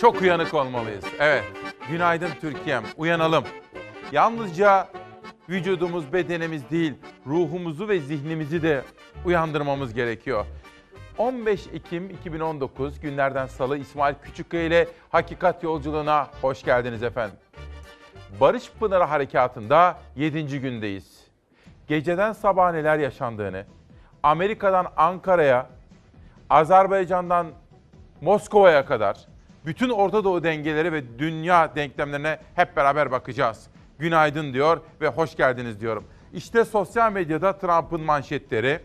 Çok uyanık olmalıyız. Evet. Günaydın Türkiye'm. Uyanalım. Yalnızca vücudumuz, bedenimiz değil, ruhumuzu ve zihnimizi de uyandırmamız gerekiyor. 15 Ekim 2019 günlerden salı İsmail Küçükkaya ile Hakikat Yolculuğuna hoş geldiniz efendim. Barış Pınarı Harekatı'nda 7. gündeyiz. Geceden sabaha neler yaşandığını, Amerika'dan Ankara'ya, Azerbaycan'dan Moskova'ya kadar bütün Orta Doğu dengeleri ve dünya denklemlerine hep beraber bakacağız. Günaydın diyor ve hoş geldiniz diyorum. İşte sosyal medyada Trump'ın manşetleri.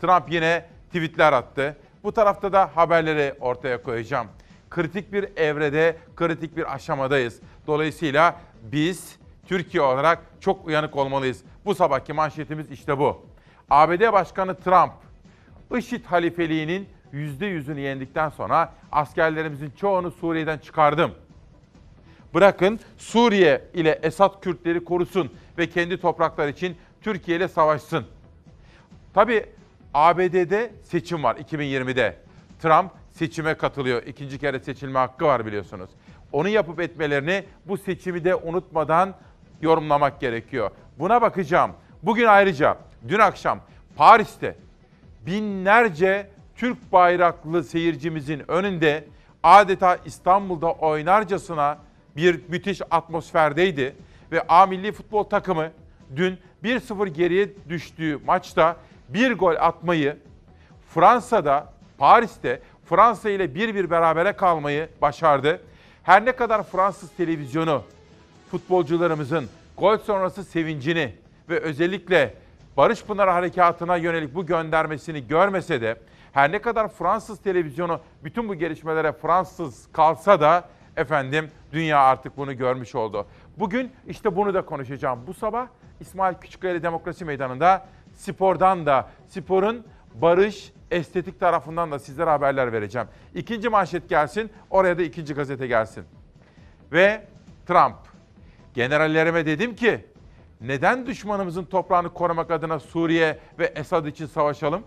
Trump yine tweetler attı. Bu tarafta da haberleri ortaya koyacağım. Kritik bir evrede, kritik bir aşamadayız. Dolayısıyla biz Türkiye olarak çok uyanık olmalıyız. Bu sabahki manşetimiz işte bu. ABD Başkanı Trump, IŞİD halifeliğinin %100'ünü yendikten sonra askerlerimizin çoğunu Suriye'den çıkardım. Bırakın Suriye ile Esad Kürtleri korusun ve kendi topraklar için Türkiye ile savaşsın. Tabii ABD'de seçim var 2020'de. Trump seçime katılıyor. İkinci kere seçilme hakkı var biliyorsunuz. Onu yapıp etmelerini bu seçimi de unutmadan yorumlamak gerekiyor. Buna bakacağım. Bugün ayrıca dün akşam Paris'te binlerce Türk bayraklı seyircimizin önünde adeta İstanbul'da oynarcasına bir müthiş atmosferdeydi ve A milli futbol takımı dün 1-0 geriye düştüğü maçta bir gol atmayı Fransa'da, Paris'te Fransa ile 1-1 berabere kalmayı başardı. Her ne kadar Fransız televizyonu futbolcularımızın gol sonrası sevincini ve özellikle Barış Pınarı Harekatı'na yönelik bu göndermesini görmese de her ne kadar Fransız televizyonu bütün bu gelişmelere Fransız kalsa da efendim dünya artık bunu görmüş oldu. Bugün işte bunu da konuşacağım. Bu sabah İsmail Küçükkaya Demokrasi Meydanı'nda spordan da sporun barış, estetik tarafından da sizlere haberler vereceğim. İkinci manşet gelsin, oraya da ikinci gazete gelsin. Ve Trump, generallerime dedim ki neden düşmanımızın toprağını korumak adına Suriye ve Esad için savaşalım?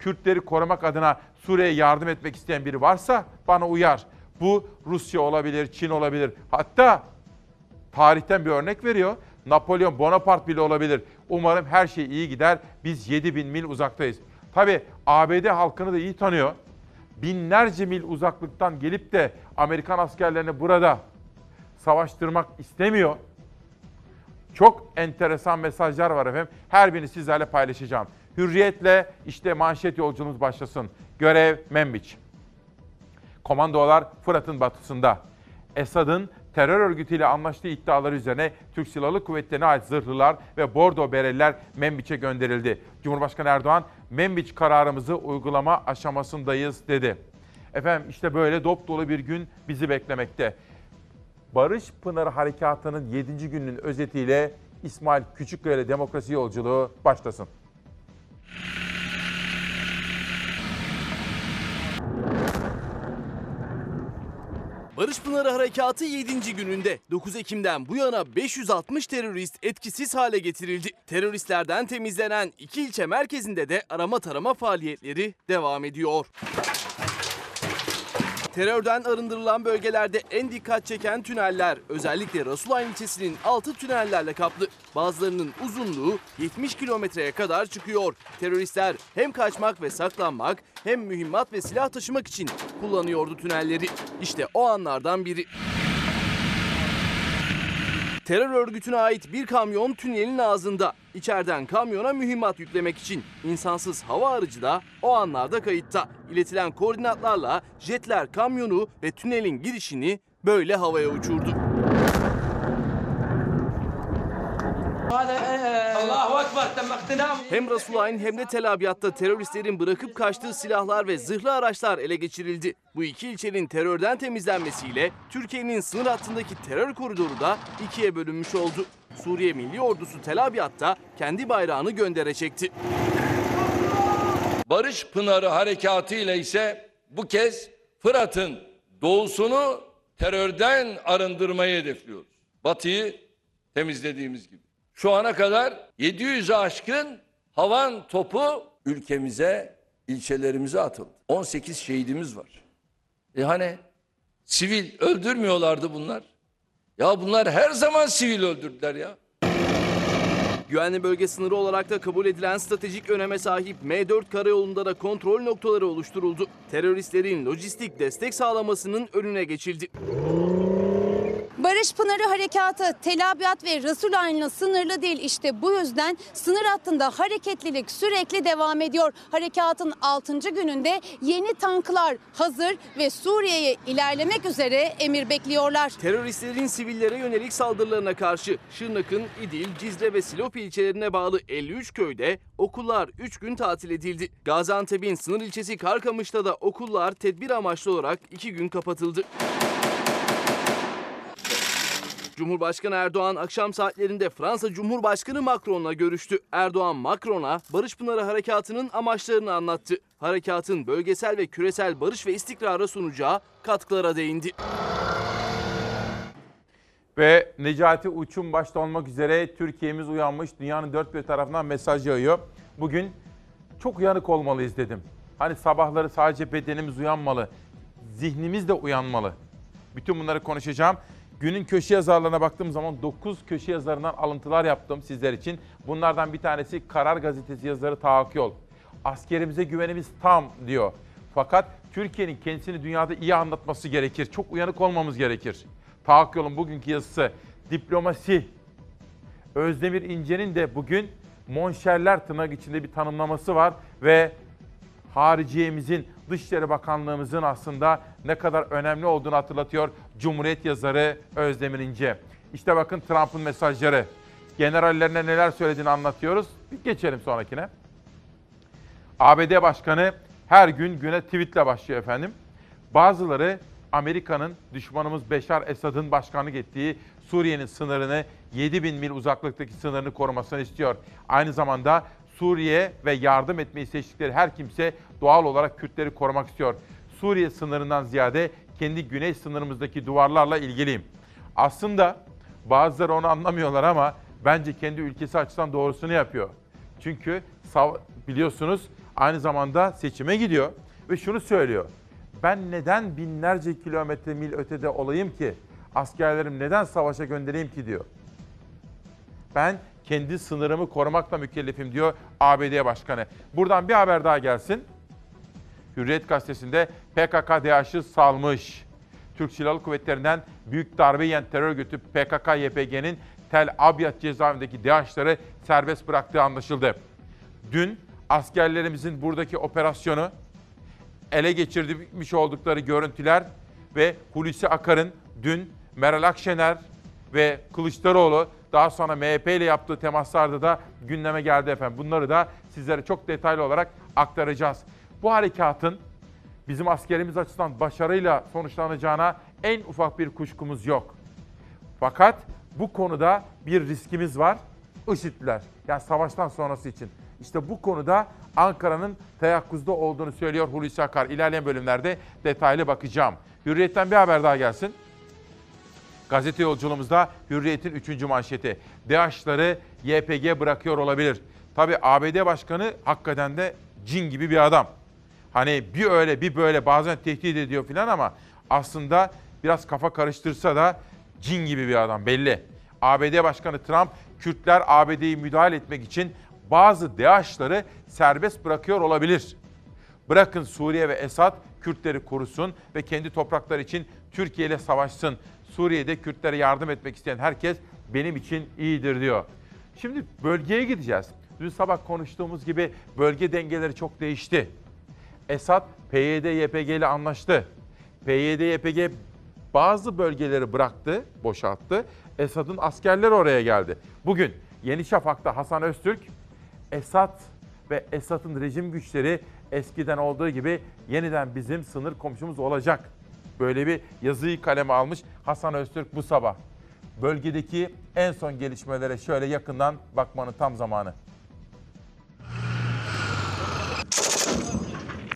Kürtleri korumak adına Suriye'ye yardım etmek isteyen biri varsa bana uyar. Bu Rusya olabilir, Çin olabilir. Hatta tarihten bir örnek veriyor. Napolyon Bonaparte bile olabilir. Umarım her şey iyi gider. Biz 7000 mil uzaktayız. Tabi ABD halkını da iyi tanıyor. Binlerce mil uzaklıktan gelip de Amerikan askerlerini burada savaştırmak istemiyor. Çok enteresan mesajlar var efendim. Her birini sizlerle paylaşacağım. Hürriyetle işte manşet yolculuğumuz başlasın. Görev Membiç. Komandolar Fırat'ın batısında. Esad'ın terör örgütüyle anlaştığı iddiaları üzerine Türk Silahlı Kuvvetleri'ne ait zırhlılar ve bordo bereliler Membiç'e gönderildi. Cumhurbaşkanı Erdoğan, Membiç kararımızı uygulama aşamasındayız dedi. Efendim işte böyle dop dolu bir gün bizi beklemekte. Barış Pınarı Harekatı'nın 7. gününün özetiyle İsmail Küçükkaya demokrasi yolculuğu başlasın. Barış Pınarı Harekatı 7. gününde 9 Ekim'den bu yana 560 terörist etkisiz hale getirildi. Teröristlerden temizlenen iki ilçe merkezinde de arama tarama faaliyetleri devam ediyor. Terörden arındırılan bölgelerde en dikkat çeken tüneller özellikle Rasulayn ilçesinin altı tünellerle kaplı. Bazılarının uzunluğu 70 kilometreye kadar çıkıyor. Teröristler hem kaçmak ve saklanmak hem mühimmat ve silah taşımak için kullanıyordu tünelleri. İşte o anlardan biri. Terör örgütüne ait bir kamyon tünelin ağzında. İçeriden kamyona mühimmat yüklemek için insansız hava aracı da o anlarda kayıtta. İletilen koordinatlarla jetler kamyonu ve tünelin girişini böyle havaya uçurdu. Allahu hem Resul Ayn hem de Tel Abyad'da teröristlerin bırakıp kaçtığı silahlar ve zırhlı araçlar ele geçirildi. Bu iki ilçenin terörden temizlenmesiyle Türkiye'nin sınır hattındaki terör koridoru da ikiye bölünmüş oldu. Suriye Milli Ordusu Tel Abyad'da kendi bayrağını göndere çekti. Barış Pınarı Harekatı ile ise bu kez Fırat'ın doğusunu terörden arındırmayı hedefliyoruz. Batıyı temizlediğimiz gibi. Şu ana kadar 700'e aşkın havan topu ülkemize, ilçelerimize atıldı. 18 şehidimiz var. E hani Sivil öldürmüyorlardı bunlar. Ya bunlar her zaman sivil öldürdüler ya. Güvenli bölge sınırı olarak da kabul edilen stratejik öneme sahip M4 karayolunda da kontrol noktaları oluşturuldu. Teröristlerin lojistik destek sağlamasının önüne geçildi. Barış Pınarı Harekatı Tel Abyad ve Rasulayn'la sınırlı değil. İşte bu yüzden sınır hattında hareketlilik sürekli devam ediyor. Harekatın 6. gününde yeni tanklar hazır ve Suriye'ye ilerlemek üzere emir bekliyorlar. Teröristlerin sivillere yönelik saldırılarına karşı Şırnak'ın İdil, Cizre ve Silop ilçelerine bağlı 53 köyde okullar 3 gün tatil edildi. Gaziantep'in sınır ilçesi Karkamış'ta da okullar tedbir amaçlı olarak 2 gün kapatıldı. Cumhurbaşkanı Erdoğan akşam saatlerinde Fransa Cumhurbaşkanı Macron'la görüştü. Erdoğan Macron'a Barış Pınarı Harekatı'nın amaçlarını anlattı. Harekatın bölgesel ve küresel barış ve istikrara sunacağı katkılara değindi. Ve Necati Uçum başta olmak üzere Türkiye'miz uyanmış. Dünyanın dört bir tarafından mesaj yağıyor. Bugün çok uyanık olmalıyız dedim. Hani sabahları sadece bedenimiz uyanmalı, zihnimiz de uyanmalı. Bütün bunları konuşacağım. Günün köşe yazarlarına baktığım zaman 9 köşe yazarından alıntılar yaptım sizler için. Bunlardan bir tanesi Karar Gazetesi yazarı Taha Yol. Askerimize güvenimiz tam diyor. Fakat Türkiye'nin kendisini dünyada iyi anlatması gerekir. Çok uyanık olmamız gerekir. Taha Yol'un bugünkü yazısı diplomasi. Özdemir İnce'nin de bugün monşerler tırnak içinde bir tanımlaması var ve hariciyemizin, Dışişleri Bakanlığımızın aslında ne kadar önemli olduğunu hatırlatıyor Cumhuriyet yazarı Özdemir İnce. İşte bakın Trump'ın mesajları. Generallerine neler söylediğini anlatıyoruz. Bir geçelim sonrakine. ABD Başkanı her gün güne tweetle başlıyor efendim. Bazıları Amerika'nın düşmanımız Beşar Esad'ın başkanlık ettiği Suriye'nin sınırını 7000 mil uzaklıktaki sınırını korumasını istiyor. Aynı zamanda Suriye ve yardım etmeyi seçtikleri her kimse doğal olarak Kürtleri korumak istiyor. Suriye sınırından ziyade kendi güney sınırımızdaki duvarlarla ilgiliyim. Aslında bazıları onu anlamıyorlar ama bence kendi ülkesi açısından doğrusunu yapıyor. Çünkü biliyorsunuz aynı zamanda seçime gidiyor ve şunu söylüyor. Ben neden binlerce kilometre mil ötede olayım ki? Askerlerim neden savaşa göndereyim ki diyor. Ben kendi sınırımı korumakla mükellefim diyor ABD Başkanı. Buradan bir haber daha gelsin. Hürriyet gazetesinde PKK DAEŞ'ı salmış. Türk Silahlı Kuvvetleri'nden büyük darbe yiyen terör örgütü PKK-YPG'nin Tel Abyad cezaevindeki DAEŞ'ları serbest bıraktığı anlaşıldı. Dün askerlerimizin buradaki operasyonu ele geçirmiş oldukları görüntüler ve Hulusi Akar'ın dün Meral Akşener ve Kılıçdaroğlu daha sonra MHP ile yaptığı temaslarda da gündeme geldi efendim. Bunları da sizlere çok detaylı olarak aktaracağız. Bu harekatın bizim askerimiz açısından başarıyla sonuçlanacağına en ufak bir kuşkumuz yok. Fakat bu konuda bir riskimiz var. IŞİD'ler. Yani savaştan sonrası için. İşte bu konuda Ankara'nın teyakkuzda olduğunu söylüyor Hulusi Akar. İlerleyen bölümlerde detaylı bakacağım. Hürriyet'ten bir haber daha gelsin. Gazete yolculuğumuzda Hürriyet'in 3. manşeti. DAEŞ'ları YPG bırakıyor olabilir. Tabi ABD Başkanı hakikaten de cin gibi bir adam. Hani bir öyle bir böyle bazen tehdit ediyor filan ama aslında biraz kafa karıştırsa da cin gibi bir adam belli. ABD Başkanı Trump, Kürtler ABD'yi müdahale etmek için bazı DAEŞ'ları serbest bırakıyor olabilir. Bırakın Suriye ve Esad Kürtleri korusun ve kendi toprakları için Türkiye ile savaşsın. Suriye'de Kürtlere yardım etmek isteyen herkes benim için iyidir diyor. Şimdi bölgeye gideceğiz. Dün sabah konuştuğumuz gibi bölge dengeleri çok değişti. Esad PYD YPG ile anlaştı. PYD YPG bazı bölgeleri bıraktı, boşalttı. Esad'ın askerleri oraya geldi. Bugün Yeni Şafak'ta Hasan Öztürk, Esad ve Esad'ın rejim güçleri eskiden olduğu gibi yeniden bizim sınır komşumuz olacak. Böyle bir yazıyı kaleme almış Hasan Öztürk bu sabah. Bölgedeki en son gelişmelere şöyle yakından bakmanın tam zamanı.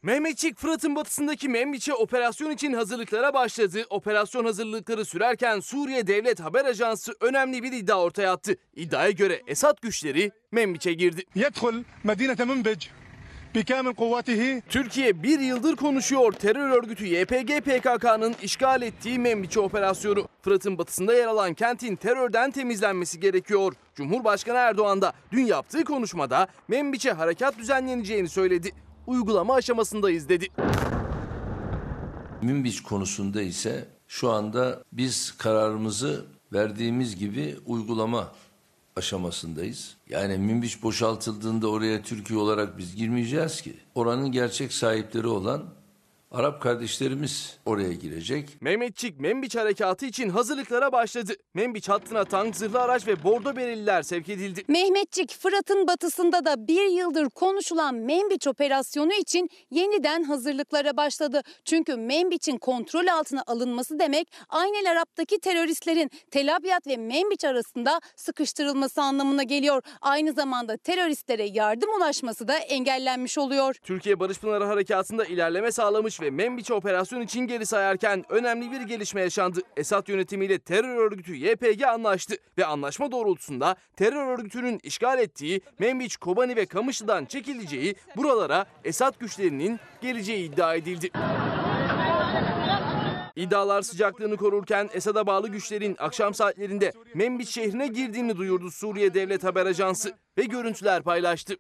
Mehmetçik Fırat'ın batısındaki Membiç'e operasyon için hazırlıklara başladı. Operasyon hazırlıkları sürerken Suriye Devlet Haber Ajansı önemli bir iddia ortaya attı. İddiaya göre Esad güçleri Membiç'e girdi. Yedhul medinete Münbic Türkiye bir yıldır konuşuyor terör örgütü YPG PKK'nın işgal ettiği Membiçi operasyonu. Fırat'ın batısında yer alan kentin terörden temizlenmesi gerekiyor. Cumhurbaşkanı Erdoğan da dün yaptığı konuşmada Membiç'e harekat düzenleneceğini söyledi. Uygulama aşamasındayız dedi. Münbiç konusunda ise şu anda biz kararımızı verdiğimiz gibi uygulama aşamasındayız. Yani Münbiç boşaltıldığında oraya Türkiye olarak biz girmeyeceğiz ki. Oranın gerçek sahipleri olan Arap kardeşlerimiz oraya girecek. Mehmetçik Membiç harekatı için hazırlıklara başladı. Membiç hattına tank, zırhlı araç ve bordo bereliler sevk edildi. Mehmetçik Fırat'ın batısında da bir yıldır konuşulan Membiç operasyonu için yeniden hazırlıklara başladı. Çünkü Membiç'in kontrol altına alınması demek Aynel Arap'taki teröristlerin Tel Abyad ve Membiç arasında sıkıştırılması anlamına geliyor. Aynı zamanda teröristlere yardım ulaşması da engellenmiş oluyor. Türkiye Barış Pınarı Harekatı'nda ilerleme sağlamış ve Membiç'e operasyon için geri sayarken önemli bir gelişme yaşandı. Esad yönetimiyle terör örgütü YPG anlaştı ve anlaşma doğrultusunda terör örgütünün işgal ettiği Membiç, Kobani ve Kamışlı'dan çekileceği, buralara Esad güçlerinin geleceği iddia edildi. İddialar sıcaklığını korurken Esad'a bağlı güçlerin akşam saatlerinde Membiç şehrine girdiğini duyurdu Suriye Devlet Haber Ajansı ve görüntüler paylaştı.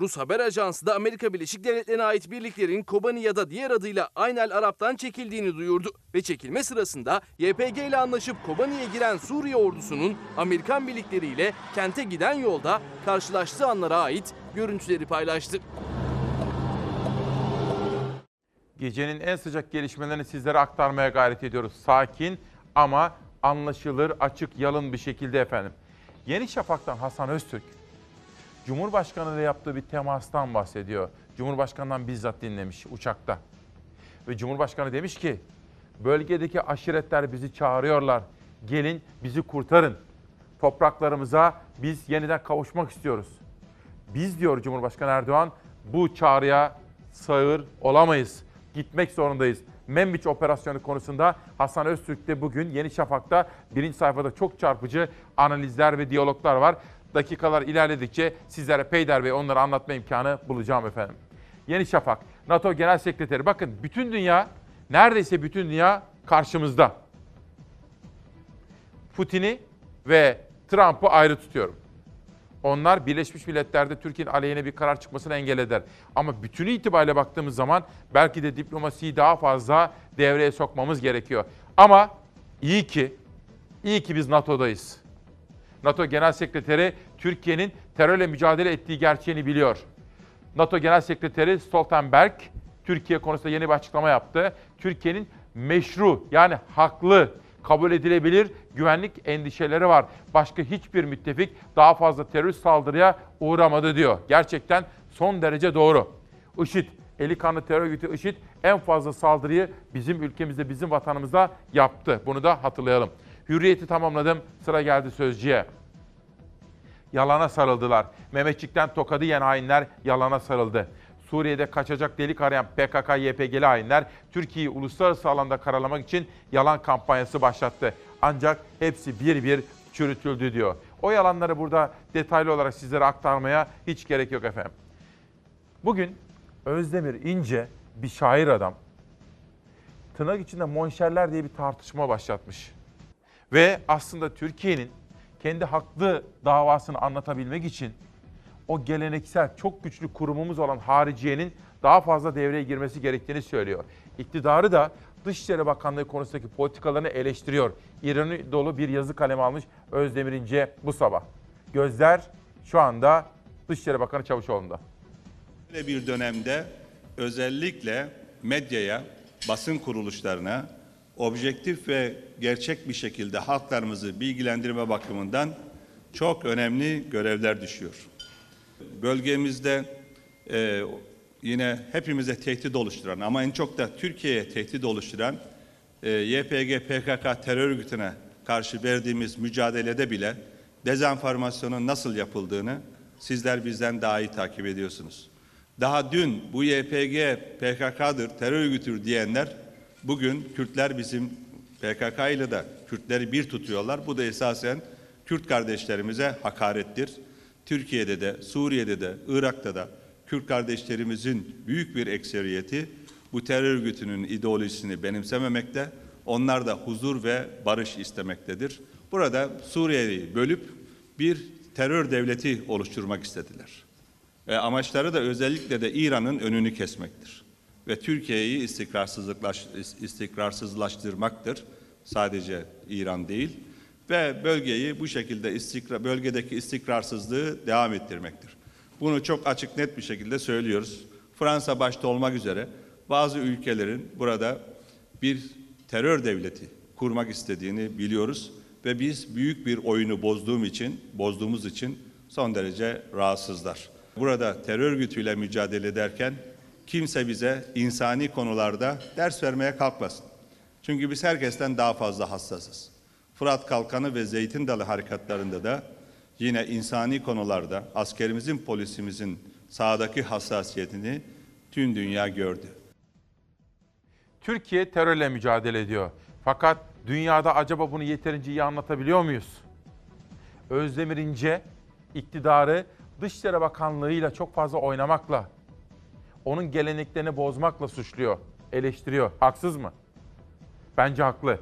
Rus haber ajansı da Amerika Birleşik Devletleri'ne ait birliklerin Kobani ya da diğer adıyla Aynel Arap'tan çekildiğini duyurdu. Ve çekilme sırasında YPG ile anlaşıp Kobani'ye giren Suriye ordusunun Amerikan birlikleriyle kente giden yolda karşılaştığı anlara ait görüntüleri paylaştı. Gecenin en sıcak gelişmelerini sizlere aktarmaya gayret ediyoruz. Sakin ama anlaşılır, açık, yalın bir şekilde efendim. Yeni Şafak'tan Hasan Öztürk, Cumhurbaşkanı ile yaptığı bir temastan bahsediyor. Cumhurbaşkanından bizzat dinlemiş uçakta. Ve Cumhurbaşkanı demiş ki, bölgedeki aşiretler bizi çağırıyorlar. Gelin bizi kurtarın. Topraklarımıza biz yeniden kavuşmak istiyoruz. Biz diyor Cumhurbaşkanı Erdoğan bu çağrıya sağır olamayız. Gitmek zorundayız. Membiç operasyonu konusunda Hasan Öztürk de bugün Yeni Şafak'ta birinci sayfada çok çarpıcı analizler ve diyaloglar var. Dakikalar ilerledikçe sizlere Peyder Bey onları anlatma imkanı bulacağım efendim. Yeni Şafak, NATO Genel Sekreteri. Bakın bütün dünya, neredeyse bütün dünya karşımızda. Putin'i ve Trump'ı ayrı tutuyorum. Onlar Birleşmiş Milletler'de Türkiye'nin aleyhine bir karar çıkmasını engelleder. Ama bütünü itibariyle baktığımız zaman belki de diplomasiyi daha fazla devreye sokmamız gerekiyor. Ama iyi ki, iyi ki biz NATO'dayız. NATO Genel Sekreteri Türkiye'nin terörle mücadele ettiği gerçeğini biliyor. NATO Genel Sekreteri Stoltenberg Türkiye konusunda yeni bir açıklama yaptı. Türkiye'nin meşru yani haklı kabul edilebilir güvenlik endişeleri var. Başka hiçbir müttefik daha fazla terörist saldırıya uğramadı diyor. Gerçekten son derece doğru. IŞİD, eli kanlı terör örgütü IŞİD en fazla saldırıyı bizim ülkemizde, bizim vatanımızda yaptı. Bunu da hatırlayalım. Hürriyeti tamamladım. Sıra geldi sözcüye. Yalana sarıldılar. Mehmetçik'ten tokadı yiyen hainler yalana sarıldı. Suriye'de kaçacak delik arayan PKK-YPG'li hainler Türkiye'yi uluslararası alanda karalamak için yalan kampanyası başlattı. Ancak hepsi bir bir çürütüldü diyor. O yalanları burada detaylı olarak sizlere aktarmaya hiç gerek yok efendim. Bugün Özdemir İnce bir şair adam. Tırnak içinde monşerler diye bir tartışma başlatmış. Ve aslında Türkiye'nin kendi haklı davasını anlatabilmek için o geleneksel çok güçlü kurumumuz olan hariciyenin daha fazla devreye girmesi gerektiğini söylüyor. İktidarı da Dışişleri Bakanlığı konusundaki politikalarını eleştiriyor. İroni dolu bir yazı kaleme almış Özdemir İnce bu sabah. Gözler şu anda Dışişleri Bakanı Çavuşoğlu'nda. Böyle bir dönemde özellikle medyaya, basın kuruluşlarına objektif ve gerçek bir şekilde halklarımızı bilgilendirme bakımından çok önemli görevler düşüyor. Bölgemizde e, yine hepimize tehdit oluşturan ama en çok da Türkiye'ye tehdit oluşturan e, YPG PKK terör örgütüne karşı verdiğimiz mücadelede bile dezenformasyonun nasıl yapıldığını sizler bizden daha iyi takip ediyorsunuz. Daha dün bu YPG PKK'dır, terör örgütüdür diyenler bugün Kürtler bizim PKK ile de Kürtleri bir tutuyorlar. Bu da esasen Kürt kardeşlerimize hakarettir. Türkiye'de de, Suriye'de de, Irak'ta da Kürt kardeşlerimizin büyük bir ekseriyeti bu terör örgütünün ideolojisini benimsememekte. Onlar da huzur ve barış istemektedir. Burada Suriye'yi bölüp bir terör devleti oluşturmak istediler. E, amaçları da özellikle de İran'ın önünü kesmektir. Ve Türkiye'yi istikrarsızlaştırmaktır. Sadece İran değil. Ve bölgeyi bu şekilde istikra, bölgedeki istikrarsızlığı devam ettirmektir. Bunu çok açık net bir şekilde söylüyoruz. Fransa başta olmak üzere bazı ülkelerin burada bir terör devleti kurmak istediğini biliyoruz ve biz büyük bir oyunu bozduğum için, bozduğumuz için son derece rahatsızlar. Burada terör örgütüyle mücadele ederken kimse bize insani konularda ders vermeye kalkmasın. Çünkü biz herkesten daha fazla hassasız. Fırat Kalkanı ve Zeytin Dalı harekatlarında da yine insani konularda askerimizin, polisimizin sahadaki hassasiyetini tüm dünya gördü. Türkiye terörle mücadele ediyor. Fakat dünyada acaba bunu yeterince iyi anlatabiliyor muyuz? Özdemir İnce iktidarı Dışişleri Bakanlığı'yla çok fazla oynamakla, onun geleneklerini bozmakla suçluyor, eleştiriyor. Haksız mı? Bence haklı.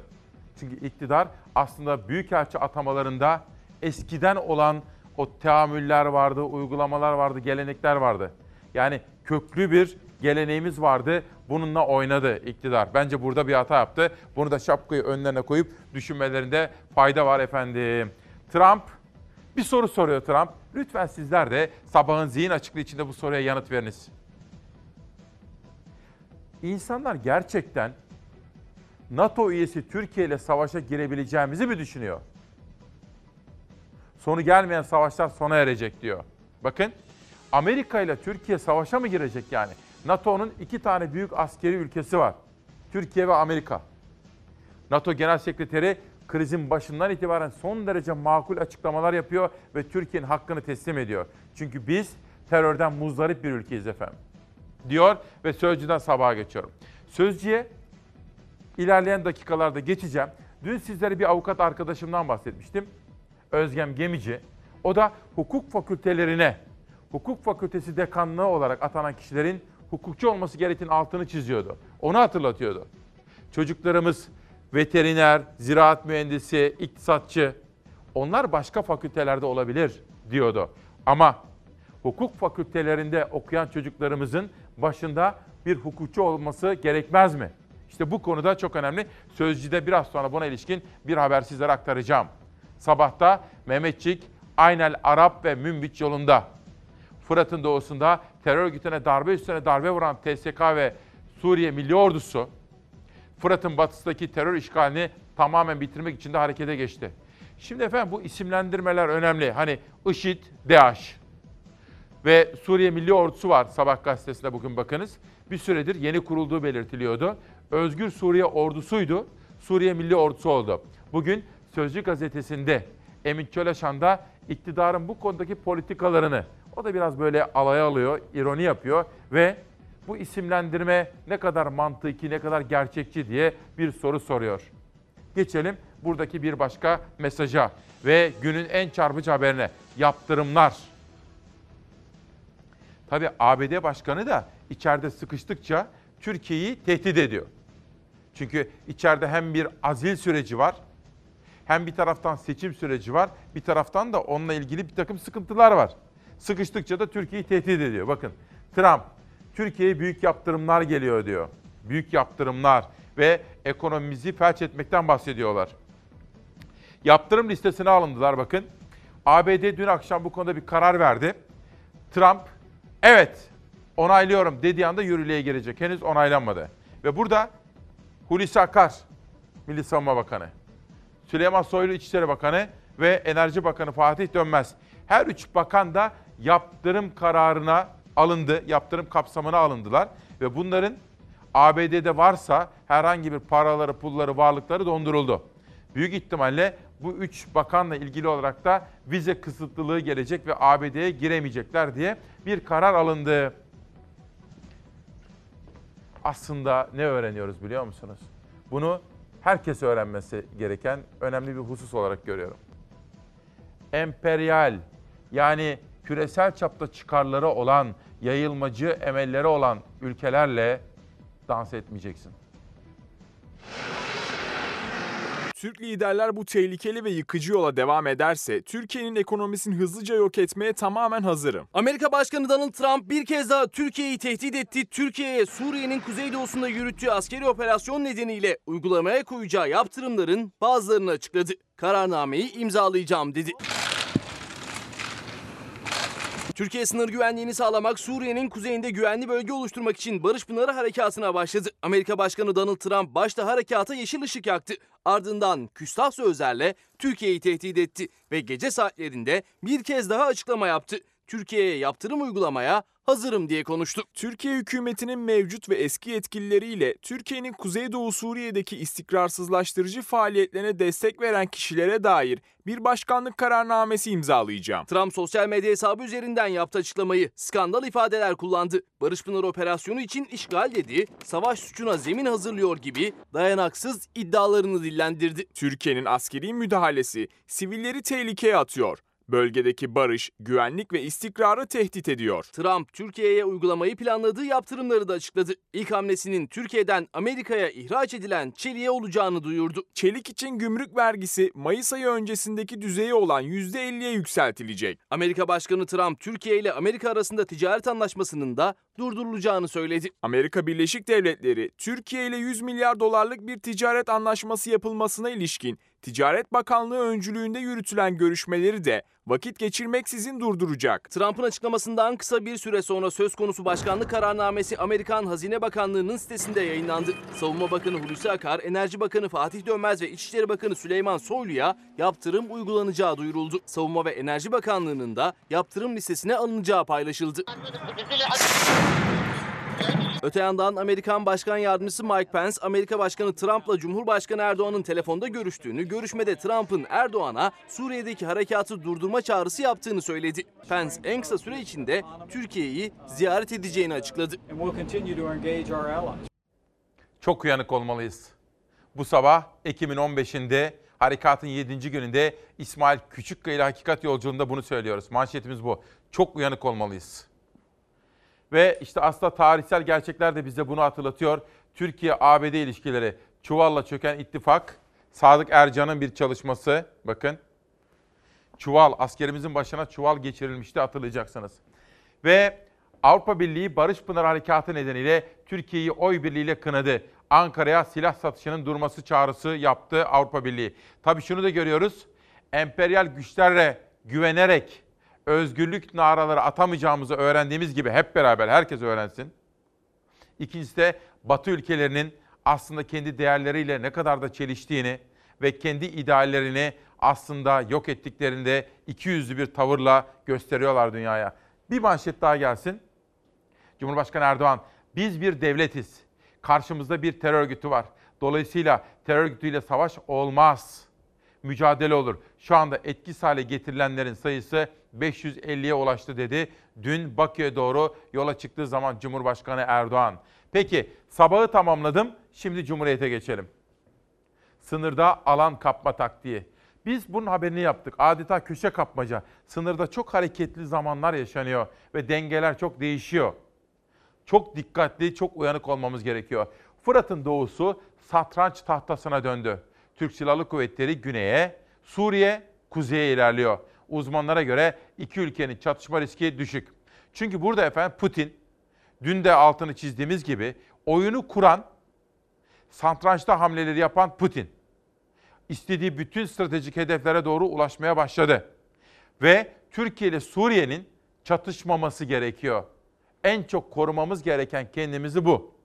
Çünkü iktidar aslında büyükelçi atamalarında eskiden olan o teamüller vardı, uygulamalar vardı, gelenekler vardı. Yani köklü bir geleneğimiz vardı. Bununla oynadı iktidar. Bence burada bir hata yaptı. Bunu da şapkayı önlerine koyup düşünmelerinde fayda var efendim. Trump bir soru soruyor Trump. Lütfen sizler de sabahın zihin açıklığı içinde bu soruya yanıt veriniz. İnsanlar gerçekten NATO üyesi Türkiye ile savaşa girebileceğimizi mi düşünüyor? Sonu gelmeyen savaşlar sona erecek diyor. Bakın Amerika ile Türkiye savaşa mı girecek yani? NATO'nun iki tane büyük askeri ülkesi var. Türkiye ve Amerika. NATO Genel Sekreteri krizin başından itibaren son derece makul açıklamalar yapıyor ve Türkiye'nin hakkını teslim ediyor. Çünkü biz terörden muzdarip bir ülkeyiz efendim. Diyor ve Sözcü'den sabaha geçiyorum. Sözcü'ye ilerleyen dakikalarda geçeceğim. Dün sizlere bir avukat arkadaşımdan bahsetmiştim. Özgem Gemici. O da hukuk fakültelerine, hukuk fakültesi dekanlığı olarak atanan kişilerin hukukçu olması gerektiğinin altını çiziyordu. Onu hatırlatıyordu. Çocuklarımız veteriner, ziraat mühendisi, iktisatçı onlar başka fakültelerde olabilir diyordu. Ama hukuk fakültelerinde okuyan çocuklarımızın başında bir hukukçu olması gerekmez mi? İşte bu konuda çok önemli. Sözcü'de biraz sonra buna ilişkin bir haber sizlere aktaracağım. Sabahta Mehmetçik, Aynel Arap ve Münbiç yolunda. Fırat'ın doğusunda terör örgütüne darbe üstüne darbe vuran TSK ve Suriye Milli Ordusu, Fırat'ın batısındaki terör işgalini tamamen bitirmek için de harekete geçti. Şimdi efendim bu isimlendirmeler önemli. Hani IŞİD, DAEŞ ve Suriye Milli Ordusu var Sabah gazetesinde bugün bakınız. Bir süredir yeni kurulduğu belirtiliyordu. Özgür Suriye Ordusu'ydu. Suriye Milli Ordusu oldu. Bugün Sözcü gazetesinde Emin Çöleşan da iktidarın bu konudaki politikalarını o da biraz böyle alaya alıyor, ironi yapıyor ve bu isimlendirme ne kadar mantıki, ne kadar gerçekçi diye bir soru soruyor. Geçelim buradaki bir başka mesaja ve günün en çarpıcı haberine. Yaptırımlar. Tabii ABD Başkanı da içeride sıkıştıkça Türkiye'yi tehdit ediyor. Çünkü içeride hem bir azil süreci var, hem bir taraftan seçim süreci var, bir taraftan da onunla ilgili bir takım sıkıntılar var. Sıkıştıkça da Türkiye'yi tehdit ediyor. Bakın Trump, Türkiye'ye büyük yaptırımlar geliyor diyor. Büyük yaptırımlar ve ekonomimizi felç etmekten bahsediyorlar. Yaptırım listesine alındılar bakın. ABD dün akşam bu konuda bir karar verdi. Trump evet onaylıyorum dediği anda yürürlüğe girecek. Henüz onaylanmadı. Ve burada Hulusi Akar, Milli Savunma Bakanı, Süleyman Soylu İçişleri Bakanı ve Enerji Bakanı Fatih Dönmez. Her üç bakan da yaptırım kararına alındı, yaptırım kapsamına alındılar. Ve bunların ABD'de varsa herhangi bir paraları, pulları, varlıkları donduruldu. Büyük ihtimalle bu üç bakanla ilgili olarak da vize kısıtlılığı gelecek ve ABD'ye giremeyecekler diye bir karar alındı. Aslında ne öğreniyoruz biliyor musunuz? Bunu herkes öğrenmesi gereken önemli bir husus olarak görüyorum. Emperyal yani küresel çapta çıkarları olan, yayılmacı emelleri olan ülkelerle dans etmeyeceksin. Türk liderler bu tehlikeli ve yıkıcı yola devam ederse Türkiye'nin ekonomisini hızlıca yok etmeye tamamen hazırım. Amerika Başkanı Donald Trump bir kez daha Türkiye'yi tehdit etti. Türkiye'ye Suriye'nin kuzeydoğusunda yürüttüğü askeri operasyon nedeniyle uygulamaya koyacağı yaptırımların bazılarını açıkladı. Kararnameyi imzalayacağım dedi. Türkiye sınır güvenliğini sağlamak, Suriye'nin kuzeyinde güvenli bölge oluşturmak için Barış Pınarı Harekatı'na başladı. Amerika Başkanı Donald Trump başta harekata yeşil ışık yaktı. Ardından küstah sözlerle Türkiye'yi tehdit etti ve gece saatlerinde bir kez daha açıklama yaptı. Türkiye'ye yaptırım uygulamaya hazırım diye konuştu. Türkiye hükümetinin mevcut ve eski yetkilileriyle Türkiye'nin Kuzeydoğu Suriye'deki istikrarsızlaştırıcı faaliyetlerine destek veren kişilere dair bir başkanlık kararnamesi imzalayacağım. Trump sosyal medya hesabı üzerinden yaptı açıklamayı. Skandal ifadeler kullandı. Barış Pınar operasyonu için işgal dedi, savaş suçuna zemin hazırlıyor gibi dayanaksız iddialarını dillendirdi. Türkiye'nin askeri müdahalesi sivilleri tehlikeye atıyor. Bölgedeki barış, güvenlik ve istikrarı tehdit ediyor. Trump Türkiye'ye uygulamayı planladığı yaptırımları da açıkladı. İlk hamlesinin Türkiye'den Amerika'ya ihraç edilen çeliğe olacağını duyurdu. Çelik için gümrük vergisi Mayıs ayı öncesindeki düzeyi olan %50'ye yükseltilecek. Amerika Başkanı Trump Türkiye ile Amerika arasında ticaret anlaşmasının da durdurulacağını söyledi. Amerika Birleşik Devletleri, Türkiye ile 100 milyar dolarlık bir ticaret anlaşması yapılmasına ilişkin Ticaret Bakanlığı öncülüğünde yürütülen görüşmeleri de vakit geçirmeksizin durduracak. Trump'ın açıklamasından kısa bir süre sonra söz konusu başkanlık kararnamesi Amerikan Hazine Bakanlığı'nın sitesinde yayınlandı. Savunma Bakanı Hulusi Akar, Enerji Bakanı Fatih Dönmez ve İçişleri Bakanı Süleyman Soylu'ya yaptırım uygulanacağı duyuruldu. Savunma ve Enerji Bakanlığı'nın da yaptırım listesine alınacağı paylaşıldı. Öte yandan Amerikan Başkan Yardımcısı Mike Pence, Amerika Başkanı Trump'la Cumhurbaşkanı Erdoğan'ın telefonda görüştüğünü, görüşmede Trump'ın Erdoğan'a Suriye'deki harekatı durdurma çağrısı yaptığını söyledi. Pence en kısa süre içinde Türkiye'yi ziyaret edeceğini açıkladı. Çok uyanık olmalıyız. Bu sabah Ekim'in 15'inde harekatın 7. gününde İsmail Küçükkaya ile Hakikat Yolculuğunda bunu söylüyoruz. Manşetimiz bu. Çok uyanık olmalıyız. Ve işte aslında tarihsel gerçekler de bize bunu hatırlatıyor. Türkiye-ABD ilişkileri, çuvalla çöken ittifak, Sadık Ercan'ın bir çalışması. Bakın, çuval, askerimizin başına çuval geçirilmişti hatırlayacaksınız. Ve Avrupa Birliği Barış Pınar Harekatı nedeniyle Türkiye'yi oy birliğiyle kınadı. Ankara'ya silah satışının durması çağrısı yaptı Avrupa Birliği. Tabii şunu da görüyoruz. Emperyal güçlerle güvenerek özgürlük naraları atamayacağımızı öğrendiğimiz gibi hep beraber herkes öğrensin. İkincisi de Batı ülkelerinin aslında kendi değerleriyle ne kadar da çeliştiğini ve kendi ideallerini aslında yok ettiklerinde iki yüzlü bir tavırla gösteriyorlar dünyaya. Bir manşet daha gelsin. Cumhurbaşkanı Erdoğan, biz bir devletiz. Karşımızda bir terör örgütü var. Dolayısıyla terör örgütüyle savaş olmaz. Mücadele olur. Şu anda etkisiz hale getirilenlerin sayısı 550'ye ulaştı dedi. Dün Bakü'ye doğru yola çıktığı zaman Cumhurbaşkanı Erdoğan. Peki sabahı tamamladım. Şimdi Cumhuriyet'e geçelim. Sınırda alan kapma taktiği. Biz bunun haberini yaptık. Adeta köşe kapmaca. Sınırda çok hareketli zamanlar yaşanıyor ve dengeler çok değişiyor. Çok dikkatli, çok uyanık olmamız gerekiyor. Fırat'ın doğusu satranç tahtasına döndü. Türk Silahlı Kuvvetleri güneye, Suriye kuzeye ilerliyor. Uzmanlara göre iki ülkenin çatışma riski düşük. Çünkü burada efendim Putin, dün de altını çizdiğimiz gibi oyunu kuran, satrançta hamleleri yapan Putin. istediği bütün stratejik hedeflere doğru ulaşmaya başladı. Ve Türkiye ile Suriye'nin çatışmaması gerekiyor. En çok korumamız gereken kendimizi bu.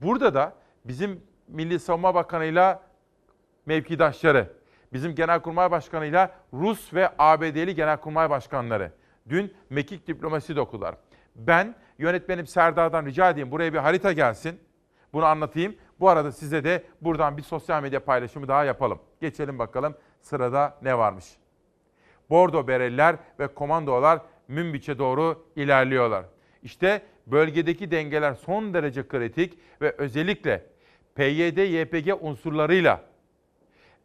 Burada da bizim Milli Savunma Bakanı'yla mevkidaşları, bizim Genelkurmay Başkanı'yla Rus ve ABD'li Genelkurmay Başkanları dün mekik diplomasi dokular. Ben yönetmenim Serdar'dan rica edeyim buraya bir harita gelsin. Bunu anlatayım. Bu arada size de buradan bir sosyal medya paylaşımı daha yapalım. Geçelim bakalım sırada ne varmış. Bordo bereliler ve komandolar Münbiç'e doğru ilerliyorlar. İşte bölgedeki dengeler son derece kritik ve özellikle PYD-YPG unsurlarıyla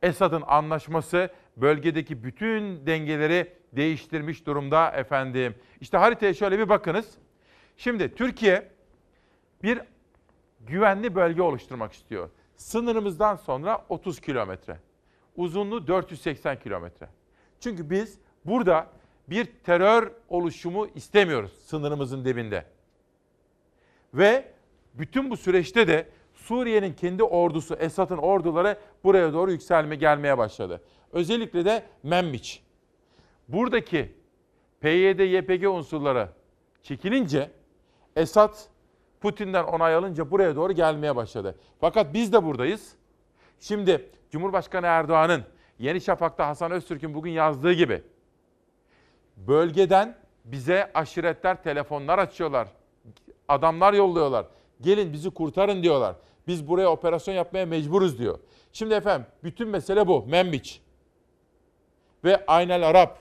Esad'ın anlaşması bölgedeki bütün dengeleri değiştirmiş durumda efendim. İşte haritaya şöyle bir bakınız. Şimdi Türkiye bir güvenli bölge oluşturmak istiyor. Sınırımızdan sonra 30 kilometre. Uzunluğu 480 kilometre. Çünkü biz burada bir terör oluşumu istemiyoruz sınırımızın dibinde. Ve bütün bu süreçte de Suriye'nin kendi ordusu, Esad'ın orduları buraya doğru yükselme gelmeye başladı. Özellikle de Memmiç. Buradaki PYD, YPG unsurları çekilince Esad Putin'den onay alınca buraya doğru gelmeye başladı. Fakat biz de buradayız. Şimdi Cumhurbaşkanı Erdoğan'ın Yeni Şafak'ta Hasan Öztürk'ün bugün yazdığı gibi bölgeden bize aşiretler telefonlar açıyorlar. Adamlar yolluyorlar. Gelin bizi kurtarın diyorlar. Biz buraya operasyon yapmaya mecburuz diyor. Şimdi efendim bütün mesele bu. Membiç ve Aynel Arap.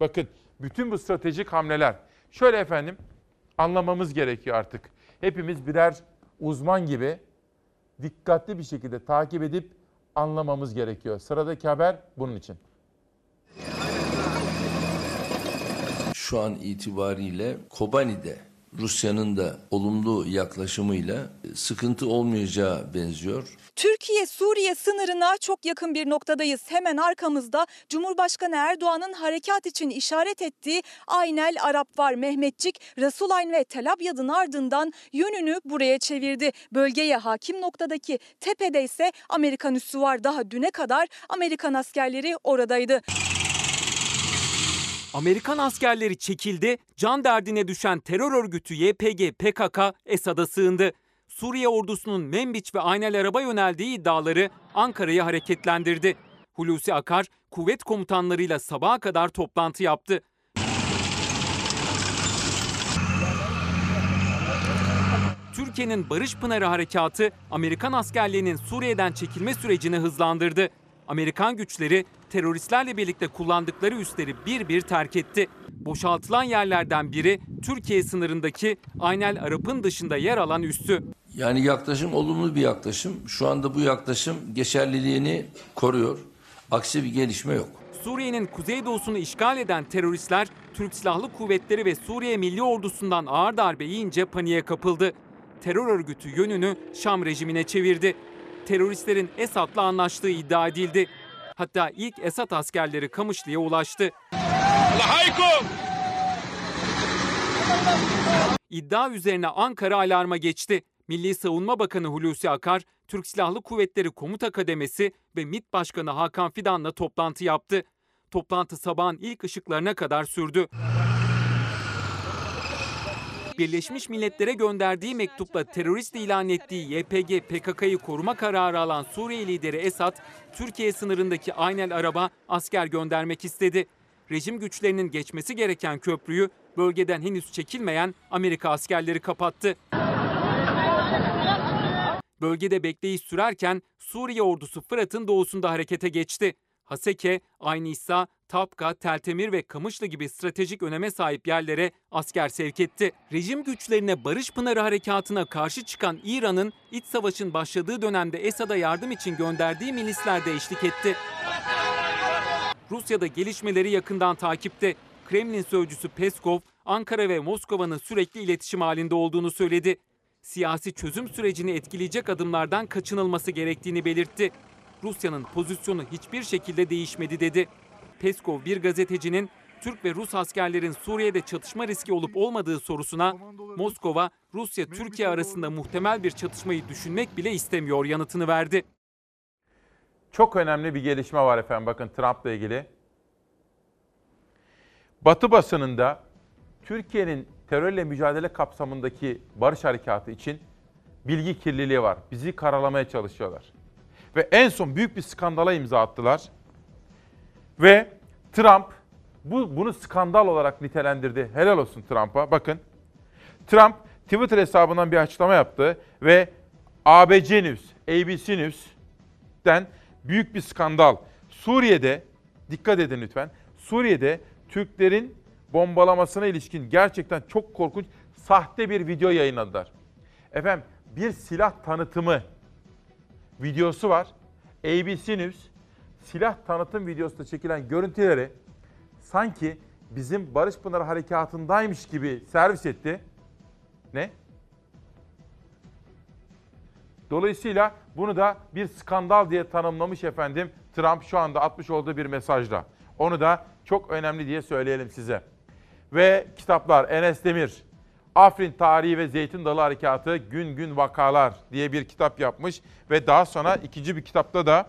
Bakın bütün bu stratejik hamleler. Şöyle efendim anlamamız gerekiyor artık. Hepimiz birer uzman gibi dikkatli bir şekilde takip edip anlamamız gerekiyor. Sıradaki haber bunun için. Şu an itibariyle Kobani'de Rusya'nın da olumlu yaklaşımıyla sıkıntı olmayacağı benziyor. Türkiye-Suriye sınırına çok yakın bir noktadayız. Hemen arkamızda Cumhurbaşkanı Erdoğan'ın harekat için işaret ettiği Aynel Arap var. Mehmetçik, Rasulayn ve Tel Abyad'ın ardından yönünü buraya çevirdi. Bölgeye hakim noktadaki tepede ise Amerikan üssü var. Daha düne kadar Amerikan askerleri oradaydı. Amerikan askerleri çekildi, can derdine düşen terör örgütü YPG PKK Esad'a sığındı. Suriye ordusunun Membiç ve Aynel Arab'a yöneldiği iddiaları Ankara'yı hareketlendirdi. Hulusi Akar kuvvet komutanlarıyla sabaha kadar toplantı yaptı. Türkiye'nin Barış Pınarı Harekatı Amerikan askerlerinin Suriye'den çekilme sürecini hızlandırdı. Amerikan güçleri teröristlerle birlikte kullandıkları üsleri bir bir terk etti. Boşaltılan yerlerden biri Türkiye sınırındaki Aynel Arap'ın dışında yer alan üssü. Yani yaklaşım olumlu bir yaklaşım. Şu anda bu yaklaşım geçerliliğini koruyor. Aksi bir gelişme yok. Suriye'nin kuzeydoğusunu işgal eden teröristler Türk Silahlı Kuvvetleri ve Suriye Milli Ordusu'ndan ağır darbe yiyince paniğe kapıldı. Terör örgütü yönünü Şam rejimine çevirdi. Teröristlerin Esad'la anlaştığı iddia edildi. Hatta ilk Esad askerleri Kamışlı'ya ulaştı. İddia üzerine Ankara alarma geçti. Milli Savunma Bakanı Hulusi Akar, Türk Silahlı Kuvvetleri Komuta Kademesi ve MİT Başkanı Hakan Fidan'la toplantı yaptı. Toplantı sabahın ilk ışıklarına kadar sürdü. Birleşmiş Milletler'e gönderdiği mektupla terörist ilan ettiği YPG PKK'yı koruma kararı alan Suriye lideri Esad, Türkiye sınırındaki Aynel Arab'a asker göndermek istedi. Rejim güçlerinin geçmesi gereken köprüyü bölgeden henüz çekilmeyen Amerika askerleri kapattı. Bölgede bekleyiş sürerken Suriye ordusu Fırat'ın doğusunda harekete geçti. Haseke, Aynisa, Tapka, Teltemir ve Kamışlı gibi stratejik öneme sahip yerlere asker sevk etti. Rejim güçlerine Barış Pınarı Harekatı'na karşı çıkan İran'ın iç savaşın başladığı dönemde Esad'a yardım için gönderdiği milisler de eşlik etti. Rusya'da gelişmeleri yakından takipte. Kremlin sözcüsü Peskov, Ankara ve Moskova'nın sürekli iletişim halinde olduğunu söyledi. Siyasi çözüm sürecini etkileyecek adımlardan kaçınılması gerektiğini belirtti. Rusya'nın pozisyonu hiçbir şekilde değişmedi dedi. Peskov bir gazetecinin Türk ve Rus askerlerin Suriye'de çatışma riski olup olmadığı sorusuna Moskova, Rusya, Türkiye arasında muhtemel bir çatışmayı düşünmek bile istemiyor yanıtını verdi. Çok önemli bir gelişme var efendim bakın Trump'la ilgili. Batı basınında Türkiye'nin terörle mücadele kapsamındaki barış harekatı için bilgi kirliliği var. Bizi karalamaya çalışıyorlar. Ve en son büyük bir skandala imza attılar. Ve Trump bu bunu skandal olarak nitelendirdi. Helal olsun Trump'a. Bakın. Trump Twitter hesabından bir açıklama yaptı ve ABC News, ABC News'ten büyük bir skandal. Suriye'de dikkat edin lütfen. Suriye'de Türklerin bombalamasına ilişkin gerçekten çok korkunç sahte bir video yayınladılar. Efendim bir silah tanıtımı videosu var. ABC News silah tanıtım videosunda çekilen görüntüleri sanki bizim Barış Pınarı Harekatı'ndaymış gibi servis etti. Ne? Dolayısıyla bunu da bir skandal diye tanımlamış efendim Trump şu anda atmış olduğu bir mesajla. Onu da çok önemli diye söyleyelim size. Ve kitaplar Enes Demir, Afrin Tarihi ve Zeytin Dalı Harekatı Gün Gün Vakalar diye bir kitap yapmış. Ve daha sonra ikinci bir kitapta da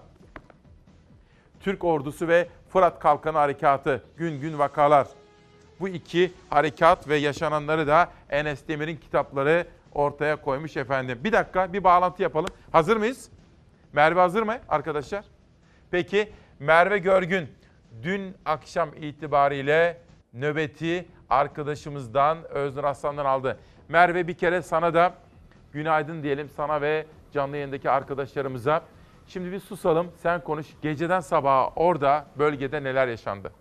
Türk Ordusu ve Fırat Kalkanı Harekatı Gün Gün Vakalar. Bu iki harekat ve yaşananları da Enes Demir'in kitapları ortaya koymuş efendim. Bir dakika bir bağlantı yapalım. Hazır mıyız? Merve hazır mı arkadaşlar? Peki Merve Görgün dün akşam itibariyle nöbeti arkadaşımızdan Öznur Aslan'dan aldı. Merve bir kere sana da günaydın diyelim sana ve canlı yayındaki arkadaşlarımıza. Şimdi bir susalım sen konuş. Geceden sabaha orada bölgede neler yaşandı?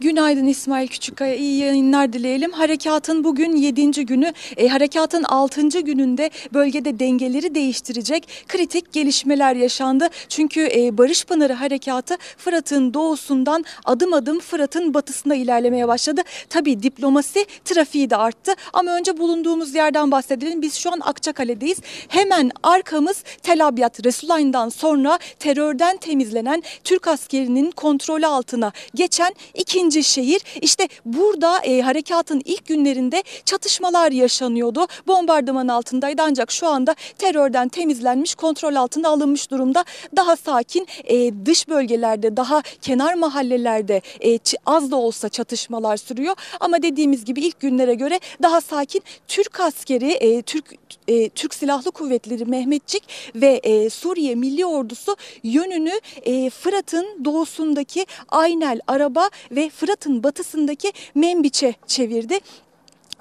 Günaydın İsmail Küçükkaya, iyi yayınlar dileyelim. Harekatın bugün 7. günü, e, harekatın 6. gününde bölgede dengeleri değiştirecek kritik gelişmeler yaşandı. Çünkü e, Barış Pınarı Harekatı Fırat'ın doğusundan adım adım Fırat'ın batısına ilerlemeye başladı. Tabii diplomasi trafiği de arttı ama önce bulunduğumuz yerden bahsedelim. Biz şu an Akçakale'deyiz. Hemen arkamız Tel Abyad, Resulayn'dan sonra terörden temizlenen Türk askerinin kontrolü altına geçen ikinci şehir. İşte burada e, harekatın ilk günlerinde çatışmalar yaşanıyordu. Bombardıman altındaydı ancak şu anda terörden temizlenmiş, kontrol altına alınmış durumda. Daha sakin e, dış bölgelerde, daha kenar mahallelerde e, az da olsa çatışmalar sürüyor. Ama dediğimiz gibi ilk günlere göre daha sakin Türk askeri, e, Türk e, Türk Silahlı Kuvvetleri Mehmetçik ve e, Suriye Milli Ordusu yönünü e, Fırat'ın doğusundaki Aynel Araba ve Fırat'ın batısındaki Membiç'e çevirdi.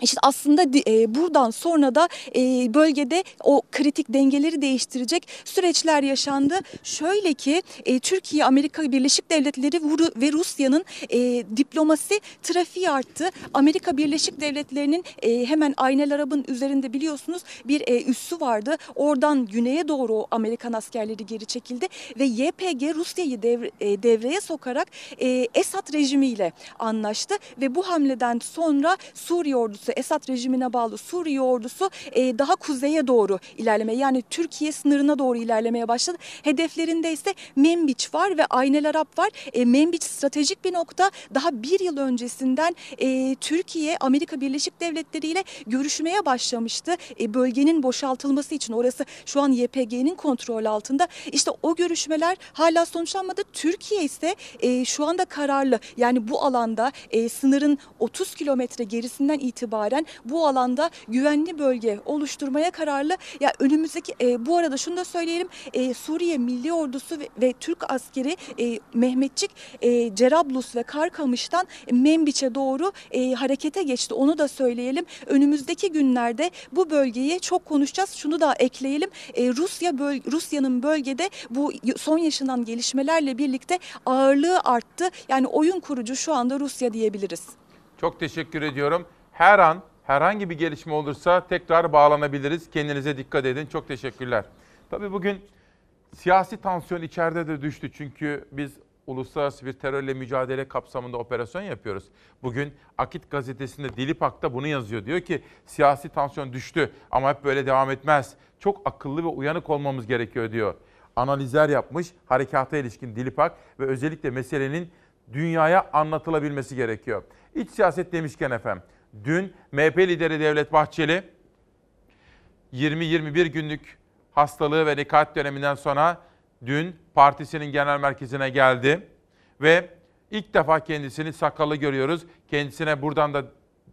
İşte aslında e, buradan sonra da e, bölgede o kritik dengeleri değiştirecek süreçler yaşandı. Şöyle ki e, Türkiye, Amerika Birleşik Devletleri ve Rusya'nın e, diplomasi trafiği arttı. Amerika Birleşik Devletleri'nin hemen Aynel Arab'ın üzerinde biliyorsunuz bir üssü vardı. Oradan güneye doğru Amerikan askerleri geri çekildi ve YPG Rusya'yı devre- devreye sokarak e, Esad rejimiyle anlaştı ve bu hamleden sonra Suriye ordusu, Esad rejimine bağlı Suriye ordusu e, daha kuzeye doğru ilerlemeye yani Türkiye sınırına doğru ilerlemeye başladı. Hedeflerinde ise Membiç var ve Aynel Arap var. E, Membiç stratejik bir nokta. Daha bir yıl öncesinden e, Türkiye Amerika Birleşik Devletleri ile görüşmeye başlamıştı. E, bölgenin boşaltılması için orası şu an YPG'nin kontrol altında. İşte o görüşmeler hala sonuçlanmadı. Türkiye ise e, şu anda kararlı. Yani bu alanda e, sınırın 30 kilometre gerisinden itibaren bu alanda güvenli bölge oluşturmaya kararlı. Ya önümüzdeki e, bu arada şunu da söyleyelim. E, Suriye Milli Ordusu ve, ve Türk askeri e, Mehmetçik e, Cerablus ve Karkamış'tan Membiç'e doğru e, harekete geçti. Onu da söyleyelim. Önümüzdeki günlerde bu bölgeyi çok konuşacağız. Şunu da ekleyelim. E, Rusya böl Rusya'nın bölgede bu son yaşanan gelişmelerle birlikte ağırlığı arttı. Yani oyun kurucu şu anda Rusya diyebiliriz. Çok teşekkür ediyorum. Her an herhangi bir gelişme olursa tekrar bağlanabiliriz. Kendinize dikkat edin. Çok teşekkürler. Tabii bugün siyasi tansiyon içeride de düştü. Çünkü biz uluslararası bir terörle mücadele kapsamında operasyon yapıyoruz. Bugün Akit gazetesinde Dilipak'ta bunu yazıyor. Diyor ki siyasi tansiyon düştü ama hep böyle devam etmez. Çok akıllı ve uyanık olmamız gerekiyor diyor. Analizler yapmış harekata ilişkin Dilipak ve özellikle meselenin dünyaya anlatılabilmesi gerekiyor. İç siyaset demişken efendim, dün MHP lideri Devlet Bahçeli 20-21 günlük hastalığı ve nekaat döneminden sonra dün partisinin genel merkezine geldi ve ilk defa kendisini sakallı görüyoruz. Kendisine buradan da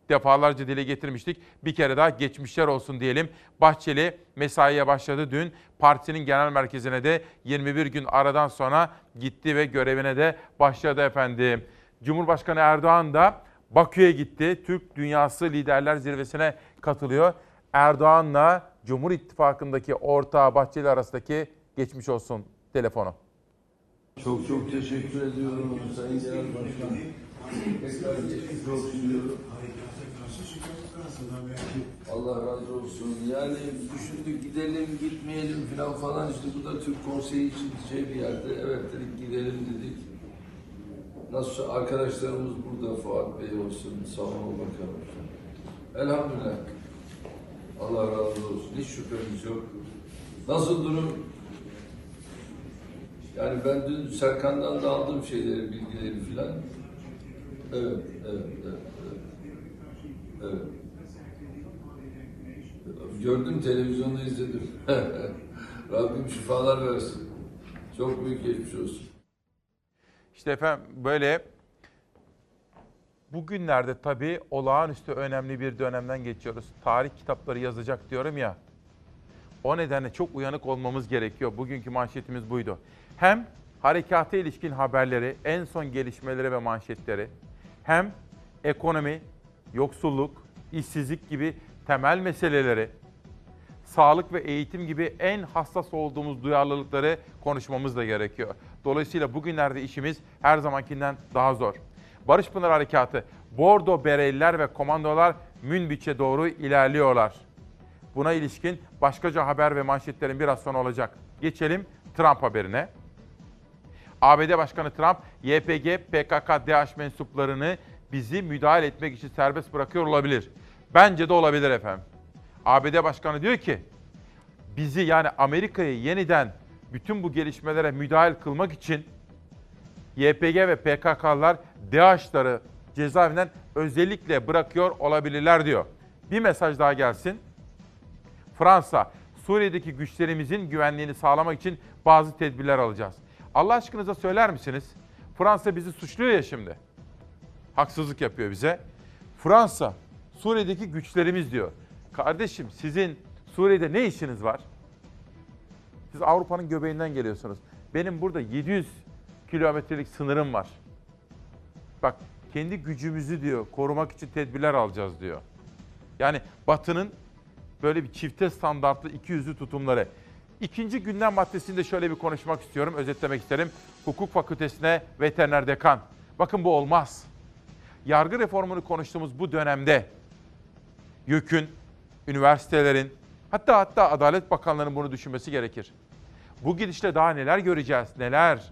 defalarca dile getirmiştik. Bir kere daha geçmişler olsun diyelim. Bahçeli mesaiye başladı dün. Partisinin genel merkezine de 21 gün aradan sonra gitti ve görevine de başladı efendim. Cumhurbaşkanı Erdoğan da Bakü'ye gitti. Türk Dünyası Liderler Zirvesi'ne katılıyor. Erdoğan'la Cumhur İttifakı'ndaki ortağı Bahçeli arasındaki geçmiş olsun telefonu. Çok çok teşekkür ediyorum Sayın Genel Başkanım. Tekrar geçmiş olsun diyorum. Allah razı olsun. Yani düşündük gidelim gitmeyelim falan falan işte bu da Türk Konseyi için şey bir yerde. Evet dedik gidelim dedik. Nasıl arkadaşlarımız burada Fuat Bey olsun, Savunma Bakanı. Elhamdülillah. Allah razı olsun. Hiç şüphemiz yok. Nasıl durum? Yani ben dün Serkan'dan da aldım şeyleri, bilgileri filan. Evet, evet, evet. Evet. Gördüm televizyonda izledim. Rabbim şifalar versin. Çok büyük geçmiş olsun. İşte efendim böyle bugünlerde tabii olağanüstü önemli bir dönemden geçiyoruz. Tarih kitapları yazacak diyorum ya. O nedenle çok uyanık olmamız gerekiyor. Bugünkü manşetimiz buydu. Hem harekata ilişkin haberleri, en son gelişmeleri ve manşetleri, hem ekonomi, yoksulluk, işsizlik gibi temel meseleleri, sağlık ve eğitim gibi en hassas olduğumuz duyarlılıkları konuşmamız da gerekiyor. Dolayısıyla bugünlerde işimiz her zamankinden daha zor. Barış Pınar Harekatı, Bordo Bereliler ve komandolar Münbiç'e doğru ilerliyorlar. Buna ilişkin başkaca haber ve manşetlerin biraz sonra olacak. Geçelim Trump haberine. ABD Başkanı Trump, YPG, PKK, DH mensuplarını bizi müdahale etmek için serbest bırakıyor olabilir. Bence de olabilir efendim. ABD Başkanı diyor ki, bizi yani Amerika'yı yeniden bütün bu gelişmelere müdahale kılmak için YPG ve PKK'lar DAEŞ'ları cezaevinden özellikle bırakıyor olabilirler diyor. Bir mesaj daha gelsin. Fransa, Suriye'deki güçlerimizin güvenliğini sağlamak için bazı tedbirler alacağız. Allah aşkınıza söyler misiniz? Fransa bizi suçluyor ya şimdi. Haksızlık yapıyor bize. Fransa, Suriye'deki güçlerimiz diyor. Kardeşim sizin Suriye'de ne işiniz var? Siz Avrupa'nın göbeğinden geliyorsunuz. Benim burada 700 kilometrelik sınırım var. Bak kendi gücümüzü diyor korumak için tedbirler alacağız diyor. Yani Batı'nın böyle bir çifte standartlı iki yüzlü tutumları. İkinci gündem maddesinde şöyle bir konuşmak istiyorum, özetlemek isterim. Hukuk fakültesine veteriner dekan. Bakın bu olmaz. Yargı reformunu konuştuğumuz bu dönemde YÖK'ün, üniversitelerin, hatta hatta Adalet Bakanlığı'nın bunu düşünmesi gerekir. Bu gidişle daha neler göreceğiz, neler?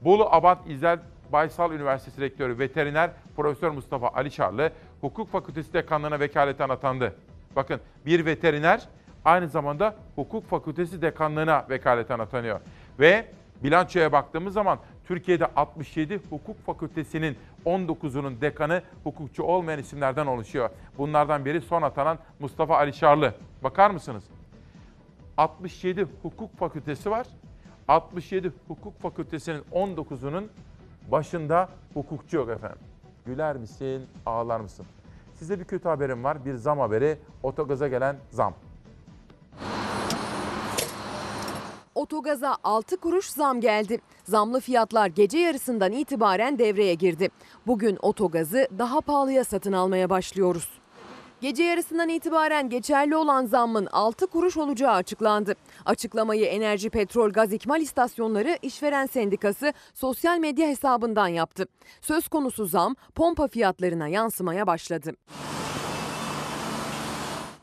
Bolu Abant İzel Baysal Üniversitesi Rektörü Veteriner Profesör Mustafa Ali Çarlı Hukuk Fakültesi Dekanlığı'na vekaleten atandı. Bakın bir veteriner aynı zamanda Hukuk Fakültesi Dekanlığı'na vekaleten atanıyor. Ve bilançoya baktığımız zaman Türkiye'de 67 hukuk fakültesinin 19'unun dekanı hukukçu olmayan isimlerden oluşuyor. Bunlardan biri son atanan Mustafa Ali Şarlı. Bakar mısınız? 67 hukuk fakültesi var. 67 hukuk fakültesinin 19'unun başında hukukçu yok efendim. Güler misin, ağlar mısın? Size bir kötü haberim var. Bir zam haberi. Otogaza gelen zam. Otogaza 6 kuruş zam geldi. Zamlı fiyatlar gece yarısından itibaren devreye girdi. Bugün otogazı daha pahalıya satın almaya başlıyoruz. Gece yarısından itibaren geçerli olan zammın 6 kuruş olacağı açıklandı. Açıklamayı Enerji Petrol Gaz İkmal İstasyonları İşveren Sendikası sosyal medya hesabından yaptı. Söz konusu zam pompa fiyatlarına yansımaya başladı.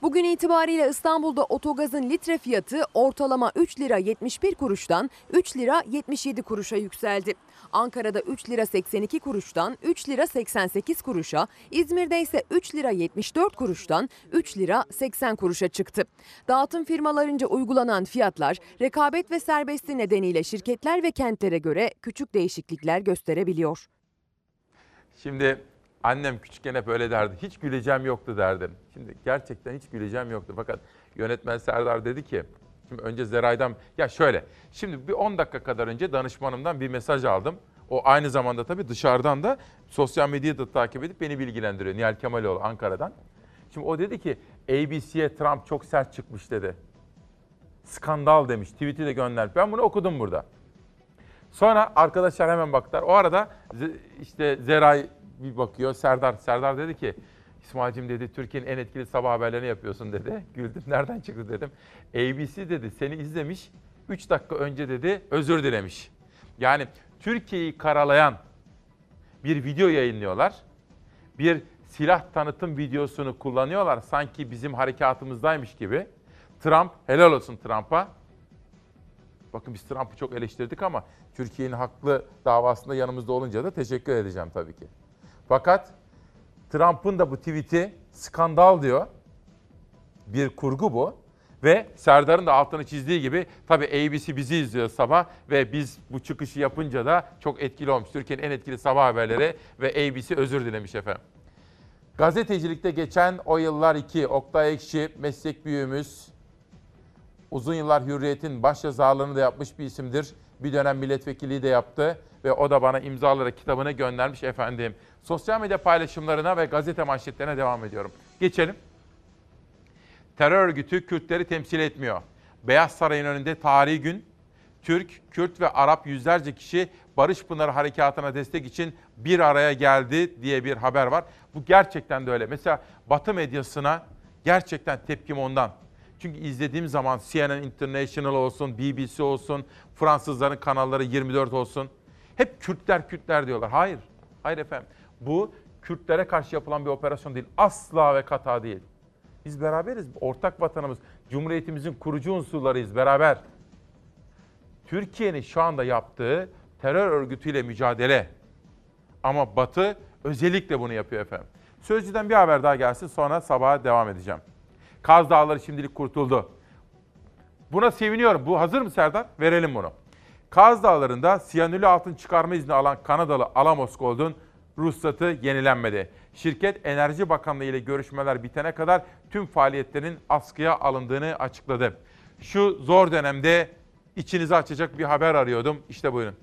Bugün itibariyle İstanbul'da otogazın litre fiyatı ortalama 3 lira 71 kuruştan 3 lira 77 kuruşa yükseldi. Ankara'da 3 lira 82 kuruştan 3 lira 88 kuruşa, İzmir'de ise 3 lira 74 kuruştan 3 lira 80 kuruşa çıktı. Dağıtım firmalarınca uygulanan fiyatlar rekabet ve serbestliği nedeniyle şirketler ve kentlere göre küçük değişiklikler gösterebiliyor. Şimdi annem küçükken hep öyle derdi. Hiç güleceğim yoktu derdim. Şimdi gerçekten hiç güleceğim yoktu. Fakat yönetmen Serdar dedi ki, şimdi önce Zeray'dan, ya şöyle, şimdi bir 10 dakika kadar önce danışmanımdan bir mesaj aldım. O aynı zamanda tabii dışarıdan da sosyal medyayı da takip edip beni bilgilendiriyor. Nihal Kemaloğlu Ankara'dan. Şimdi o dedi ki ABC'ye Trump çok sert çıkmış dedi. Skandal demiş. Tweet'i de göndermiş. Ben bunu okudum burada. Sonra arkadaşlar hemen baktılar. O arada işte Zeray bir bakıyor. Serdar Serdar dedi ki İsmail'cim dedi Türkiye'nin en etkili sabah haberlerini yapıyorsun dedi. Güldüm nereden çıktı dedim. ABC dedi seni izlemiş. 3 dakika önce dedi özür dilemiş. Yani Türkiye'yi karalayan bir video yayınlıyorlar. Bir silah tanıtım videosunu kullanıyorlar. Sanki bizim harekatımızdaymış gibi. Trump, helal olsun Trump'a. Bakın biz Trump'ı çok eleştirdik ama Türkiye'nin haklı davasında yanımızda olunca da teşekkür edeceğim tabii ki. Fakat Trump'ın da bu tweet'i skandal diyor. Bir kurgu bu. Ve Serdar'ın da altını çizdiği gibi tabii ABC bizi izliyor sabah ve biz bu çıkışı yapınca da çok etkili olmuş. Türkiye'nin en etkili sabah haberleri ve ABC özür dilemiş efendim. Gazetecilikte geçen o yıllar iki Oktay Ekşi meslek büyüğümüz, uzun yıllar Hürriyet'in başyazarlığını da yapmış bir isimdir. Bir dönem milletvekilliği de yaptı ve o da bana imzaları kitabını göndermiş efendim. Sosyal medya paylaşımlarına ve gazete manşetlerine devam ediyorum. Geçelim. Terör örgütü Kürtleri temsil etmiyor. Beyaz Saray'ın önünde tarihi gün Türk, Kürt ve Arap yüzlerce kişi Barış Pınarı Harekatı'na destek için bir araya geldi diye bir haber var. Bu gerçekten de öyle. Mesela Batı medyasına gerçekten tepkim ondan. Çünkü izlediğim zaman CNN International olsun, BBC olsun, Fransızların kanalları 24 olsun. Hep Kürtler Kürtler diyorlar. Hayır, hayır efendim. Bu Kürtlere karşı yapılan bir operasyon değil. Asla ve kata değil. Biz beraberiz. Ortak vatanımız. Cumhuriyetimizin kurucu unsurlarıyız beraber. Türkiye'nin şu anda yaptığı terör örgütüyle mücadele. Ama Batı özellikle bunu yapıyor efendim. Sözcüden bir haber daha gelsin sonra sabaha devam edeceğim. Kaz Dağları şimdilik kurtuldu. Buna seviniyorum. Bu hazır mı Serdar? Verelim bunu. Kaz Dağları'nda siyanürlü altın çıkarma izni alan Kanadalı Alamos Gold'un ruhsatı yenilenmedi. Şirket Enerji Bakanlığı ile görüşmeler bitene kadar tüm faaliyetlerin askıya alındığını açıkladı. Şu zor dönemde içinizi açacak bir haber arıyordum. İşte buyurun.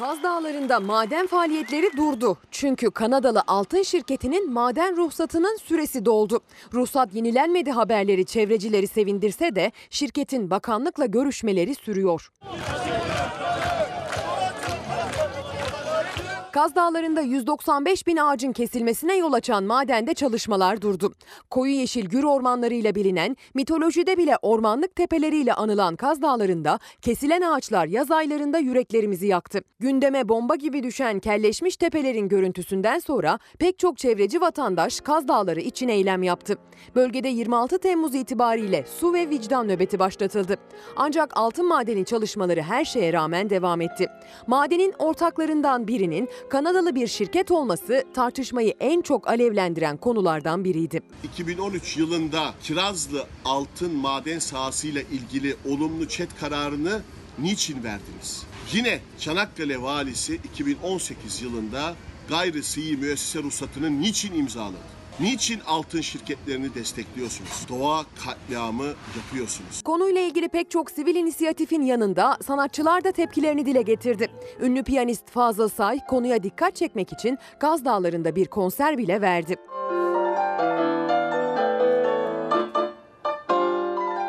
Kaz Dağları'nda maden faaliyetleri durdu. Çünkü Kanadalı altın şirketinin maden ruhsatının süresi doldu. Ruhsat yenilenmedi haberleri çevrecileri sevindirse de şirketin bakanlıkla görüşmeleri sürüyor. Kaz Dağları'nda 195 bin ağacın kesilmesine yol açan madende çalışmalar durdu. Koyu yeşil gür ormanlarıyla bilinen, mitolojide bile ormanlık tepeleriyle anılan Kaz Dağları'nda kesilen ağaçlar yaz aylarında yüreklerimizi yaktı. Gündeme bomba gibi düşen kelleşmiş tepelerin görüntüsünden sonra pek çok çevreci vatandaş Kaz Dağları için eylem yaptı. Bölgede 26 Temmuz itibariyle su ve vicdan nöbeti başlatıldı. Ancak altın madeni çalışmaları her şeye rağmen devam etti. Madenin ortaklarından birinin Kanadalı bir şirket olması tartışmayı en çok alevlendiren konulardan biriydi. 2013 yılında Kirazlı altın maden sahasıyla ilgili olumlu çet kararını niçin verdiniz? Yine Çanakkale valisi 2018 yılında gayri sıhhi müessese ruhsatını niçin imzaladı? Niçin altın şirketlerini destekliyorsunuz? Doğa katliamı yapıyorsunuz. Konuyla ilgili pek çok sivil inisiyatifin yanında sanatçılar da tepkilerini dile getirdi. Ünlü piyanist Fazıl Say konuya dikkat çekmek için Kaz Dağları'nda bir konser bile verdi.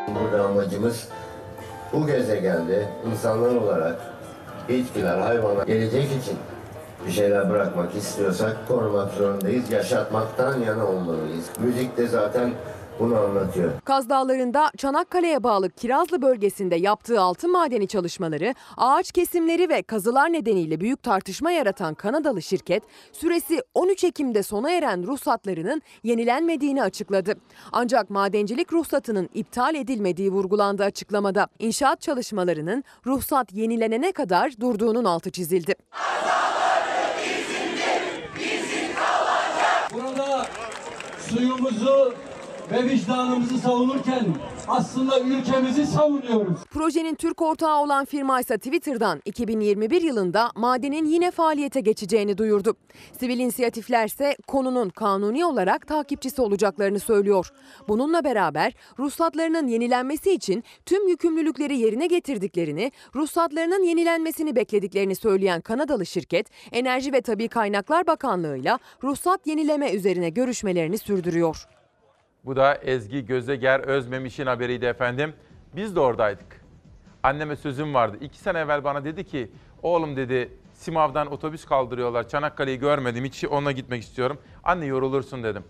Burada amacımız bu gezegende insanlar olarak bitkiler, hayvanlar gelecek için bir şeyler bırakmak istiyorsak korumak zorundayız. Yaşatmaktan yana olmalıyız. Müzik de zaten bunu anlatıyor. Kaz Dağları'nda Çanakkale'ye bağlı Kirazlı bölgesinde yaptığı altın madeni çalışmaları, ağaç kesimleri ve kazılar nedeniyle büyük tartışma yaratan Kanadalı şirket, süresi 13 Ekim'de sona eren ruhsatlarının yenilenmediğini açıkladı. Ancak madencilik ruhsatının iptal edilmediği vurgulandı açıklamada. İnşaat çalışmalarının ruhsat yenilenene kadar durduğunun altı çizildi. Burada 只有不是。Ve vicdanımızı savunurken aslında ülkemizi savunuyoruz. Projenin Türk ortağı olan firma ise Twitter'dan 2021 yılında madenin yine faaliyete geçeceğini duyurdu. Sivil inisiyatifler ise konunun kanuni olarak takipçisi olacaklarını söylüyor. Bununla beraber ruhsatlarının yenilenmesi için tüm yükümlülükleri yerine getirdiklerini, ruhsatlarının yenilenmesini beklediklerini söyleyen Kanadalı şirket, Enerji ve Tabi Kaynaklar Bakanlığı'yla ruhsat yenileme üzerine görüşmelerini sürdürüyor. Bu da Ezgi Gözeger Özmemiş'in haberiydi efendim. Biz de oradaydık. Anneme sözüm vardı. İki sene evvel bana dedi ki, oğlum dedi Simav'dan otobüs kaldırıyorlar. Çanakkale'yi görmedim. Hiç onunla gitmek istiyorum. Anne yorulursun dedim.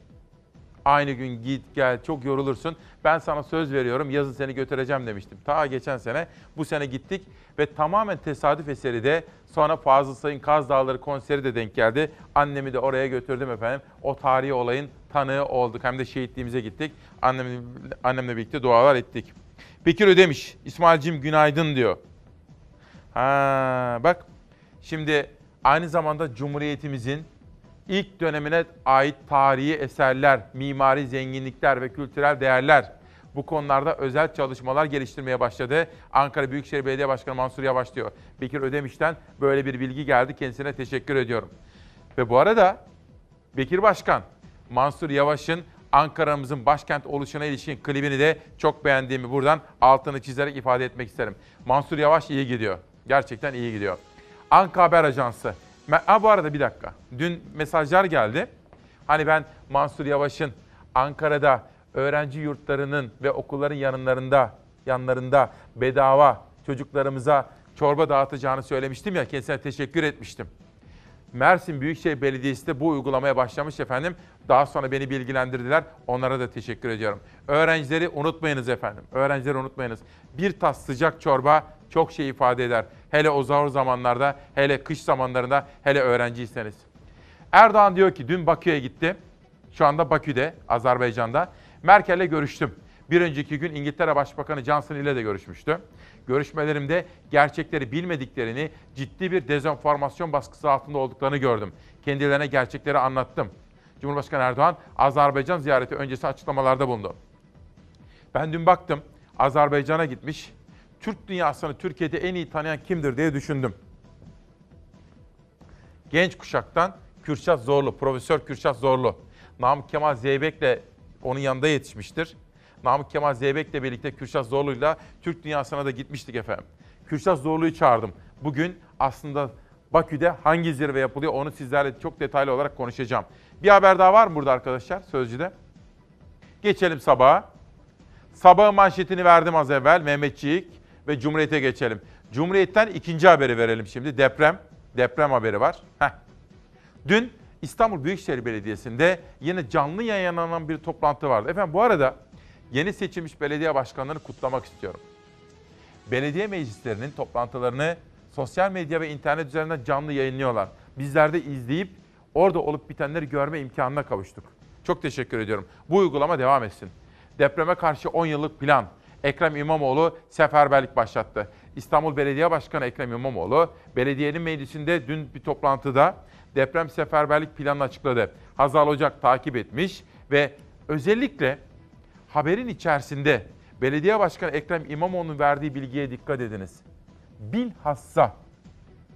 Aynı gün git gel çok yorulursun. Ben sana söz veriyorum yazın seni götüreceğim demiştim. Ta geçen sene bu sene gittik ve tamamen tesadüf eseri de sonra Fazıl Say'ın Kaz Dağları konseri de denk geldi. Annemi de oraya götürdüm efendim. O tarihi olayın tanığı olduk. Hem de şehitliğimize gittik. Annemle, annemle birlikte dualar ettik. Bekir Ödemiş, İsmail'cim günaydın diyor. Ha, bak şimdi aynı zamanda Cumhuriyetimizin ilk dönemine ait tarihi eserler, mimari zenginlikler ve kültürel değerler bu konularda özel çalışmalar geliştirmeye başladı. Ankara Büyükşehir Belediye Başkanı Mansur Yavaş diyor. Bekir Ödemiş'ten böyle bir bilgi geldi. Kendisine teşekkür ediyorum. Ve bu arada Bekir Başkan, Mansur Yavaş'ın Ankara'mızın başkent oluşuna ilişkin klibini de çok beğendiğimi buradan altını çizerek ifade etmek isterim. Mansur Yavaş iyi gidiyor. Gerçekten iyi gidiyor. Anka Haber Ajansı. Ha, bu arada bir dakika. Dün mesajlar geldi. Hani ben Mansur Yavaş'ın Ankara'da öğrenci yurtlarının ve okulların yanlarında yanlarında bedava çocuklarımıza çorba dağıtacağını söylemiştim ya kendisine teşekkür etmiştim. Mersin Büyükşehir Belediyesi de bu uygulamaya başlamış efendim. Daha sonra beni bilgilendirdiler. Onlara da teşekkür ediyorum. Öğrencileri unutmayınız efendim. Öğrencileri unutmayınız. Bir tas sıcak çorba çok şey ifade eder. Hele o zor zamanlarda, hele kış zamanlarında, hele öğrenciyseniz. Erdoğan diyor ki dün Bakü'ye gitti. Şu anda Bakü'de, Azerbaycan'da. Merkel'le görüştüm. Bir önceki gün İngiltere Başbakanı Johnson ile de görüşmüştü. Görüşmelerimde gerçekleri bilmediklerini, ciddi bir dezenformasyon baskısı altında olduklarını gördüm. Kendilerine gerçekleri anlattım. Cumhurbaşkanı Erdoğan Azerbaycan ziyareti öncesi açıklamalarda bulundu. Ben dün baktım Azerbaycan'a gitmiş. Türk dünyasını Türkiye'de en iyi tanıyan kimdir diye düşündüm. Genç kuşaktan Kürşat Zorlu, Profesör Kürşat Zorlu. Namık Kemal Zeybek'le onun yanında yetişmiştir. Namık Kemal Zeybek'le birlikte Kürşat Zorlu'yla Türk dünyasına da gitmiştik efendim. Kürşat Zorlu'yu çağırdım. Bugün aslında Bakü'de hangi zirve yapılıyor onu sizlerle çok detaylı olarak konuşacağım. Bir haber daha var mı burada arkadaşlar Sözcü'de? Geçelim sabaha. Sabah manşetini verdim az evvel Mehmetçiğik ve Cumhuriyet'e geçelim. Cumhuriyet'ten ikinci haberi verelim şimdi. Deprem, deprem haberi var. Heh. Dün İstanbul Büyükşehir Belediyesi'nde yine canlı yayınlanan bir toplantı vardı. Efendim bu arada yeni seçilmiş belediye başkanlarını kutlamak istiyorum. Belediye meclislerinin toplantılarını sosyal medya ve internet üzerinden canlı yayınlıyorlar. Bizler de izleyip orada olup bitenleri görme imkanına kavuştuk. Çok teşekkür ediyorum. Bu uygulama devam etsin. Depreme karşı 10 yıllık plan. Ekrem İmamoğlu seferberlik başlattı. İstanbul Belediye Başkanı Ekrem İmamoğlu, belediyenin meclisinde dün bir toplantıda deprem seferberlik planını açıkladı. Hazal Ocak takip etmiş ve özellikle haberin içerisinde Belediye Başkanı Ekrem İmamoğlu'nun verdiği bilgiye dikkat ediniz. Bilhassa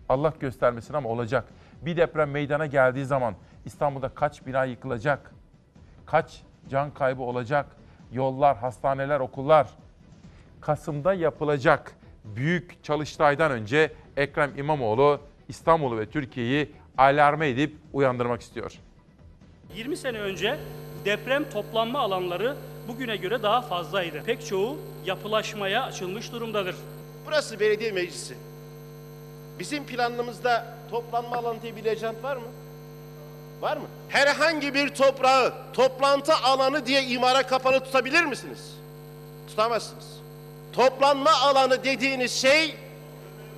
Allah göstermesin ama olacak. Bir deprem meydana geldiği zaman İstanbul'da kaç bina yıkılacak? Kaç can kaybı olacak? Yollar, hastaneler, okullar. Kasım'da yapılacak büyük çalıştaydan önce Ekrem İmamoğlu İstanbul'u ve Türkiye'yi alarme edip uyandırmak istiyor. 20 sene önce deprem toplanma alanları bugüne göre daha fazlaydı. Pek çoğu yapılaşmaya açılmış durumdadır. Burası belediye meclisi. Bizim planımızda toplanma alanı bir lejant var mı? Var mı? Herhangi bir toprağı toplantı alanı diye imara kapalı tutabilir misiniz? Tutamazsınız. Toplanma alanı dediğiniz şey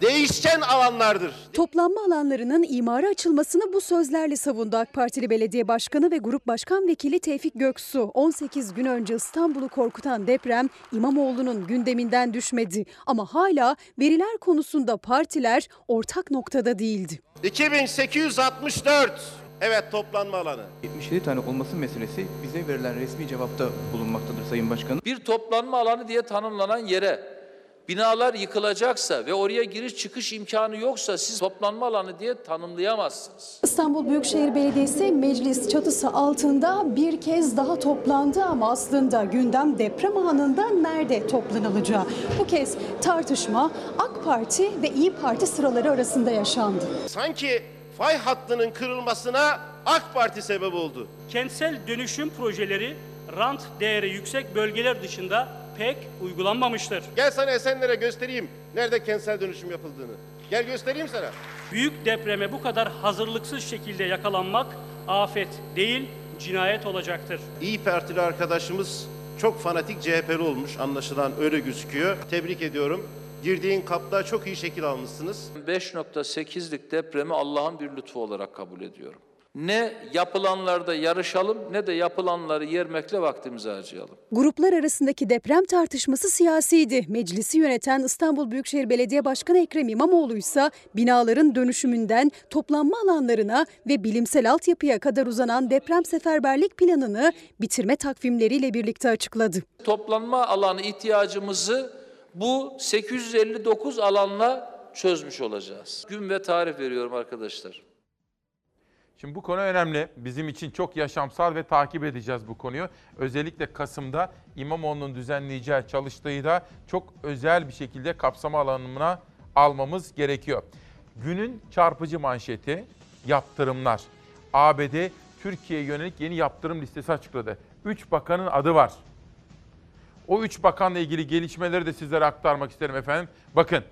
değişken alanlardır. Toplanma alanlarının imara açılmasını bu sözlerle savundu AK Partili Belediye Başkanı ve Grup Başkan Vekili Tevfik Göksu. 18 gün önce İstanbul'u korkutan deprem İmamoğlu'nun gündeminden düşmedi. Ama hala veriler konusunda partiler ortak noktada değildi. 2864 evet toplanma alanı. 77 tane olması meselesi bize verilen resmi cevapta bulunmaktadır Sayın Başkanım. Bir toplanma alanı diye tanımlanan yere binalar yıkılacaksa ve oraya giriş çıkış imkanı yoksa siz toplanma alanı diye tanımlayamazsınız. İstanbul Büyükşehir Belediyesi meclis çatısı altında bir kez daha toplandı ama aslında gündem deprem anında nerede toplanılacağı. Bu kez tartışma AK Parti ve İyi Parti sıraları arasında yaşandı. Sanki fay hattının kırılmasına AK Parti sebep oldu. Kentsel dönüşüm projeleri rant değeri yüksek bölgeler dışında pek uygulanmamıştır. Gel sana Esenler'e göstereyim nerede kentsel dönüşüm yapıldığını. Gel göstereyim sana. Büyük depreme bu kadar hazırlıksız şekilde yakalanmak afet değil, cinayet olacaktır. İyi Partili arkadaşımız çok fanatik CHP'li olmuş anlaşılan öyle gözüküyor. Tebrik ediyorum. Girdiğin kapta çok iyi şekil almışsınız. 5.8'lik depremi Allah'ın bir lütfu olarak kabul ediyorum. Ne yapılanlarda yarışalım ne de yapılanları yermekle vaktimizi harcayalım. Gruplar arasındaki deprem tartışması siyasiydi. Meclisi yöneten İstanbul Büyükşehir Belediye Başkanı Ekrem İmamoğlu ise binaların dönüşümünden toplanma alanlarına ve bilimsel altyapıya kadar uzanan deprem seferberlik planını bitirme takvimleriyle birlikte açıkladı. Toplanma alanı ihtiyacımızı bu 859 alanla çözmüş olacağız. Gün ve tarih veriyorum arkadaşlar. Şimdi bu konu önemli. Bizim için çok yaşamsal ve takip edeceğiz bu konuyu. Özellikle Kasım'da İmamoğlu'nun düzenleyeceği çalıştayı da çok özel bir şekilde kapsama alanına almamız gerekiyor. Günün çarpıcı manşeti yaptırımlar. ABD Türkiye'ye yönelik yeni yaptırım listesi açıkladı. Üç bakanın adı var. O üç bakanla ilgili gelişmeleri de sizlere aktarmak isterim efendim. Bakın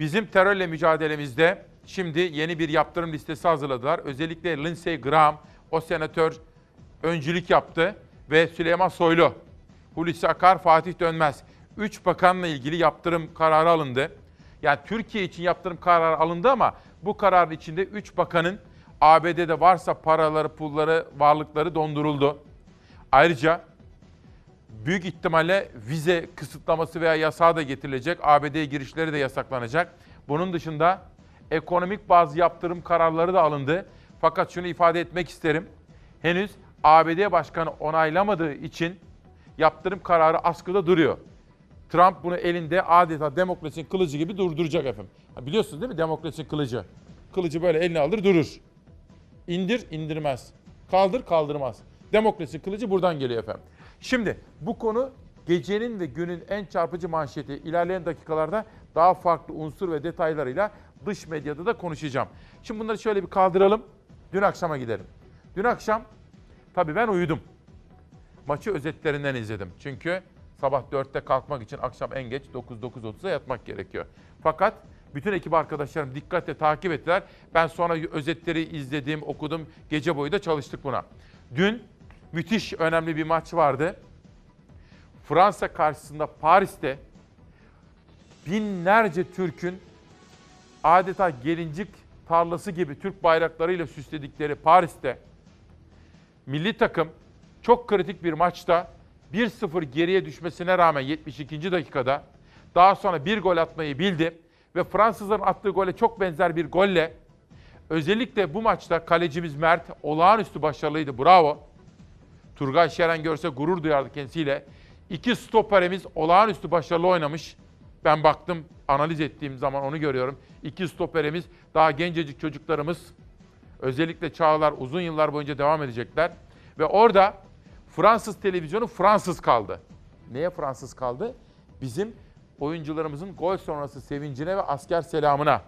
bizim terörle mücadelemizde şimdi yeni bir yaptırım listesi hazırladılar. Özellikle Lindsey Graham, o senatör öncülük yaptı ve Süleyman Soylu, Hulusi Akar, Fatih Dönmez. Üç bakanla ilgili yaptırım kararı alındı. Yani Türkiye için yaptırım kararı alındı ama bu kararın içinde üç bakanın ABD'de varsa paraları, pulları, varlıkları donduruldu. Ayrıca büyük ihtimalle vize kısıtlaması veya yasağı da getirilecek. ABD'ye girişleri de yasaklanacak. Bunun dışında ekonomik bazı yaptırım kararları da alındı. Fakat şunu ifade etmek isterim. Henüz ABD Başkanı onaylamadığı için yaptırım kararı askıda duruyor. Trump bunu elinde adeta demokrasinin kılıcı gibi durduracak efendim. Biliyorsunuz değil mi demokrasinin kılıcı? Kılıcı böyle eline alır durur. İndir indirmez. Kaldır kaldırmaz. Demokrasi kılıcı buradan geliyor efendim. Şimdi bu konu gecenin ve günün en çarpıcı manşeti. İlerleyen dakikalarda daha farklı unsur ve detaylarıyla dış medyada da konuşacağım. Şimdi bunları şöyle bir kaldıralım. Dün akşama gidelim. Dün akşam tabii ben uyudum. Maçı özetlerinden izledim. Çünkü sabah 4'te kalkmak için akşam en geç 9-9.30'da yatmak gerekiyor. Fakat bütün ekip arkadaşlarım dikkatle takip ettiler. Ben sonra özetleri izledim, okudum. Gece boyu da çalıştık buna. Dün müthiş önemli bir maç vardı. Fransa karşısında Paris'te binlerce Türk'ün adeta gelincik tarlası gibi Türk bayraklarıyla süsledikleri Paris'te milli takım çok kritik bir maçta 1-0 geriye düşmesine rağmen 72. dakikada daha sonra bir gol atmayı bildi ve Fransızların attığı gole çok benzer bir golle özellikle bu maçta kalecimiz Mert olağanüstü başarılıydı. Bravo. Turgay Şeren görse gurur duyardı kendisiyle. İki stoperimiz olağanüstü başarılı oynamış. Ben baktım, analiz ettiğim zaman onu görüyorum. İki stoperimiz, daha gencecik çocuklarımız, özellikle çağlar uzun yıllar boyunca devam edecekler. Ve orada Fransız televizyonu Fransız kaldı. Neye Fransız kaldı? Bizim oyuncularımızın gol sonrası sevincine ve asker selamına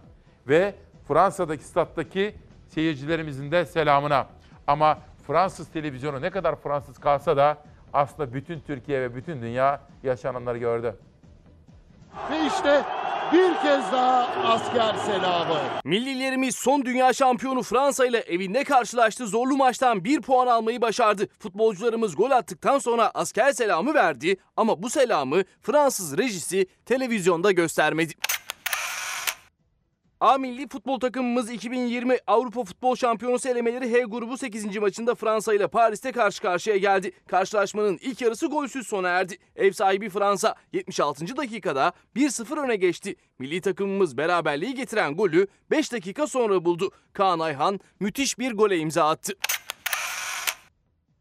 ve Fransa'daki stat'taki seyircilerimizin de selamına. Ama Fransız televizyonu ne kadar Fransız kalsa da aslında bütün Türkiye ve bütün dünya yaşananları gördü. Ve işte bir kez daha asker selamı. Millilerimiz son dünya şampiyonu Fransa ile evinde karşılaştı. Zorlu maçtan bir puan almayı başardı. Futbolcularımız gol attıktan sonra asker selamı verdi ama bu selamı Fransız rejisi televizyonda göstermedi. A milli futbol takımımız 2020 Avrupa Futbol Şampiyonası elemeleri H grubu 8. maçında Fransa ile Paris'te karşı karşıya geldi. Karşılaşmanın ilk yarısı golsüz sona erdi. Ev sahibi Fransa 76. dakikada 1-0 öne geçti. Milli takımımız beraberliği getiren golü 5 dakika sonra buldu. Kaan Ayhan müthiş bir gole imza attı.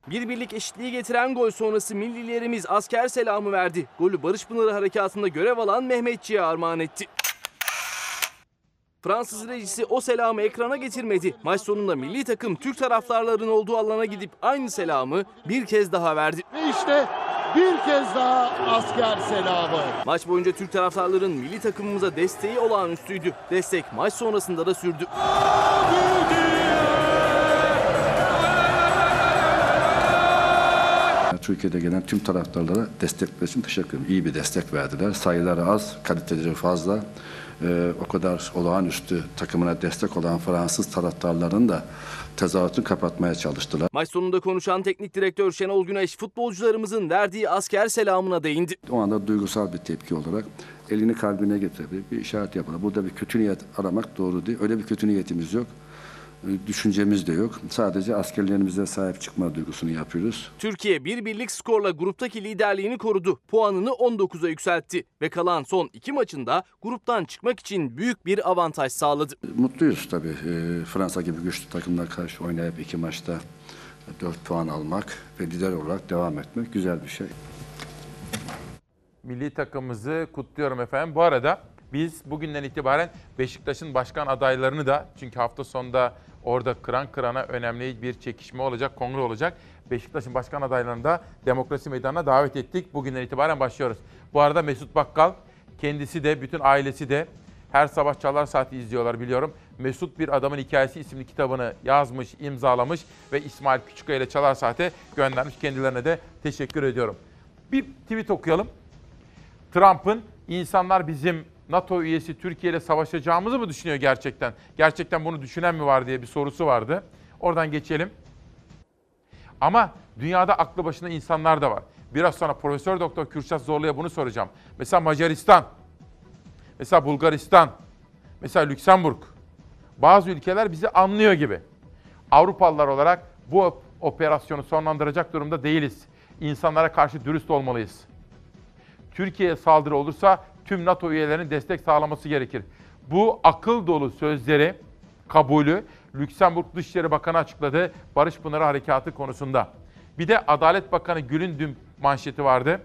Bir birlik eşitliği getiren gol sonrası millilerimiz asker selamı verdi. Golü Barış Pınarı Harekatı'nda görev alan Mehmetçi'ye armağan etti. Fransız rejisi o selamı ekrana getirmedi. Maç sonunda milli takım Türk taraftarların olduğu alana gidip aynı selamı bir kez daha verdi. Ve işte bir kez daha asker selamı. Maç boyunca Türk taraftarların milli takımımıza desteği olağanüstüydü. Destek maç sonrasında da sürdü. Türkiye'de gelen tüm taraftarlara destekleri için teşekkür ederim. İyi bir destek verdiler. Sayıları az, kaliteleri fazla. Ee, o kadar olağanüstü takımına destek olan Fransız taraftarların da tezahüratını kapatmaya çalıştılar. Maç sonunda konuşan teknik direktör Şenol Güneş futbolcularımızın verdiği asker selamına değindi. O anda duygusal bir tepki olarak elini kalbine getirdi. Bir işaret yapalım. Burada bir kötü niyet aramak doğru değil. Öyle bir kötü niyetimiz yok. Düşüncemiz de yok. Sadece askerlerimize sahip çıkma duygusunu yapıyoruz. Türkiye bir birlik skorla gruptaki liderliğini korudu. Puanını 19'a yükseltti ve kalan son iki maçında gruptan çıkmak için büyük bir avantaj sağladı. Mutluyuz tabii. Ee, Fransa gibi güçlü takımla karşı oynayıp iki maçta 4 puan almak ve lider olarak devam etmek güzel bir şey. Milli takımımızı kutluyorum efendim. Bu arada biz bugünden itibaren Beşiktaş'ın başkan adaylarını da çünkü hafta sonunda orada kıran kırana önemli bir çekişme olacak, kongre olacak. Beşiktaş'ın başkan adaylarını da demokrasi meydanına davet ettik. Bugünden itibaren başlıyoruz. Bu arada Mesut Bakkal kendisi de bütün ailesi de her sabah Çalar Saati izliyorlar biliyorum. Mesut Bir Adamın Hikayesi isimli kitabını yazmış, imzalamış ve İsmail Küçükkaya ile Çalar Saat'e göndermiş. Kendilerine de teşekkür ediyorum. Bir tweet okuyalım. Trump'ın insanlar bizim NATO üyesi Türkiye ile savaşacağımızı mı düşünüyor gerçekten? Gerçekten bunu düşünen mi var diye bir sorusu vardı. Oradan geçelim. Ama dünyada aklı başında insanlar da var. Biraz sonra Profesör Doktor Kürşat Zorlu'ya bunu soracağım. Mesela Macaristan, mesela Bulgaristan, mesela Lüksemburg. Bazı ülkeler bizi anlıyor gibi. Avrupalılar olarak bu operasyonu sonlandıracak durumda değiliz. İnsanlara karşı dürüst olmalıyız. Türkiye'ye saldırı olursa tüm NATO üyelerinin destek sağlaması gerekir. Bu akıl dolu sözleri, kabulü Lüksemburg Dışişleri Bakanı açıkladı Barış Pınarı Harekatı konusunda. Bir de Adalet Bakanı Gül'ün dün manşeti vardı.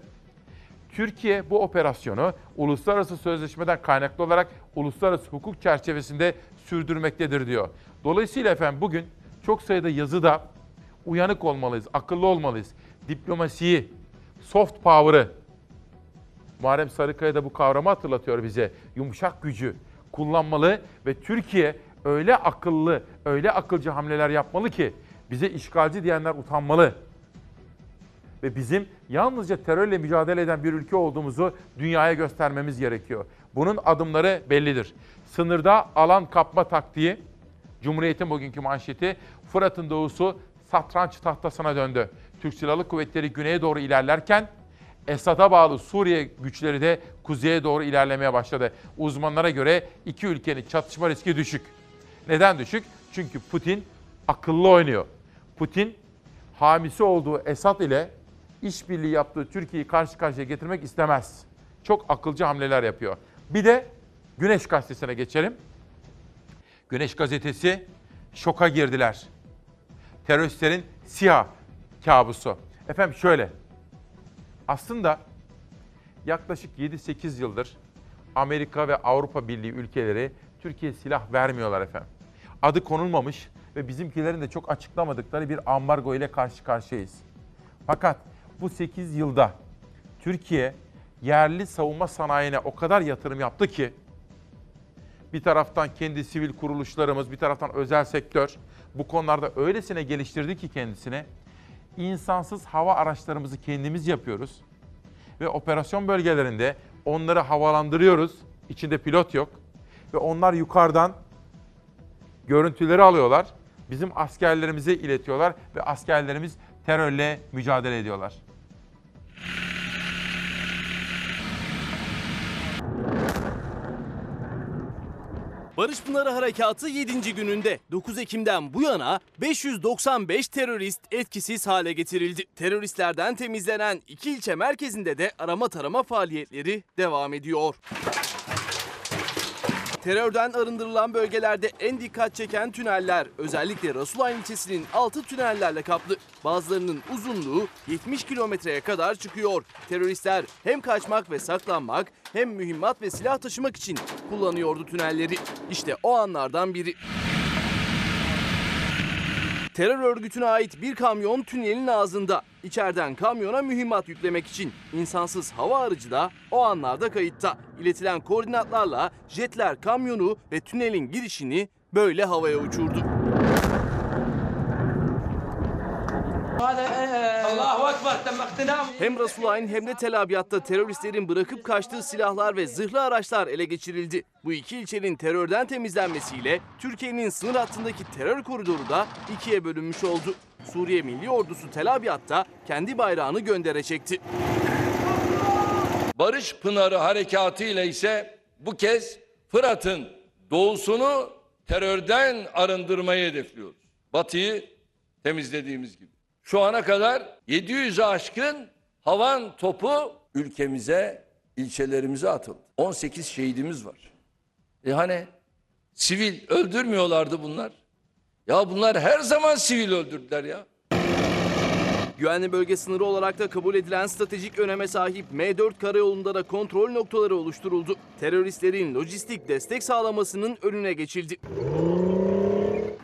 Türkiye bu operasyonu uluslararası sözleşmeden kaynaklı olarak uluslararası hukuk çerçevesinde sürdürmektedir diyor. Dolayısıyla efendim bugün çok sayıda yazıda uyanık olmalıyız, akıllı olmalıyız. Diplomasiyi, soft power'ı, Muharrem Sarıkaya da bu kavramı hatırlatıyor bize. Yumuşak gücü kullanmalı ve Türkiye öyle akıllı, öyle akılcı hamleler yapmalı ki bize işgalci diyenler utanmalı. Ve bizim yalnızca terörle mücadele eden bir ülke olduğumuzu dünyaya göstermemiz gerekiyor. Bunun adımları bellidir. Sınırda alan kapma taktiği, Cumhuriyet'in bugünkü manşeti, Fırat'ın doğusu satranç tahtasına döndü. Türk Silahlı Kuvvetleri güneye doğru ilerlerken Esad'a bağlı Suriye güçleri de kuzeye doğru ilerlemeye başladı. Uzmanlara göre iki ülkenin çatışma riski düşük. Neden düşük? Çünkü Putin akıllı oynuyor. Putin hamisi olduğu Esad ile işbirliği yaptığı Türkiye'yi karşı karşıya getirmek istemez. Çok akılcı hamleler yapıyor. Bir de Güneş Gazetesi'ne geçelim. Güneş Gazetesi şoka girdiler. Teröristlerin siyah kabusu. Efendim şöyle, aslında yaklaşık 7-8 yıldır Amerika ve Avrupa Birliği ülkeleri Türkiye silah vermiyorlar efendim. Adı konulmamış ve bizimkilerin de çok açıklamadıkları bir ambargo ile karşı karşıyayız. Fakat bu 8 yılda Türkiye yerli savunma sanayine o kadar yatırım yaptı ki bir taraftan kendi sivil kuruluşlarımız, bir taraftan özel sektör bu konularda öylesine geliştirdi ki kendisine insansız hava araçlarımızı kendimiz yapıyoruz. Ve operasyon bölgelerinde onları havalandırıyoruz. İçinde pilot yok. Ve onlar yukarıdan görüntüleri alıyorlar. Bizim askerlerimize iletiyorlar ve askerlerimiz terörle mücadele ediyorlar. Barış Pınarı Harekatı 7. gününde 9 Ekim'den bu yana 595 terörist etkisiz hale getirildi. Teröristlerden temizlenen iki ilçe merkezinde de arama tarama faaliyetleri devam ediyor. Terörden arındırılan bölgelerde en dikkat çeken tüneller özellikle Rasulayn ilçesinin altı tünellerle kaplı. Bazılarının uzunluğu 70 kilometreye kadar çıkıyor. Teröristler hem kaçmak ve saklanmak hem mühimmat ve silah taşımak için kullanıyordu tünelleri. İşte o anlardan biri. Terör örgütüne ait bir kamyon tünelin ağzında. İçeriden kamyona mühimmat yüklemek için insansız hava aracı da o anlarda kayıtta. İletilen koordinatlarla jetler kamyonu ve tünelin girişini böyle havaya uçurdu. Hem Rasulayn hem de Tel Abyad'da teröristlerin bırakıp kaçtığı silahlar ve zırhlı araçlar ele geçirildi. Bu iki ilçenin terörden temizlenmesiyle Türkiye'nin sınır hattındaki terör koridoru da ikiye bölünmüş oldu. Suriye Milli Ordusu Tel Abyad'da kendi bayrağını göndere çekti. Barış Pınarı Harekatı ile ise bu kez Fırat'ın doğusunu terörden arındırmayı hedefliyoruz. Batı'yı temizlediğimiz gibi. Şu ana kadar 700'e aşkın havan topu ülkemize, ilçelerimize atıldı. 18 şehidimiz var. E hani sivil öldürmüyorlardı bunlar. Ya bunlar her zaman sivil öldürdüler ya. Güvenli bölge sınırı olarak da kabul edilen stratejik öneme sahip M4 karayolunda da kontrol noktaları oluşturuldu. Teröristlerin lojistik destek sağlamasının önüne geçildi.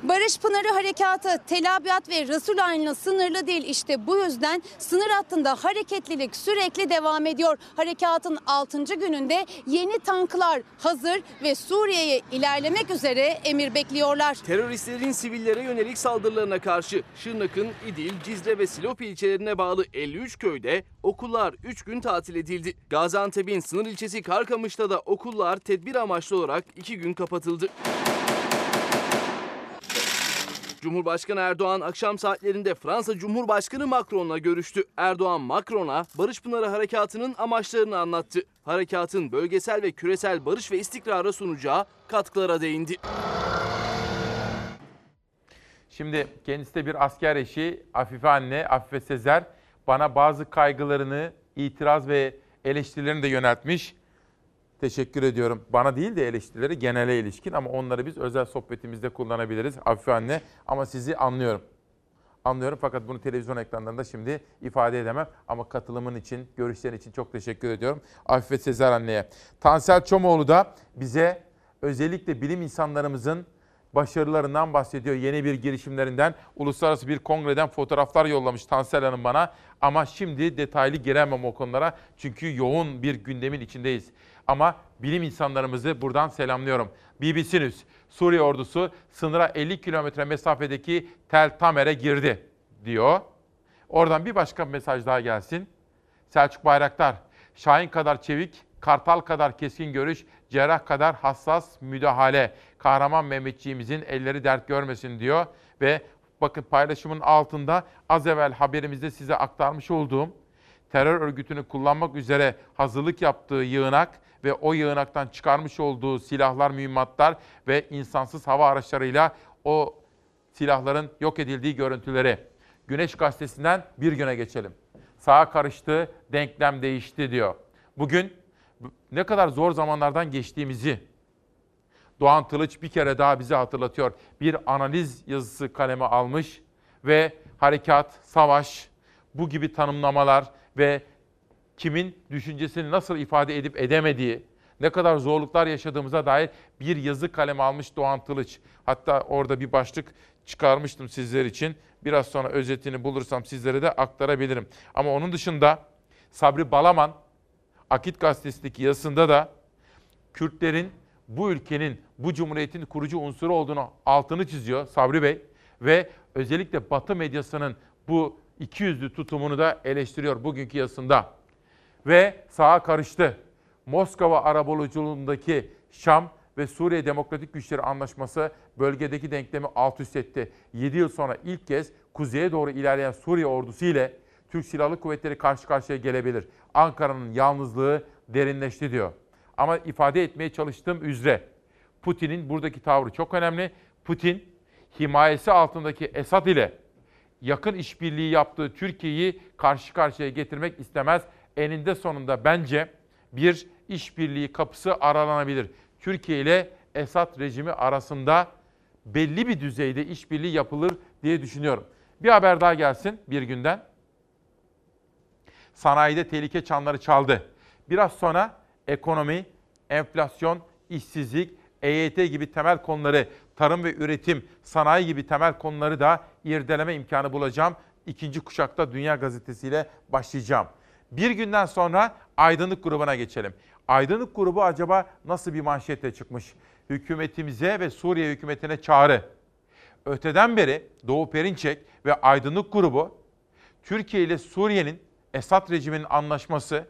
Barış Pınarı Harekatı Tel Abyad ve Rasulayn'la sınırlı değil. İşte bu yüzden sınır hattında hareketlilik sürekli devam ediyor. Harekatın 6. gününde yeni tanklar hazır ve Suriye'ye ilerlemek üzere emir bekliyorlar. Teröristlerin sivillere yönelik saldırılarına karşı Şırnak'ın İdil, Cizre ve Silopi ilçelerine bağlı 53 köyde okullar 3 gün tatil edildi. Gaziantep'in sınır ilçesi Karkamış'ta da okullar tedbir amaçlı olarak 2 gün kapatıldı. Cumhurbaşkanı Erdoğan akşam saatlerinde Fransa Cumhurbaşkanı Macron'la görüştü. Erdoğan Macron'a Barış Pınarı Harekatı'nın amaçlarını anlattı. Harekatın bölgesel ve küresel barış ve istikrara sunacağı katkılara değindi. Şimdi kendisi de bir asker eşi Afife anne, Afife Sezer bana bazı kaygılarını, itiraz ve eleştirilerini de yöneltmiş. Teşekkür ediyorum. Bana değil de eleştirileri genele ilişkin ama onları biz özel sohbetimizde kullanabiliriz Afife anne. Ama sizi anlıyorum. Anlıyorum fakat bunu televizyon ekranlarında şimdi ifade edemem. Ama katılımın için, görüşlerin için çok teşekkür ediyorum. Afife Sezer anneye. Tansel Çomoğlu da bize özellikle bilim insanlarımızın başarılarından bahsediyor. Yeni bir girişimlerinden, uluslararası bir kongreden fotoğraflar yollamış Tansel Hanım bana. Ama şimdi detaylı giremem o konulara. Çünkü yoğun bir gündemin içindeyiz. Ama bilim insanlarımızı buradan selamlıyorum. BBC News, Suriye ordusu sınıra 50 kilometre mesafedeki Tel Tamer'e girdi diyor. Oradan bir başka mesaj daha gelsin. Selçuk Bayraktar, Şahin kadar çevik, Kartal kadar keskin görüş, cerrah kadar hassas müdahale. Kahraman Mehmetçiğimizin elleri dert görmesin diyor. Ve bakın paylaşımın altında az evvel haberimizde size aktarmış olduğum terör örgütünü kullanmak üzere hazırlık yaptığı yığınak ve o yığınaktan çıkarmış olduğu silahlar, mühimmatlar ve insansız hava araçlarıyla o silahların yok edildiği görüntüleri. Güneş Gazetesi'nden bir güne geçelim. Sağa karıştı, denklem değişti diyor. Bugün ne kadar zor zamanlardan geçtiğimizi Doğan Tılıç bir kere daha bize hatırlatıyor. Bir analiz yazısı kaleme almış ve harekat, savaş, bu gibi tanımlamalar ve kimin düşüncesini nasıl ifade edip edemediği, ne kadar zorluklar yaşadığımıza dair bir yazı kaleme almış Doğan Tılıç. Hatta orada bir başlık çıkarmıştım sizler için. Biraz sonra özetini bulursam sizlere de aktarabilirim. Ama onun dışında Sabri Balaman, Akit Gazetesi'ndeki yazısında da Kürtlerin bu ülkenin, bu cumhuriyetin kurucu unsuru olduğunu altını çiziyor Sabri Bey. Ve özellikle Batı medyasının bu ikiyüzlü tutumunu da eleştiriyor bugünkü yazısında. Ve sağa karıştı. Moskova arabuluculuğundaki Şam ve Suriye Demokratik Güçleri Anlaşması bölgedeki denklemi alt üst etti. 7 yıl sonra ilk kez kuzeye doğru ilerleyen Suriye ordusu ile Türk Silahlı Kuvvetleri karşı karşıya gelebilir. Ankara'nın yalnızlığı derinleşti diyor. Ama ifade etmeye çalıştığım üzere Putin'in buradaki tavrı çok önemli. Putin himayesi altındaki Esad ile yakın işbirliği yaptığı Türkiye'yi karşı karşıya getirmek istemez. Eninde sonunda bence bir işbirliği kapısı aralanabilir. Türkiye ile Esad rejimi arasında belli bir düzeyde işbirliği yapılır diye düşünüyorum. Bir haber daha gelsin bir günden. Sanayide tehlike çanları çaldı. Biraz sonra ekonomi, enflasyon, işsizlik, EYT gibi temel konuları, tarım ve üretim, sanayi gibi temel konuları da irdeleme imkanı bulacağım. İkinci kuşakta Dünya Gazetesi ile başlayacağım. Bir günden sonra Aydınlık grubuna geçelim. Aydınlık grubu acaba nasıl bir manşetle çıkmış? Hükümetimize ve Suriye hükümetine çağrı. Öteden beri Doğu Perinçek ve Aydınlık grubu Türkiye ile Suriye'nin Esad rejiminin anlaşması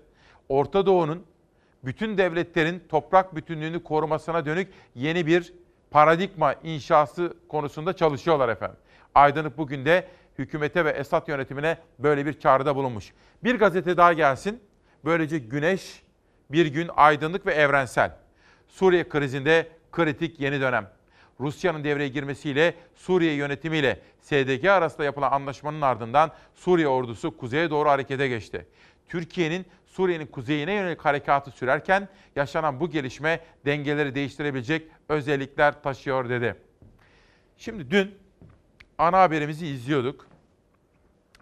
Orta Doğu'nun bütün devletlerin toprak bütünlüğünü korumasına dönük yeni bir paradigma inşası konusunda çalışıyorlar efendim. Aydınlık bugün de hükümete ve Esad yönetimine böyle bir çağrıda bulunmuş. Bir gazete daha gelsin. Böylece güneş bir gün aydınlık ve evrensel. Suriye krizinde kritik yeni dönem. Rusya'nın devreye girmesiyle Suriye yönetimiyle SDG arasında yapılan anlaşmanın ardından Suriye ordusu kuzeye doğru harekete geçti. Türkiye'nin Suriye'nin kuzeyine yönelik harekatı sürerken yaşanan bu gelişme dengeleri değiştirebilecek özellikler taşıyor dedi. Şimdi dün ana haberimizi izliyorduk.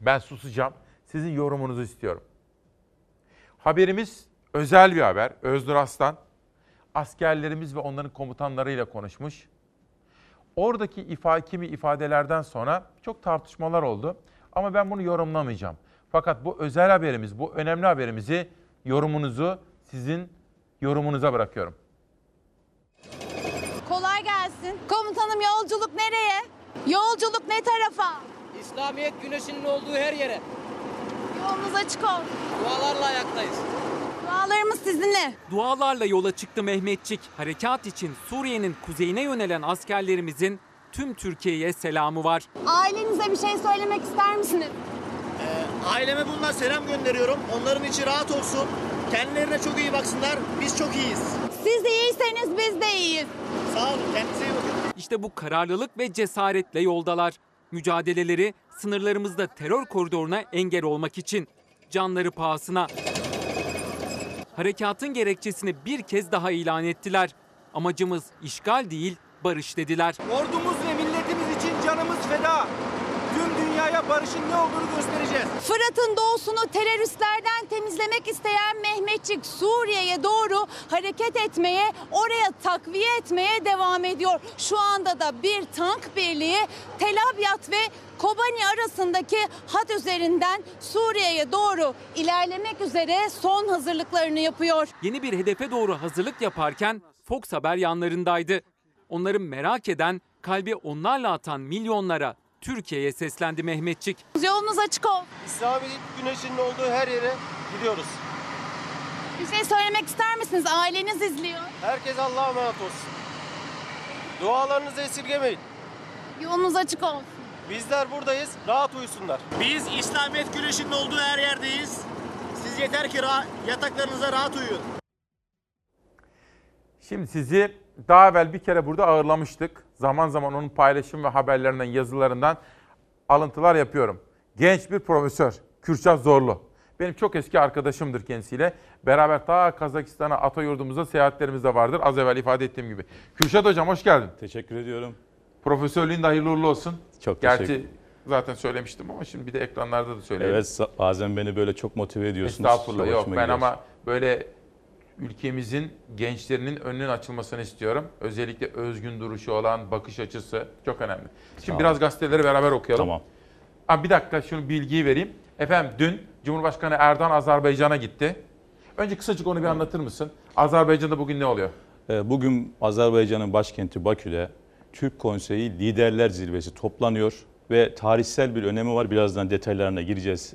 Ben susacağım. Sizin yorumunuzu istiyorum. Haberimiz özel bir haber. Öznur Aslan askerlerimiz ve onların komutanlarıyla konuşmuş. Oradaki ifa, kimi ifadelerden sonra çok tartışmalar oldu. Ama ben bunu yorumlamayacağım. Fakat bu özel haberimiz, bu önemli haberimizi yorumunuzu sizin yorumunuza bırakıyorum. Kolay gelsin. Komutanım yolculuk nereye? Yolculuk ne tarafa? İslamiyet güneşinin olduğu her yere. Yolunuz açık olsun. Dualarla ayaktayız. Dualarımız sizinle. Dualarla yola çıktı Mehmetçik. Harekat için Suriye'nin kuzeyine yönelen askerlerimizin tüm Türkiye'ye selamı var. Ailenize bir şey söylemek ister misiniz? Aileme bundan selam gönderiyorum. Onların içi rahat olsun. Kendilerine çok iyi baksınlar. Biz çok iyiyiz. Siz iyiyseniz biz de iyiyiz. Sağ olun. Kendinize iyi bakın. İşte bu kararlılık ve cesaretle yoldalar. Mücadeleleri sınırlarımızda terör koridoruna engel olmak için. Canları pahasına. Harekatın gerekçesini bir kez daha ilan ettiler. Amacımız işgal değil, barış dediler. Ordumuz ve milletimiz için canımız feda. Dünyaya barışın ne olduğunu göstereceğiz. Fırat'ın doğusunu teröristlerden temizlemek isteyen Mehmetçik Suriye'ye doğru hareket etmeye, oraya takviye etmeye devam ediyor. Şu anda da bir tank birliği Tel Abyad ve Kobani arasındaki hat üzerinden Suriye'ye doğru ilerlemek üzere son hazırlıklarını yapıyor. Yeni bir hedefe doğru hazırlık yaparken Fox Haber yanlarındaydı. Onları merak eden, kalbi onlarla atan milyonlara Türkiye'ye seslendi Mehmetçik. Yolunuz açık olsun. İslamiyet güneşinin olduğu her yere gidiyoruz. Bir şey söylemek ister misiniz? Aileniz izliyor. Herkes Allah'a emanet olsun. Dualarınızı esirgemeyin. Yolunuz açık olsun. Bizler buradayız. Rahat uyusunlar. Biz İslamiyet güneşinin olduğu her yerdeyiz. Siz yeter ki ra- yataklarınıza rahat uyuyun. Şimdi sizi daha evvel bir kere burada ağırlamıştık. Zaman zaman onun paylaşım ve haberlerinden, yazılarından alıntılar yapıyorum. Genç bir profesör, Kürşat Zorlu. Benim çok eski arkadaşımdır kendisiyle. Beraber ta Kazakistan'a, ata yurdumuza seyahatlerimiz de vardır. Az evvel ifade ettiğim gibi. Kürşat Hocam hoş geldin. Teşekkür ediyorum. Profesörlüğün de hayırlı uğurlu olsun. Çok Gerçi teşekkür zaten söylemiştim ama şimdi bir de ekranlarda da söyleyeyim. Evet bazen beni böyle çok motive ediyorsunuz. Estağfurullah Çok yok ben ama böyle ülkemizin gençlerinin önünün açılmasını istiyorum. Özellikle özgün duruşu olan bakış açısı çok önemli. Şimdi Tamam. biraz gazeteleri beraber okuyalım. Tamam. Aa, bir dakika şunu bilgiyi vereyim. Efendim dün Cumhurbaşkanı Erdoğan Azerbaycan'a gitti. Önce kısacık onu bir anlatır mısın? Azerbaycan'da bugün ne oluyor? Ee, Bugün Azerbaycan'ın başkenti Bakü'de Türk Konseyi Liderler Zirvesi toplanıyor ve tarihsel bir önemi var. Birazdan detaylarına gireceğiz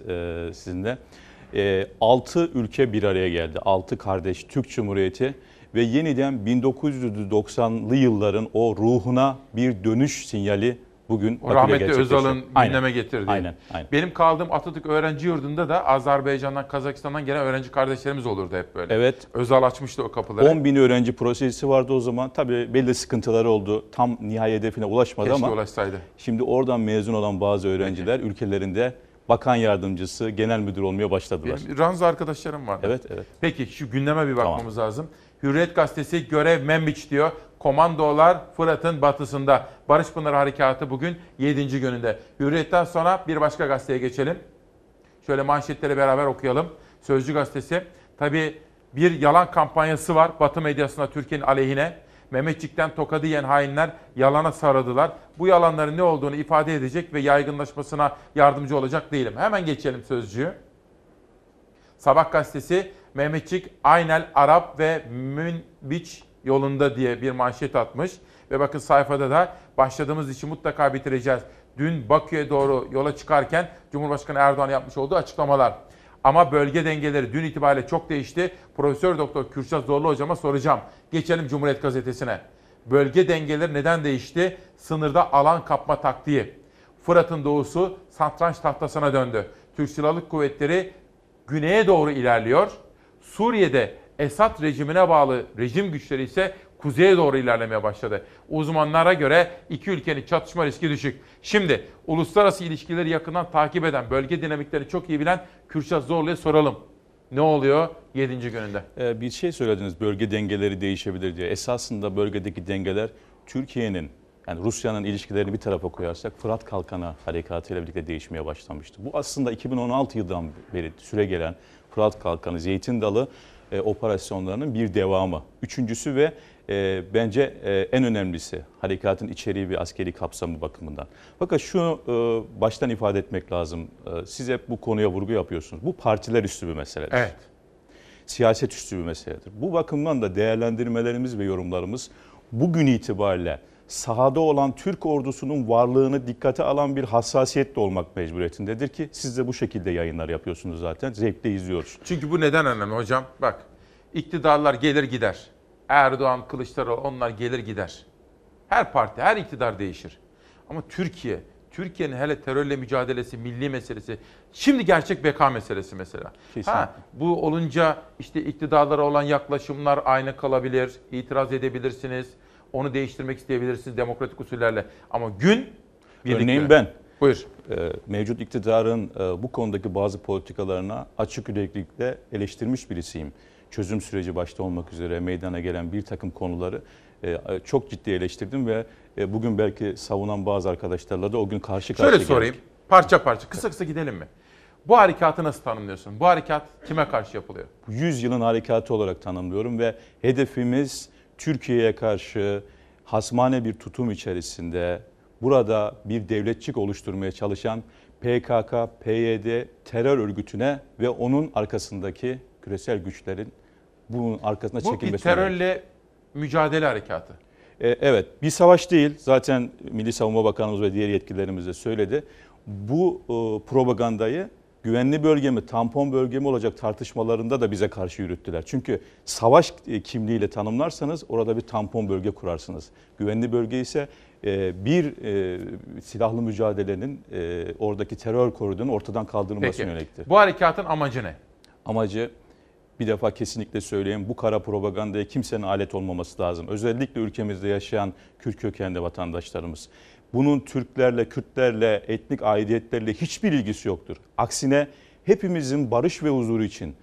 e, sizinle. 6 ülke bir araya geldi. 6 kardeş Türk Cumhuriyeti ve yeniden 1990'lı yılların o ruhuna bir dönüş sinyali bugün Bakü'de rahmetli. Özal'ın gündeme getirdiği. Aynen, aynen. Benim kaldığım Atatürk Öğrenci Yurdu'nda da Azerbaycan'dan, Kazakistan'dan gelen öğrenci kardeşlerimiz olurdu hep böyle. Evet. Özal açmıştı o kapıları. 10 bin öğrenci projesi vardı o zaman. Tabii belli sıkıntıları oldu. Tam nihai hedefine ulaşmadı Keşke ama ulaşsaydı. şimdi oradan mezun olan bazı öğrenciler ülkelerinde bakan yardımcısı, genel müdür olmaya başladılar. Benim Ranza arkadaşlarım vardı. Evet, evet. Peki şu gündeme bir bakmamız lazım. Hürriyet gazetesi görev Membiç diyor. Komandolar Fırat'ın batısında. Barış Pınarı Harekatı bugün 7. gününde. Hürriyet'ten sonra bir başka gazeteye geçelim. Şöyle manşetleri beraber okuyalım. Sözcü gazetesi. Tabii bir yalan kampanyası var Batı medyasında Türkiye'nin aleyhine. Mehmetçik'ten tokadı yiyen hainler yalana sarıldılar. Bu yalanların ne olduğunu ifade edecek ve yaygınlaşmasına yardımcı olacak değilim. Hemen geçelim sözcüğü. Sabah gazetesi Mehmetçik Aynel Arap ve Münbiç yolunda diye bir manşet atmış. Ve bakın sayfada da başladığımız işi mutlaka bitireceğiz. Dün Bakü'ye doğru yola çıkarken Cumhurbaşkanı Erdoğan yapmış olduğu açıklamalar. Ama bölge dengeleri dün itibariyle çok değişti. Profesör Doktor Kürşat Zorlu hocama soracağım. Geçelim Cumhuriyet Gazetesi'ne. Bölge dengeleri neden değişti? Sınırda alan kapma taktiği. Fırat'ın doğusu satranç tahtasına döndü. Türk Silahlı Kuvvetleri güneye doğru ilerliyor. Suriye'de Esad rejimine bağlı rejim güçleri ise kuzeye doğru ilerlemeye başladı. Uzmanlara göre iki ülkenin çatışma riski düşük. Şimdi uluslararası ilişkileri yakından takip eden, bölge dinamiklerini çok iyi bilen Kürşat Zorlu'ya soralım. Ne oluyor 7. gününde? Ee, bir şey söylediniz bölge dengeleri değişebilir diye. Esasında bölgedeki dengeler Türkiye'nin yani Rusya'nın ilişkilerini bir tarafa koyarsak Fırat Kalkanı harekatıyla birlikte değişmeye başlamıştı. Bu aslında 2016 yılından beri süre gelen Fırat Kalkanı, Zeytin Dalı e, operasyonlarının bir devamı. Üçüncüsü ve e, bence e, en önemlisi harekatın içeriği ve askeri kapsamı bakımından. Fakat şunu e, baştan ifade etmek lazım. E, siz hep bu konuya vurgu yapıyorsunuz. Bu partiler üstü bir meseledir. Evet. Siyaset üstü bir meseledir. Bu bakımdan da değerlendirmelerimiz ve yorumlarımız bugün itibariyle sahada olan Türk ordusunun varlığını dikkate alan bir hassasiyetle olmak mecburiyetindedir ki siz de bu şekilde yayınlar yapıyorsunuz zaten. Zevkle izliyoruz. Çünkü bu neden önemli hocam? Bak iktidarlar gelir gider. Erdoğan, Kılıçdaroğlu onlar gelir gider. Her parti, her iktidar değişir. Ama Türkiye, Türkiye'nin hele terörle mücadelesi, milli meselesi, şimdi gerçek beka meselesi mesela. Kesinlikle. Ha, bu olunca işte iktidarlara olan yaklaşımlar aynı kalabilir, itiraz edebilirsiniz, onu değiştirmek isteyebilirsiniz demokratik usullerle. Ama gün birlik Örneğin ben Buyur. e, mevcut iktidarın e, bu konudaki bazı politikalarına açık yüreklilikle eleştirmiş birisiyim. Çözüm süreci başta olmak üzere meydana gelen bir takım konuları e, çok ciddi eleştirdim ve e, bugün belki savunan bazı arkadaşlarla da o gün karşı karşıya Şöyle sorayım, geldik. parça parça, kısa kısa gidelim mi? Bu harekatı nasıl tanımlıyorsun? Bu harekat kime karşı yapılıyor? 100 yılın harekatı olarak tanımlıyorum ve hedefimiz Türkiye'ye karşı hasmane bir tutum içerisinde burada bir devletçik oluşturmaya çalışan PKK, PYD terör örgütüne ve onun arkasındaki küresel güçlerin bunun arkasına Bu bir çekilmesine. terörle mücadele harekatı. E, Evet, bir savaş değil. Zaten Milli Savunma Bakanımız ve diğer yetkililerimiz de söyledi. Bu e, propagandayı güvenli bölge mi, tampon bölge mi olacak tartışmalarında da bize karşı yürüttüler. Çünkü savaş e, kimliğiyle tanımlarsanız orada bir tampon bölge kurarsınız. Güvenli bölge ise bir e, silahlı mücadelenin e, oradaki terör koridorunun ortadan kaldırılmasına yöneliktir. Bu harekatın amacı ne? Amacı bir defa kesinlikle söyleyeyim bu kara propagandaya kimsenin alet olmaması lazım. Özellikle ülkemizde yaşayan Kürt kökenli vatandaşlarımız. Bunun Türklerle, Kürtlerle, etnik aidiyetlerle hiçbir ilgisi yoktur. Aksine hepimizin barış ve huzuru için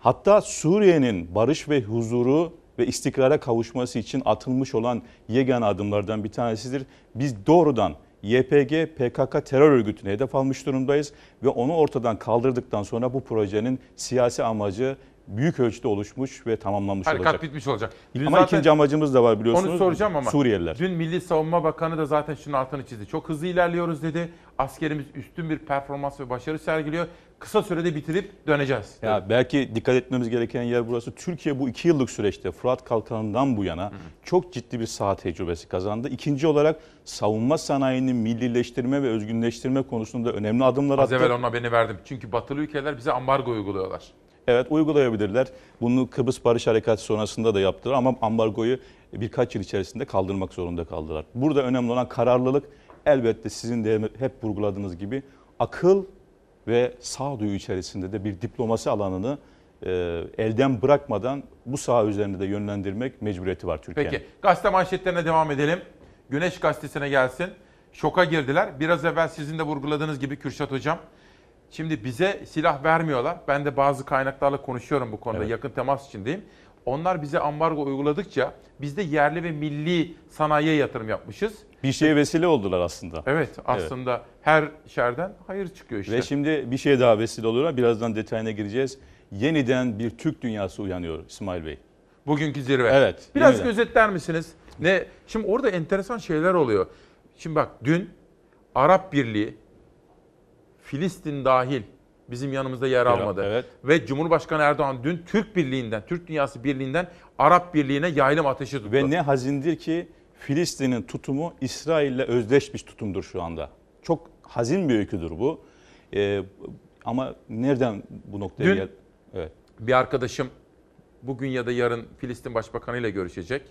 hatta Suriye'nin barış ve huzuru ve istikrara kavuşması için atılmış olan yegane adımlardan bir tanesidir. Biz doğrudan YPG, PKK terör örgütüne hedef almış durumdayız ve onu ortadan kaldırdıktan sonra bu projenin siyasi amacı büyük ölçüde oluşmuş ve tamamlanmış Harekat olacak. bitmiş olacak. Dün Ama ikinci amacımız da var biliyorsunuz. Onu soracağım ama. Suriyeliler. Dün Milli Savunma Bakanı da zaten şunun altını çizdi. Çok hızlı ilerliyoruz dedi. Askerimiz üstün bir performans ve başarı sergiliyor. Kısa sürede bitirip döneceğiz. Ya belki dikkat etmemiz gereken yer burası. Türkiye bu iki yıllık süreçte Fırat Kalkanı'ndan bu yana çok ciddi bir saha tecrübesi kazandı. İkinci olarak savunma sanayinin millileştirme ve özgünleştirme konusunda önemli adımlar Az attı. evvel ona beni verdim. Çünkü batılı ülkeler bize ambargo uyguluyorlar. Evet uygulayabilirler. Bunu Kıbrıs Barış Harekatı sonrasında da yaptılar ama ambargoyu birkaç yıl içerisinde kaldırmak zorunda kaldılar. Burada önemli olan kararlılık elbette sizin de hep vurguladığınız gibi akıl ve sağduyu içerisinde de bir diplomasi alanını e, elden bırakmadan bu saha üzerinde de yönlendirmek mecburiyeti var Türkiye'nin. Peki gazete manşetlerine devam edelim. Güneş gazetesine gelsin. Şoka girdiler. Biraz evvel sizin de vurguladığınız gibi Kürşat Hocam. Şimdi bize silah vermiyorlar. Ben de bazı kaynaklarla konuşuyorum bu konuda. Evet. Yakın temas içindeyim. Onlar bize ambargo uyguladıkça biz de yerli ve milli sanayiye yatırım yapmışız. Bir şeye vesile oldular aslında. Evet aslında her şerden hayır çıkıyor işte. Ve şimdi bir şey daha vesile oluyor. Birazdan detayına gireceğiz. Yeniden bir Türk dünyası uyanıyor İsmail Bey. Bugünkü zirve. Evet, Biraz yeniden. gözetler misiniz? Ne? Şimdi orada enteresan şeyler oluyor. Şimdi bak dün Arap Birliği Filistin dahil bizim yanımızda yer almadı. evet. Ve Cumhurbaşkanı Erdoğan dün Türk Birliği'nden, Türk Dünyası Birliği'nden Arap Birliği'ne yaylım ateşi tuttu. Ve ne hazindir ki Filistin'in tutumu İsrail'le özdeş bir tutumdur şu anda. Çok hazin bir öyküdür bu. Ee, ama nereden bu noktaya Dün-? Evet. Bir arkadaşım bugün ya da yarın Filistin Başbakanı ile görüşecek.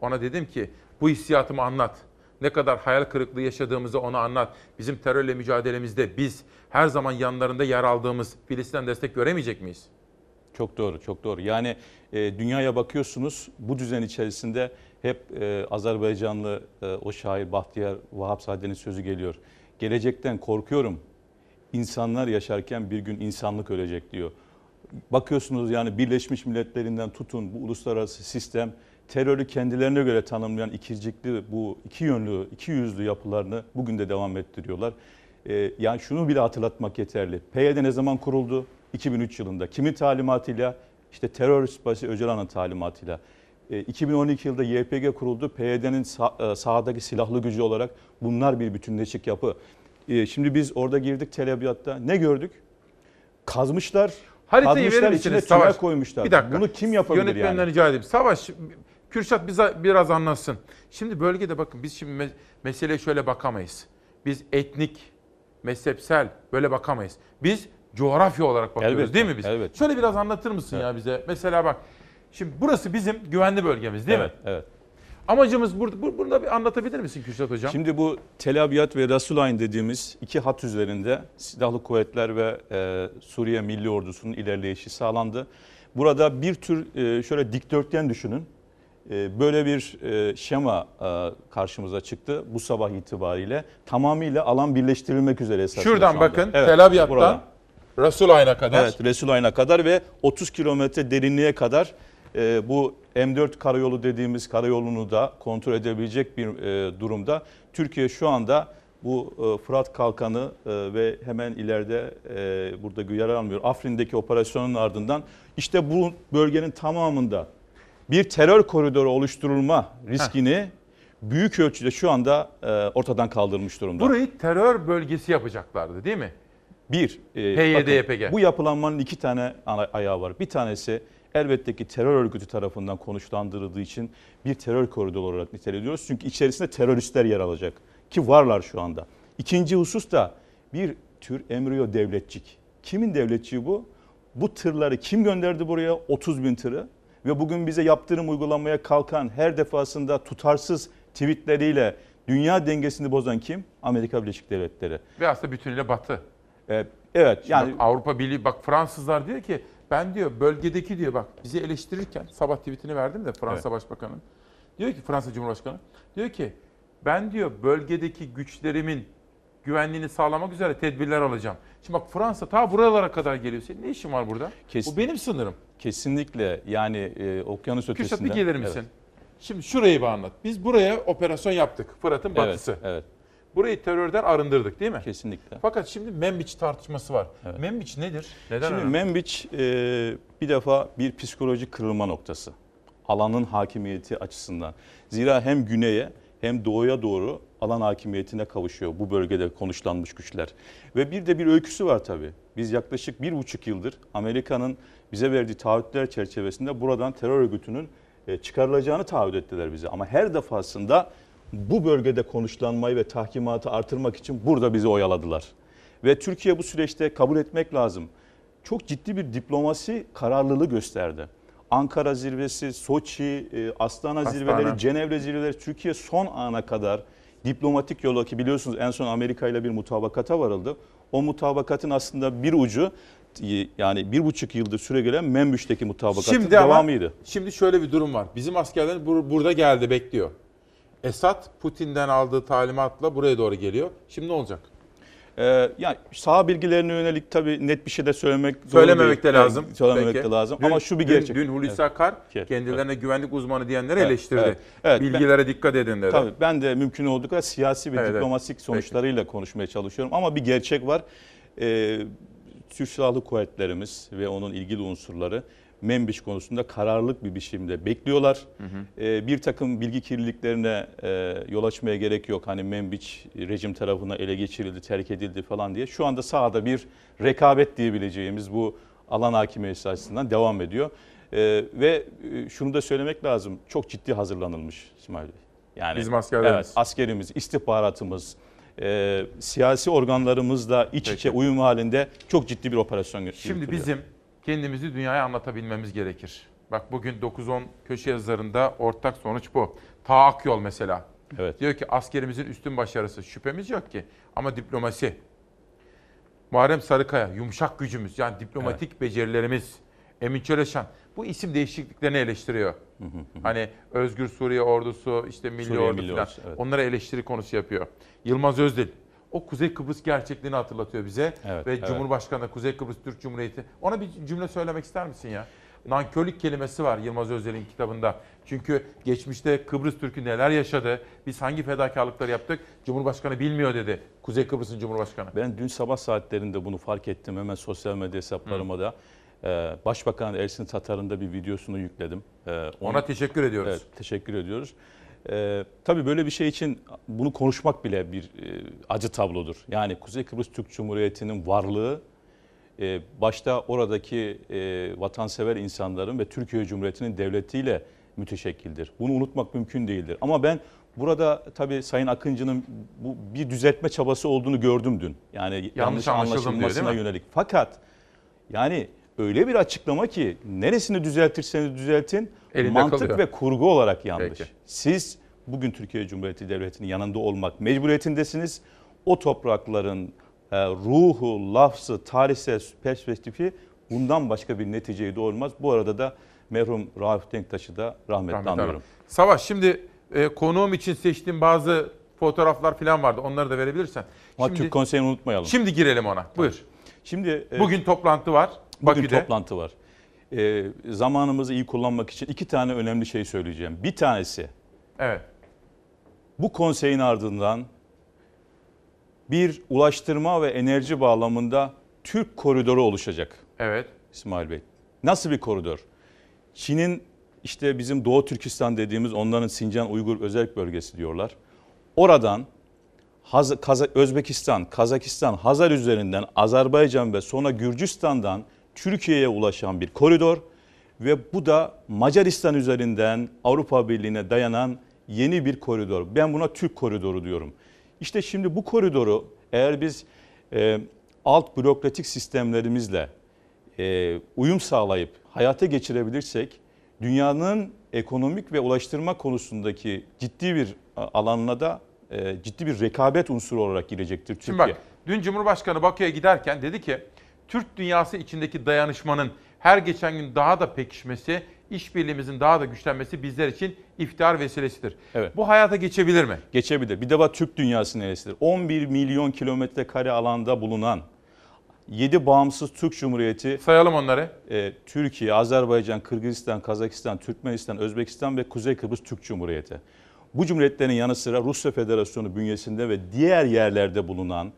Ona dedim ki bu hissiyatımı anlat. Ne kadar hayal kırıklığı yaşadığımızı ona anlat. Bizim terörle mücadelemizde biz her zaman yanlarında yer aldığımız Filistin'den destek göremeyecek miyiz? Çok doğru, çok doğru. Yani e, dünyaya bakıyorsunuz bu düzen içerisinde hep e, Azerbaycanlı e, o şair Bahtiyar Vahapzade'nin sözü geliyor. Gelecekten korkuyorum. İnsanlar yaşarken bir gün insanlık ölecek diyor. Bakıyorsunuz yani Birleşmiş Milletlerinden tutun bu uluslararası sistem terörü kendilerine göre tanımlayan ikircikli bu iki yönlü, iki yüzlü yapılarını bugün de devam ettiriyorlar. Ee, yani şunu bile hatırlatmak yeterli. PYD ne zaman kuruldu? 2003 yılında. Kimin talimatıyla? İşte terörist başı Öcalan'ın talimatıyla. Ee, 2012 yılında YPG kuruldu. PYD'nin sağ, e, sahadaki silahlı gücü olarak bunlar bir bütünleşik yapı. Ee, şimdi biz orada girdik telebiyatta. Ne gördük? Kazmışlar. Haritayı kazmışlar, verir içine tünel Savaş? koymuşlar. Bir dakika. Bunu kim yapabilir Yönetmenden yani? rica edeyim. Savaş, Kürşat bize biraz anlatsın. Şimdi bölgede bakın biz şimdi me- meseleye şöyle bakamayız. Biz etnik, mezhepsel böyle bakamayız. Biz coğrafya olarak bakıyoruz Elbette, değil mi biz? elbette. Şöyle biraz anlatır mısın ya bize? Mesela bak şimdi burası bizim güvenli bölgemiz değil evet, mi? Evet. Amacımız burada, bur- burada bir anlatabilir misin Kürşat Hocam? Şimdi bu Tel Abyad ve Rasulayn dediğimiz iki hat üzerinde silahlı kuvvetler ve e, Suriye Milli Ordusu'nun ilerleyişi sağlandı. Burada bir tür e, şöyle dikdörtgen düşünün. E, böyle bir e, şema e, karşımıza çıktı bu sabah itibariyle. Tamamıyla alan birleştirilmek üzere esasında Şuradan şu anda. bakın Evet, Tel Abyad'dan buradan. Resulayn'a kadar. Evet Resulayn'a kadar ve 30 kilometre derinliğe kadar e, bu M4 karayolu dediğimiz karayolunu da kontrol edebilecek bir e, durumda. Türkiye şu anda bu e, Fırat Kalkanı e, ve hemen ileride e, burada yer almıyor. Afrin'deki operasyonun ardından işte bu bölgenin tamamında bir terör koridoru oluşturulma riskini büyük ölçüde şu anda e, ortadan kaldırmış durumda. Burayı terör bölgesi yapacaklardı değil mi? Bir, e, PYD, bakın, YPG. bu yapılanmanın iki tane ayağı var. Bir tanesi elbette ki terör örgütü tarafından konuşlandırıldığı için bir terör koridoru olarak niteleniyoruz. Çünkü içerisinde teröristler yer alacak ki varlar şu anda. İkinci husus da bir tür embriyo devletçik. Kimin devletçiği bu? Bu tırları kim gönderdi buraya? 30 bin tırı. Ve bugün bize yaptırım uygulamaya kalkan her defasında tutarsız tweetleriyle dünya dengesini bozan kim? Amerika Birleşik Devletleri. Ve aslında bütünüyle batı. Ee, evet Şimdi yani bak Avrupa Birliği bak Fransızlar diyor ki ben diyor bölgedeki diyor bak bizi eleştirirken sabah tweetini verdim de Fransa Başbakanı. Diyor ki Fransa Cumhurbaşkanı diyor ki ben diyor bölgedeki güçlerimin güvenliğini sağlamak üzere tedbirler alacağım. Şimdi bak Fransa ta buralara kadar geliyor. Senin ne işin var burada? Kesin- Bu benim sınırım. Kesinlikle yani e, okyanus ötesinde. Kürşat bir gelir misin? Evet. Şimdi şurayı bir anlat. Biz buraya operasyon yaptık. Fırat'ın Evet, batısı. evet. Burayı terörden arındırdık değil mi? Kesinlikle. Fakat şimdi Membiç tartışması var. Membiç nedir? Neden Şimdi önemli? Membiç e, bir defa bir psikolojik kırılma noktası. Alanın hakimiyeti açısından. Zira hem güneye hem doğuya doğru alan hakimiyetine kavuşuyor bu bölgede konuşlanmış güçler. Ve bir de bir öyküsü var tabii. Biz yaklaşık bir buçuk yıldır Amerika'nın bize verdiği taahhütler çerçevesinde buradan terör örgütünün e, çıkarılacağını taahhüt ettiler bize. Ama her defasında bu bölgede konuşlanmayı ve tahkimatı artırmak için burada bizi oyaladılar. Ve Türkiye bu süreçte kabul etmek lazım. Çok ciddi bir diplomasi kararlılığı gösterdi. Ankara zirvesi, Soçi, e, Astana, Astana. zirveleri, Cenevre zirveleri Türkiye son ana kadar diplomatik yola ki biliyorsunuz en son Amerika ile bir mutabakata varıldı. O mutabakatın aslında bir ucu yani bir buçuk yıldır süre gelen Membüş'teki mutabakatın Şimdi ama devamıydı. şimdi şöyle bir durum var. Bizim askerler bur- burada geldi bekliyor. Esad Putin'den aldığı talimatla buraya doğru geliyor. Şimdi ne olacak? Ee, yani sağ bilgilerine yönelik tabii net bir şey de söylemek Söylememek de lazım. Evet, Söylememek Peki. de lazım. Dün- Ama şu bir dün- gerçek. Dün, Hulusi Evet. Akar Evet, kendilerine güvenlik uzmanı diyenleri Evet, eleştirdi. evet, evet. Ben- Bilgilere dikkat edin dedi. Tabii ben de mümkün olduğu kadar siyasi ve Evet, evet. diplomatik sonuçlarıyla konuşmaya çalışıyorum. Ama bir gerçek var. Ee, Türk Silahlı Kuvvetlerimiz ve onun ilgili unsurları Membiş konusunda kararlılık bir biçimde bekliyorlar. Ee, bir takım bilgi kirliliklerine e, yol açmaya gerek yok. Hani Membiç rejim tarafına ele geçirildi, terk edildi falan diye. Şu anda sahada bir rekabet diyebileceğimiz bu alan hakimiyeti açısından devam ediyor. Ee, ve e, şunu da söylemek lazım. Çok ciddi hazırlanılmış İsmail Bey. Yani Bizim askerlerimiz. Evet, askerimiz, istihbaratımız, e, siyasi organlarımızla iç içe uyum halinde çok ciddi bir operasyon Şimdi yürütülüyor. bizim kendimizi dünyaya anlatabilmemiz gerekir. Bak bugün 9-10 köşe yazılarında ortak sonuç bu. Ta Akyol mesela. Evet. Diyor ki askerimizin üstün başarısı şüphemiz yok ki. Ama diplomasi. Muharrem Sarıkaya yumuşak gücümüz yani diplomatik becerilerimiz. Emin Çöleşan bu isim değişikliklerini eleştiriyor. hani Özgür Suriye Ordusu, işte Milli Suriye Ordu Milli falan. Evet. Onlara eleştiri konusu yapıyor. Yılmaz Özdil o Kuzey Kıbrıs gerçekliğini hatırlatıyor bize. Evet, Ve evet. Cumhurbaşkanı da Kuzey Kıbrıs Türk Cumhuriyeti. Ona bir cümle söylemek ister misin ya? Nankörlük kelimesi var Yılmaz Özdil'in kitabında. Çünkü geçmişte Kıbrıs Türk'ü neler yaşadı, biz hangi fedakarlıkları yaptık Cumhurbaşkanı bilmiyor dedi. Kuzey Kıbrıs'ın Cumhurbaşkanı. Ben dün sabah saatlerinde bunu fark ettim. Hemen sosyal medya hesaplarıma da. Ee, Başbakan Ersin Tatar'ın da bir videosunu yükledim. Ee, Ona teşekkür ediyoruz. Evet, teşekkür ediyoruz. Ee, tabii böyle bir şey için bunu konuşmak bile bir e, acı tablodur. Yani Kuzey Kıbrıs Türk Cumhuriyeti'nin varlığı e, başta oradaki e, vatansever insanların ve Türkiye Cumhuriyeti'nin devletiyle müteşekkildir. Bunu unutmak mümkün değildir. Ama ben burada tabii Sayın Akıncı'nın bu bir düzeltme çabası olduğunu gördüm dün. Yani yanlış, diyor, değil anlaşılmasına mi? yönelik. Fakat yani öyle bir açıklama ki neresini düzeltirseniz düzeltin Elinde mantık kalıyor. ve kurgu olarak yanlış. Peki. Siz bugün Türkiye Cumhuriyeti Devleti'nin yanında olmak mecburiyetindesiniz. O toprakların e, ruhu, lafzı, tarihsel perspektifi bundan başka bir neticeye doğurmaz. Bu arada da merhum Rauf Denktaş'ı da rahmetle Rahmet anıyorum. Hanım. Savaş şimdi e, konuğum için seçtiğim bazı fotoğraflar falan vardı. Onları da verebilirsen. Ama Türk Konseyi'ni unutmayalım. Şimdi girelim ona. Buyur. Şimdi e, Bugün toplantı var. Bugün Bakü'de. toplantı var. E, zamanımızı iyi kullanmak için iki tane önemli şey söyleyeceğim. Bir tanesi Evet. bu konseyin ardından bir ulaştırma ve enerji bağlamında Türk koridoru oluşacak. Evet. İsmail Bey. Nasıl bir koridor? Çin'in işte bizim Doğu Türkistan dediğimiz onların Sincan Uygur özel bölgesi diyorlar. Oradan Haz Kaza- Özbekistan, Kazakistan, Hazar üzerinden Azerbaycan ve sonra Gürcistan'dan Türkiye'ye ulaşan bir koridor ve bu da Macaristan üzerinden Avrupa Birliği'ne dayanan yeni bir koridor. Ben buna Türk koridoru diyorum. İşte şimdi bu koridoru eğer biz e, alt bürokratik sistemlerimizle e, uyum sağlayıp hayata geçirebilirsek dünyanın ekonomik ve ulaştırma konusundaki ciddi bir alanına da e, ciddi bir rekabet unsuru olarak girecektir Türkiye. Şimdi bak dün Cumhurbaşkanı Bakü'ye giderken dedi ki Türk dünyası içindeki dayanışmanın her geçen gün daha da pekişmesi, işbirliğimizin daha da güçlenmesi bizler için iftihar vesilesidir. Evet. Bu hayata geçebilir mi? Geçebilir. Bir defa Türk dünyası neresidir? 11 milyon kilometre kare alanda bulunan 7 bağımsız Türk Cumhuriyeti. Sayalım onları. E, Türkiye, Azerbaycan, Kırgızistan, Kazakistan, Türkmenistan, Özbekistan ve Kuzey Kıbrıs Türk Cumhuriyeti. Bu cumhuriyetlerin yanı sıra Rusya Federasyonu bünyesinde ve diğer yerlerde bulunan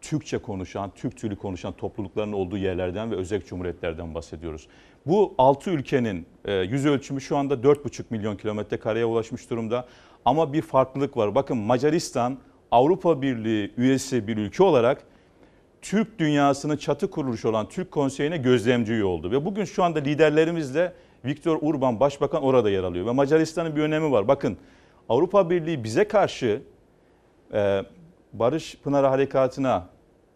Türkçe konuşan, Türk dili konuşan toplulukların olduğu yerlerden ve özel cumhuriyetlerden bahsediyoruz. Bu 6 ülkenin e, yüz ölçümü şu anda 4,5 milyon kilometre kareye ulaşmış durumda. Ama bir farklılık var. Bakın Macaristan Avrupa Birliği üyesi bir ülke olarak Türk dünyasının çatı kuruluşu olan Türk Konseyi'ne gözlemci üye oldu. Ve bugün şu anda liderlerimizle Viktor Urban Başbakan orada yer alıyor. Ve Macaristan'ın bir önemi var. Bakın Avrupa Birliği bize karşı e, Barış Pınarı Harekatı'na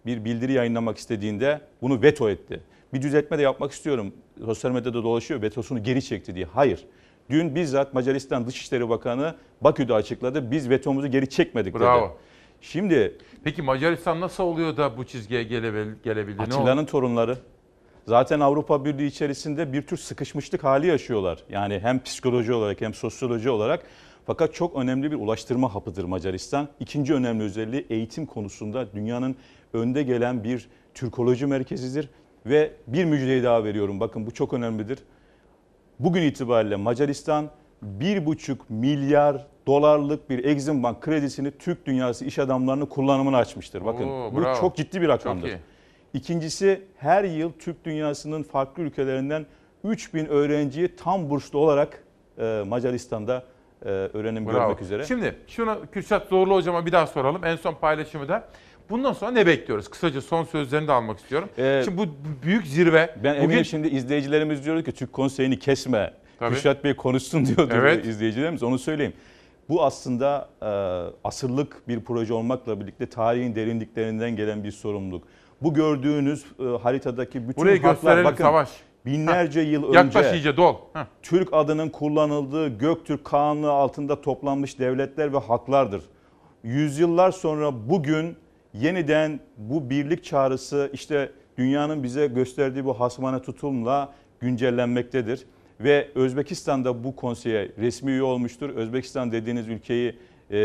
bir bildiri yayınlamak istediğinde bunu veto etti. Bir düzeltme de yapmak istiyorum. Sosyal medyada dolaşıyor vetosunu geri çekti diye. Hayır. Dün bizzat Macaristan Dışişleri Bakanı Bakü'de açıkladı. Biz vetomuzu geri çekmedik Bravo. dedi. Şimdi Peki Macaristan nasıl oluyor da bu çizgiye gelebil- gelebildi? Oldu? Atilla'nın torunları zaten Avrupa Birliği içerisinde bir tür sıkışmışlık hali yaşıyorlar. Yani hem psikoloji olarak hem sosyoloji olarak. Fakat çok önemli bir ulaştırma hapıdır Macaristan. İkinci önemli özelliği eğitim konusunda dünyanın önde gelen bir Türkoloji merkezidir. Ve bir müjdeyi daha veriyorum bakın bu çok önemlidir. Bugün itibariyle Macaristan 1,5 milyar dolarlık bir Exim Bank kredisini Türk dünyası iş adamlarının kullanımına açmıştır. Bakın Oo, bu bravo. çok ciddi bir rakamdır. Çok iyi. İkincisi her yıl Türk dünyasının farklı ülkelerinden 3000 öğrenciyi tam burslu olarak e, Macaristan'da e, öğrenim Bravo. görmek üzere. Şimdi şunu Kürşat Zorlu hocama bir daha soralım. En son paylaşımı da. Bundan sonra ne bekliyoruz? Kısaca son sözlerini de almak istiyorum. Ee, Şimdi bu büyük zirve. Ben bugün eminim şimdi izleyicilerimiz diyor ki Türk Konseyi'ni kesme. Tabii. Kürşat Bey konuşsun diyordu Evet. izleyicilerimiz onu söyleyeyim. Bu aslında e, asırlık bir proje olmakla birlikte tarihin derinliklerinden gelen bir sorumluluk. Bu gördüğünüz e, haritadaki bütün Burayı haklar bakın Savaş. Binlerce Heh. yıl önce Yaklaş iyice dol. Heh. Türk adının kullanıldığı Göktürk Kanunu altında toplanmış devletler ve haklardır. Yüzyıllar sonra bugün yeniden bu birlik çağrısı işte dünyanın bize gösterdiği bu hasmane tutumla güncellenmektedir. Ve Özbekistan'da bu konseye resmi üye olmuştur. Özbekistan dediğiniz ülkeyi e,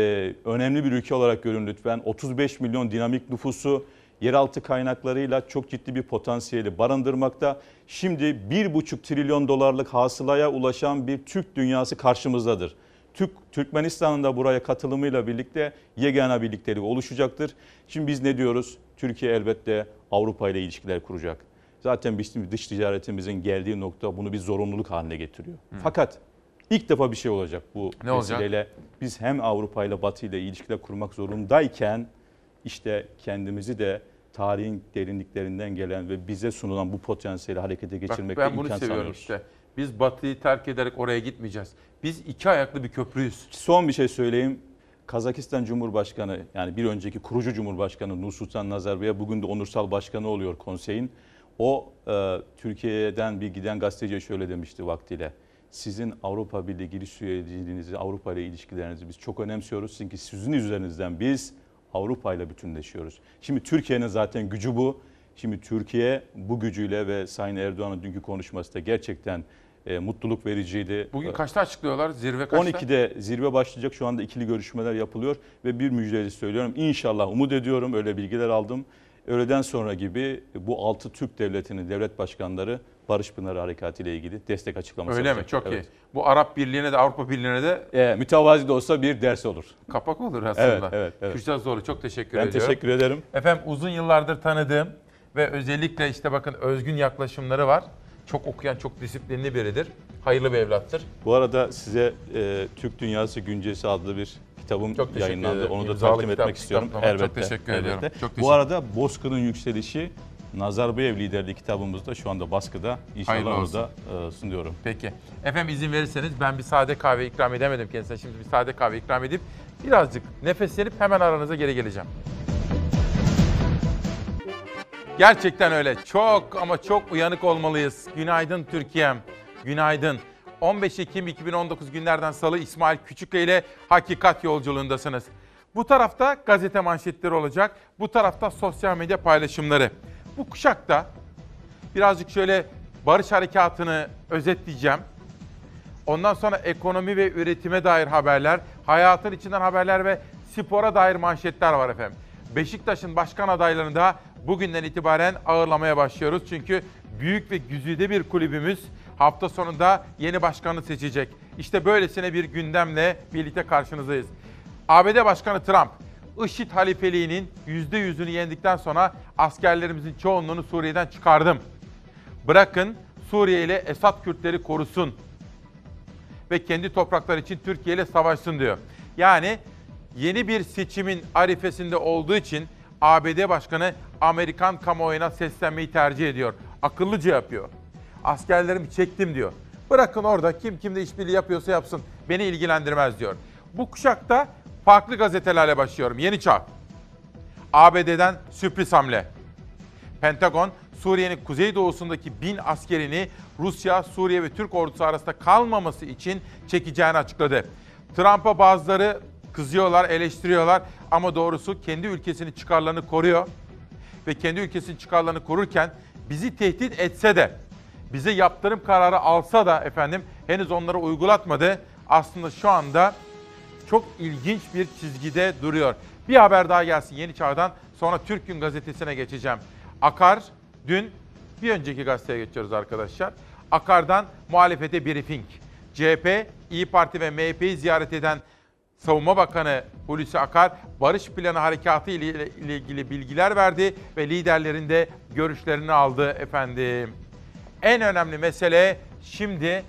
önemli bir ülke olarak görün lütfen. 35 milyon dinamik nüfusu, yeraltı kaynaklarıyla çok ciddi bir potansiyeli barındırmakta. Şimdi 1,5 trilyon dolarlık hasılaya ulaşan bir Türk dünyası karşımızdadır. Türk Türkmenistan'ın da buraya katılımıyla birlikte yegane birliktelik oluşacaktır. Şimdi biz ne diyoruz? Türkiye elbette Avrupa ile ilişkiler kuracak. Zaten bizim dış ticaretimizin geldiği nokta bunu bir zorunluluk haline getiriyor. Fakat ilk defa bir şey olacak bu Ne olacak? vesileyle. Biz hem Avrupa ile Batı ile ilişkiler kurmak zorundayken işte kendimizi de tarihin derinliklerinden gelen ve bize sunulan bu potansiyeli harekete Bak geçirmekte ben bunu imkan seviyorum sanıyoruz. işte. Biz Batı'yı terk ederek oraya gitmeyeceğiz. Biz iki ayaklı bir köprüyüz. Son bir şey söyleyeyim. Kazakistan Cumhurbaşkanı yani bir önceki kurucu Cumhurbaşkanı Nursultan Nazarbayev bugün de onursal başkanı oluyor konseyin. O e, Türkiye'den bir giden gazeteciye şöyle demişti vaktiyle. Sizin Avrupa Birliği giriş sürecinizi, Avrupa ile ilişkilerinizi biz çok önemsiyoruz. Çünkü sizin üzerinizden biz Avrupa ile bütünleşiyoruz. Şimdi Türkiye'nin zaten gücü bu. Şimdi Türkiye bu gücüyle ve Sayın Erdoğan'ın dünkü konuşması da gerçekten e, mutluluk vericiydi. Bugün kaçta açıklıyorlar? Zirve kaçta? 12'de zirve başlayacak. Şu anda ikili görüşmeler yapılıyor ve bir müjdeli söylüyorum. İnşallah umut ediyorum öyle bilgiler aldım. Öğleden sonra gibi bu 6 Türk devletinin devlet başkanları Barış Pınarı Harekatı ile ilgili destek açıklaması Öyle mi? yapacaklar. Çok Evet. iyi. Bu Arap Birliği'ne de Avrupa Birliği'ne de E, mütevazi de olsa bir ders olur. kapak olur aslında. Evet, evet, evet. Kürşat Zorlu çok teşekkür Ben ediyorum. teşekkür ederim. Efendim uzun yıllardır tanıdığım ve özellikle işte bakın özgün yaklaşımları var. Çok okuyan, çok disiplinli biridir. Hayırlı bir evlattır. Bu arada size e, Türk Dünyası Güncesi adlı bir kitabım Çok yayınlandı. ederim. Onu da İmzalı takdim kitap, etmek istiyorum. kitaplama. Çok Elbette. teşekkür elbette. ediyorum. Çok teşekkür- Bu arada Bozkır'ın yükselişi Nazarbayev liderliği kitabımız da şu anda baskıda. İnşallah onu da e, sunuyorum. Peki. Efendim izin verirseniz ben bir sade kahve ikram edemedim kendisine. Şimdi bir sade kahve ikram edip birazcık nefeslenip hemen aranıza geri geleceğim. Gerçekten öyle. Çok ama çok uyanık olmalıyız. Günaydın Türkiye'm. Günaydın. 15 Ekim 2019 günlerden salı İsmail Küçükkaya ile Hakikat Yolculuğundasınız. Bu tarafta gazete manşetleri olacak. Bu tarafta sosyal medya paylaşımları. Bu kuşakta birazcık şöyle barış harekatını özetleyeceğim. Ondan sonra ekonomi ve üretime dair haberler, hayatın içinden haberler ve spora dair manşetler var efendim. Beşiktaş'ın başkan adaylarını da bugünden itibaren ağırlamaya başlıyoruz. Çünkü büyük ve güzide bir kulübümüz hafta sonunda yeni başkanı seçecek. İşte böylesine bir gündemle birlikte karşınızdayız. ABD Başkanı Trump, IŞİD halifeliğinin %100'ünü yendikten sonra askerlerimizin çoğunluğunu Suriye'den çıkardım. Bırakın Suriye ile Esad Kürtleri korusun ve kendi toprakları için Türkiye ile savaşsın diyor. Yani yeni bir seçimin arifesinde olduğu için ABD Başkanı Amerikan kamuoyuna seslenmeyi tercih ediyor. Akıllıca yapıyor. Askerlerimi çektim diyor. Bırakın orada kim kimle işbirliği yapıyorsa yapsın. Beni ilgilendirmez diyor. Bu kuşakta farklı gazetelerle başlıyorum. Yeni Çağ. ABD'den sürpriz hamle. Pentagon, Suriye'nin kuzeydoğusundaki bin askerini Rusya, Suriye ve Türk ordusu arasında kalmaması için çekeceğini açıkladı. Trump'a bazıları kızıyorlar, eleştiriyorlar ama doğrusu kendi ülkesinin çıkarlarını koruyor. Ve kendi ülkesinin çıkarlarını korurken bizi tehdit etse de, bize yaptırım kararı alsa da efendim henüz onları uygulatmadı. Aslında şu anda çok ilginç bir çizgide duruyor. Bir haber daha gelsin Yeni Çağ'dan sonra Türk Gün Gazetesi'ne geçeceğim. Akar dün bir önceki gazeteye geçiyoruz arkadaşlar. Akar'dan muhalefete briefing. CHP, İyi Parti ve MHP'yi ziyaret eden Savunma Bakanı Hulusi Akar, barış planı harekatı ile ilgili bilgiler verdi ve liderlerin de görüşlerini aldı efendim. En önemli mesele şimdi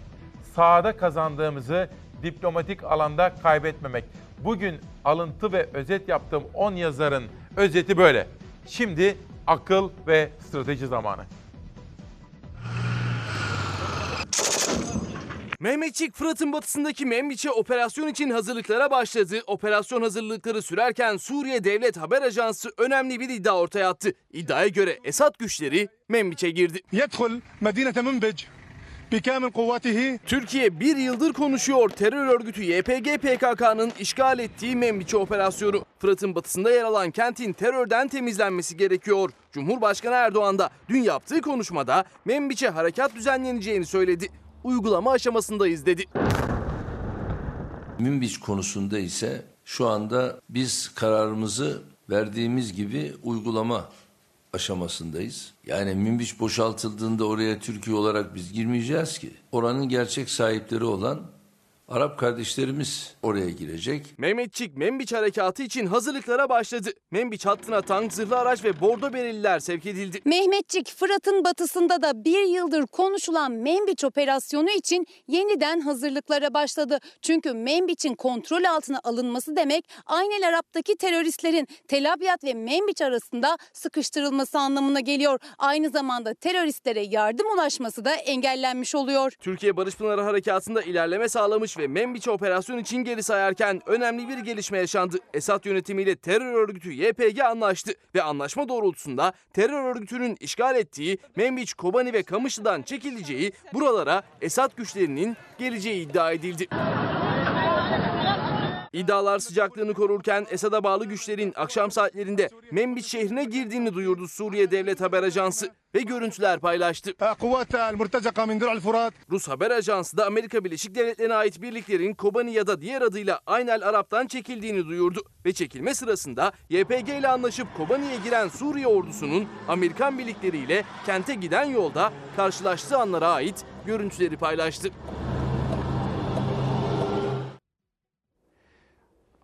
sahada kazandığımızı diplomatik alanda kaybetmemek. Bugün alıntı ve özet yaptığım 10 yazarın özeti böyle. Şimdi akıl ve strateji zamanı. Mehmetçik Fırat'ın batısındaki Membiç'e operasyon için hazırlıklara başladı. Operasyon hazırlıkları sürerken Suriye Devlet Haber Ajansı önemli bir iddia ortaya attı. İddiaya göre Esad güçleri Membiç'e girdi. Yedhul medinete Münbic Türkiye bir yıldır konuşuyor terör örgütü YPG PKK'nın işgal ettiği Membiçe operasyonu. Fırat'ın batısında yer alan kentin terörden temizlenmesi gerekiyor. Cumhurbaşkanı Erdoğan da dün yaptığı konuşmada Membiçe harekat düzenleneceğini söyledi. Uygulama aşamasındayız dedi. Münbiç konusunda ise şu anda biz kararımızı verdiğimiz gibi uygulama aşamasındayız. Yani Münbiç boşaltıldığında oraya Türkiye olarak biz girmeyeceğiz ki. Oranın gerçek sahipleri olan Arap kardeşlerimiz oraya girecek. Mehmetçik Membiç harekatı için hazırlıklara başladı. Membiç hattına tank, zırhlı araç ve bordo bereliler sevk edildi. Mehmetçik Fırat'ın batısında da bir yıldır konuşulan Membiç operasyonu için yeniden hazırlıklara başladı. Çünkü Membiç'in kontrol altına alınması demek Aynel Arap'taki teröristlerin Tel Abyad ve Membiç arasında sıkıştırılması anlamına geliyor. Aynı zamanda teröristlere yardım ulaşması da engellenmiş oluyor. Türkiye Barış Pınarı Harekatı'nda ilerleme sağlamış ve Membiç'e operasyon için geri sayarken önemli bir gelişme yaşandı. Esad yönetimiyle terör örgütü YPG anlaştı ve anlaşma doğrultusunda terör örgütünün işgal ettiği Membiç, Kobani ve Kamışlı'dan çekileceği, buralara Esad güçlerinin geleceği iddia edildi. İddialar sıcaklığını korurken Esad'a bağlı güçlerin akşam saatlerinde Membiç şehrine girdiğini duyurdu Suriye Devlet Haber Ajansı ve görüntüler paylaştı. Rus Haber Ajansı da Amerika Birleşik Devletleri'ne ait birliklerin Kobani ya da diğer adıyla Aynel Arap'tan çekildiğini duyurdu ve çekilme sırasında YPG ile anlaşıp Kobani'ye giren Suriye ordusunun Amerikan birlikleriyle kente giden yolda karşılaştığı anlara ait görüntüleri paylaştı.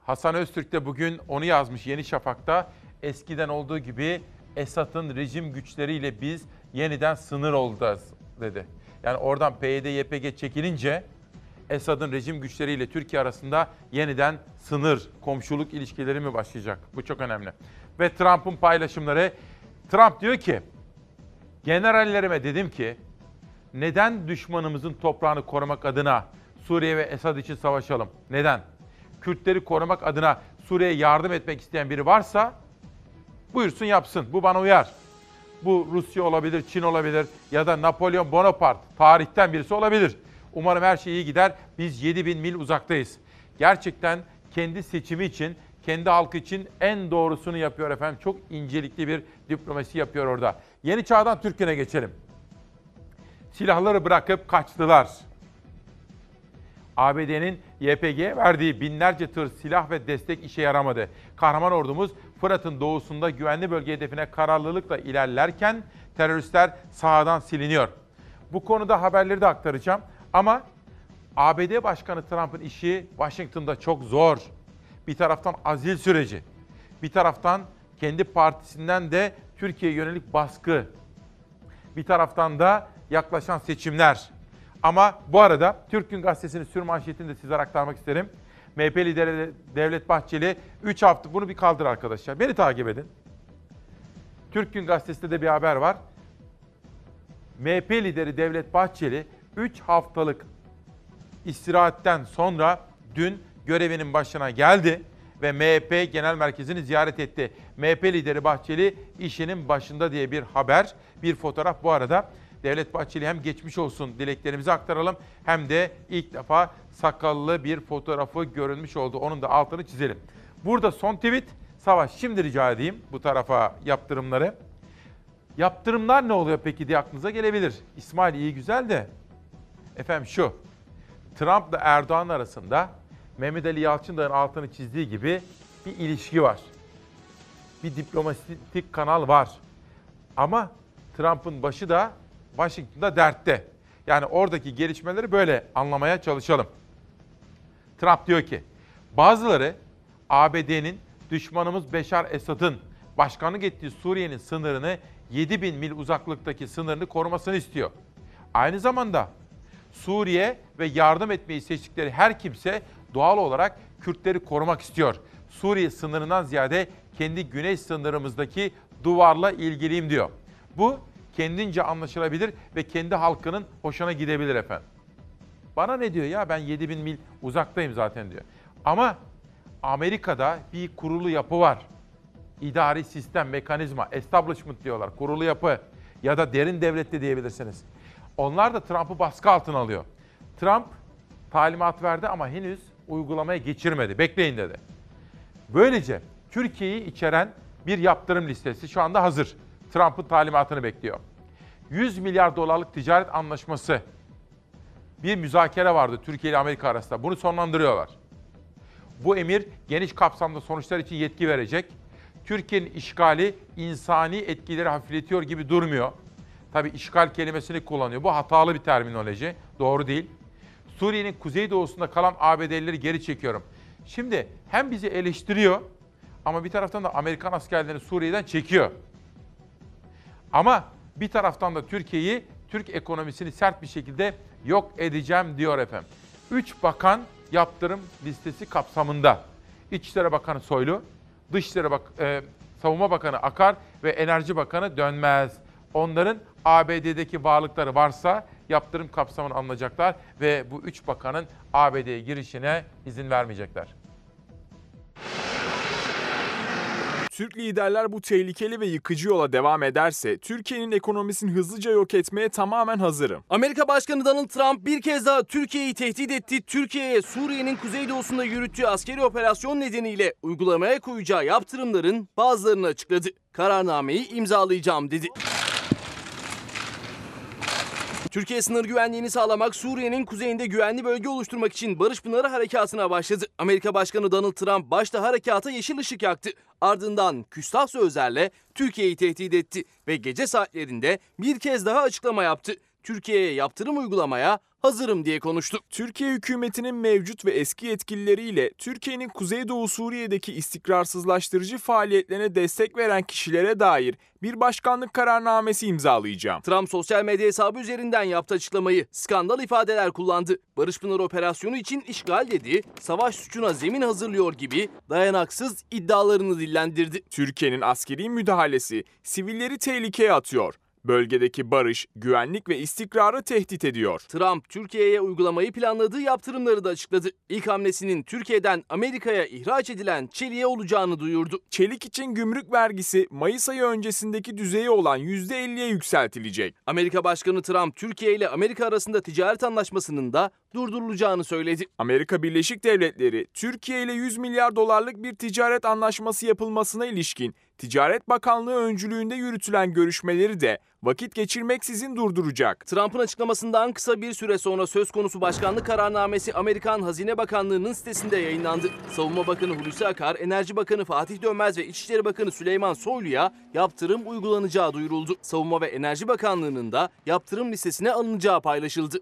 Hasan Öztürk de bugün onu yazmış Yeni Şafak'ta. Eskiden olduğu gibi Esad'ın rejim güçleriyle biz yeniden sınır olacağız dedi. Yani oradan PYD, YPG çekilince Esad'ın rejim güçleriyle Türkiye arasında yeniden sınır, komşuluk ilişkileri mi başlayacak? Bu çok önemli. Ve Trump'ın paylaşımları. Trump diyor ki, generallerime dedim ki, neden düşmanımızın toprağını korumak adına Suriye ve Esad için savaşalım? Neden? Kürtleri korumak adına Suriye'ye yardım etmek isteyen biri varsa buyursun yapsın. Bu bana uyar. Bu Rusya olabilir, Çin olabilir ya da Napolyon Bonaparte tarihten birisi olabilir. Umarım her şey iyi gider. Biz 7000 mil uzaktayız. Gerçekten kendi seçimi için, kendi halkı için en doğrusunu yapıyor efendim. Çok incelikli bir diplomasi yapıyor orada. Yeni çağdan Türkiye'ne geçelim. Silahları bırakıp kaçtılar. ABD'nin YPG'ye verdiği binlerce tır silah ve destek işe yaramadı. Kahraman ordumuz Fırat'ın doğusunda güvenli bölge hedefine kararlılıkla ilerlerken teröristler sahadan siliniyor. Bu konuda haberleri de aktaracağım ama ABD Başkanı Trump'ın işi Washington'da çok zor. Bir taraftan azil süreci, bir taraftan kendi partisinden de Türkiye'ye yönelik baskı, bir taraftan da yaklaşan seçimler. Ama bu arada Türk Gün Gazetesi'nin sürmanşetini de sizlere aktarmak isterim. MHP lideri Devlet Bahçeli 3 hafta bunu bir kaldır arkadaşlar. Beni takip edin. Türk Gün Gazetesi'nde de bir haber var. MHP lideri Devlet Bahçeli 3 haftalık istirahatten sonra dün görevinin başına geldi ve MHP Genel Merkezi'ni ziyaret etti. MHP lideri Bahçeli işinin başında diye bir haber, bir fotoğraf bu arada. Devlet Bahçeli hem geçmiş olsun dileklerimizi aktaralım hem de ilk defa sakallı bir fotoğrafı görünmüş oldu. Onun da altını çizelim. Burada son tweet. Savaş şimdi rica edeyim bu tarafa yaptırımları. Yaptırımlar ne oluyor peki diye aklınıza gelebilir. İsmail iyi güzel de. Efendim şu. Trump ile Erdoğan arasında Mehmet Ali Yalçın'ın altını çizdiği gibi bir ilişki var. Bir diplomatik kanal var. Ama Trump'ın başı da Washington'da dertte. Yani oradaki gelişmeleri böyle anlamaya çalışalım. Trump diyor ki, bazıları ABD'nin düşmanımız Beşar Esad'ın başkanlık ettiği Suriye'nin sınırını 7000 mil uzaklıktaki sınırını korumasını istiyor. Aynı zamanda Suriye ve yardım etmeyi seçtikleri her kimse doğal olarak Kürtleri korumak istiyor. Suriye sınırından ziyade kendi güney sınırımızdaki duvarla ilgiliyim diyor. Bu kendince anlaşılabilir ve kendi halkının hoşuna gidebilir efendim. Bana ne diyor ya ben 7000 mil uzaktayım zaten diyor. Ama Amerika'da bir kurulu yapı var. İdari sistem, mekanizma, establishment diyorlar. Kurulu yapı ya da derin devlet de diyebilirsiniz. Onlar da Trump'ı baskı altına alıyor. Trump talimat verdi ama henüz uygulamaya geçirmedi. Bekleyin dedi. Böylece Türkiye'yi içeren bir yaptırım listesi şu anda hazır. Trump'ın talimatını bekliyor. 100 milyar dolarlık ticaret anlaşması bir müzakere vardı Türkiye ile Amerika arasında. Bunu sonlandırıyorlar. Bu emir geniş kapsamda sonuçlar için yetki verecek. Türkiye'nin işgali insani etkileri hafifletiyor gibi durmuyor. Tabii işgal kelimesini kullanıyor. Bu hatalı bir terminoloji. Doğru değil. Suriye'nin kuzeydoğusunda kalan ABD'lileri geri çekiyorum. Şimdi hem bizi eleştiriyor ama bir taraftan da Amerikan askerlerini Suriye'den çekiyor. Ama bir taraftan da Türkiye'yi, Türk ekonomisini sert bir şekilde yok edeceğim diyor efendim. Üç bakan yaptırım listesi kapsamında. İçişleri Bakanı Soylu, Dışişleri Bak e, Savunma Bakanı Akar ve Enerji Bakanı Dönmez. Onların ABD'deki varlıkları varsa yaptırım kapsamını alınacaklar ve bu üç bakanın ABD'ye girişine izin vermeyecekler. Türk liderler bu tehlikeli ve yıkıcı yola devam ederse Türkiye'nin ekonomisini hızlıca yok etmeye tamamen hazırım. Amerika Başkanı Donald Trump bir kez daha Türkiye'yi tehdit etti. Türkiye'ye Suriye'nin kuzeydoğusunda yürüttüğü askeri operasyon nedeniyle uygulamaya koyacağı yaptırımların bazılarını açıkladı. Kararnameyi imzalayacağım dedi. Türkiye sınır güvenliğini sağlamak, Suriye'nin kuzeyinde güvenli bölge oluşturmak için Barış Pınarı Harekatı'na başladı. Amerika Başkanı Donald Trump başta harekata yeşil ışık yaktı. Ardından küstah sözlerle Türkiye'yi tehdit etti ve gece saatlerinde bir kez daha açıklama yaptı. Türkiye'ye yaptırım uygulamaya hazırım diye konuştu. Türkiye hükümetinin mevcut ve eski yetkilileriyle Türkiye'nin Kuzeydoğu Suriye'deki istikrarsızlaştırıcı faaliyetlerine destek veren kişilere dair bir başkanlık kararnamesi imzalayacağım. Trump sosyal medya hesabı üzerinden yaptı açıklamayı. Skandal ifadeler kullandı. Barış Pınar operasyonu için işgal dedi, savaş suçuna zemin hazırlıyor gibi dayanaksız iddialarını dillendirdi. Türkiye'nin askeri müdahalesi sivilleri tehlikeye atıyor. Bölgedeki barış, güvenlik ve istikrarı tehdit ediyor. Trump Türkiye'ye uygulamayı planladığı yaptırımları da açıkladı. İlk hamlesinin Türkiye'den Amerika'ya ihraç edilen çeliğe olacağını duyurdu. Çelik için gümrük vergisi Mayıs ayı öncesindeki düzeyi olan %50'ye yükseltilecek. Amerika Başkanı Trump Türkiye ile Amerika arasında ticaret anlaşmasının da durdurulacağını söyledi. Amerika Birleşik Devletleri Türkiye ile 100 milyar dolarlık bir ticaret anlaşması yapılmasına ilişkin Ticaret Bakanlığı öncülüğünde yürütülen görüşmeleri de vakit geçirmeksizin durduracak. Trump'ın açıklamasından kısa bir süre sonra söz konusu başkanlık kararnamesi Amerikan Hazine Bakanlığı'nın sitesinde yayınlandı. Savunma Bakanı Hulusi Akar, Enerji Bakanı Fatih Dönmez ve İçişleri Bakanı Süleyman Soylu'ya yaptırım uygulanacağı duyuruldu. Savunma ve Enerji Bakanlığı'nın da yaptırım listesine alınacağı paylaşıldı.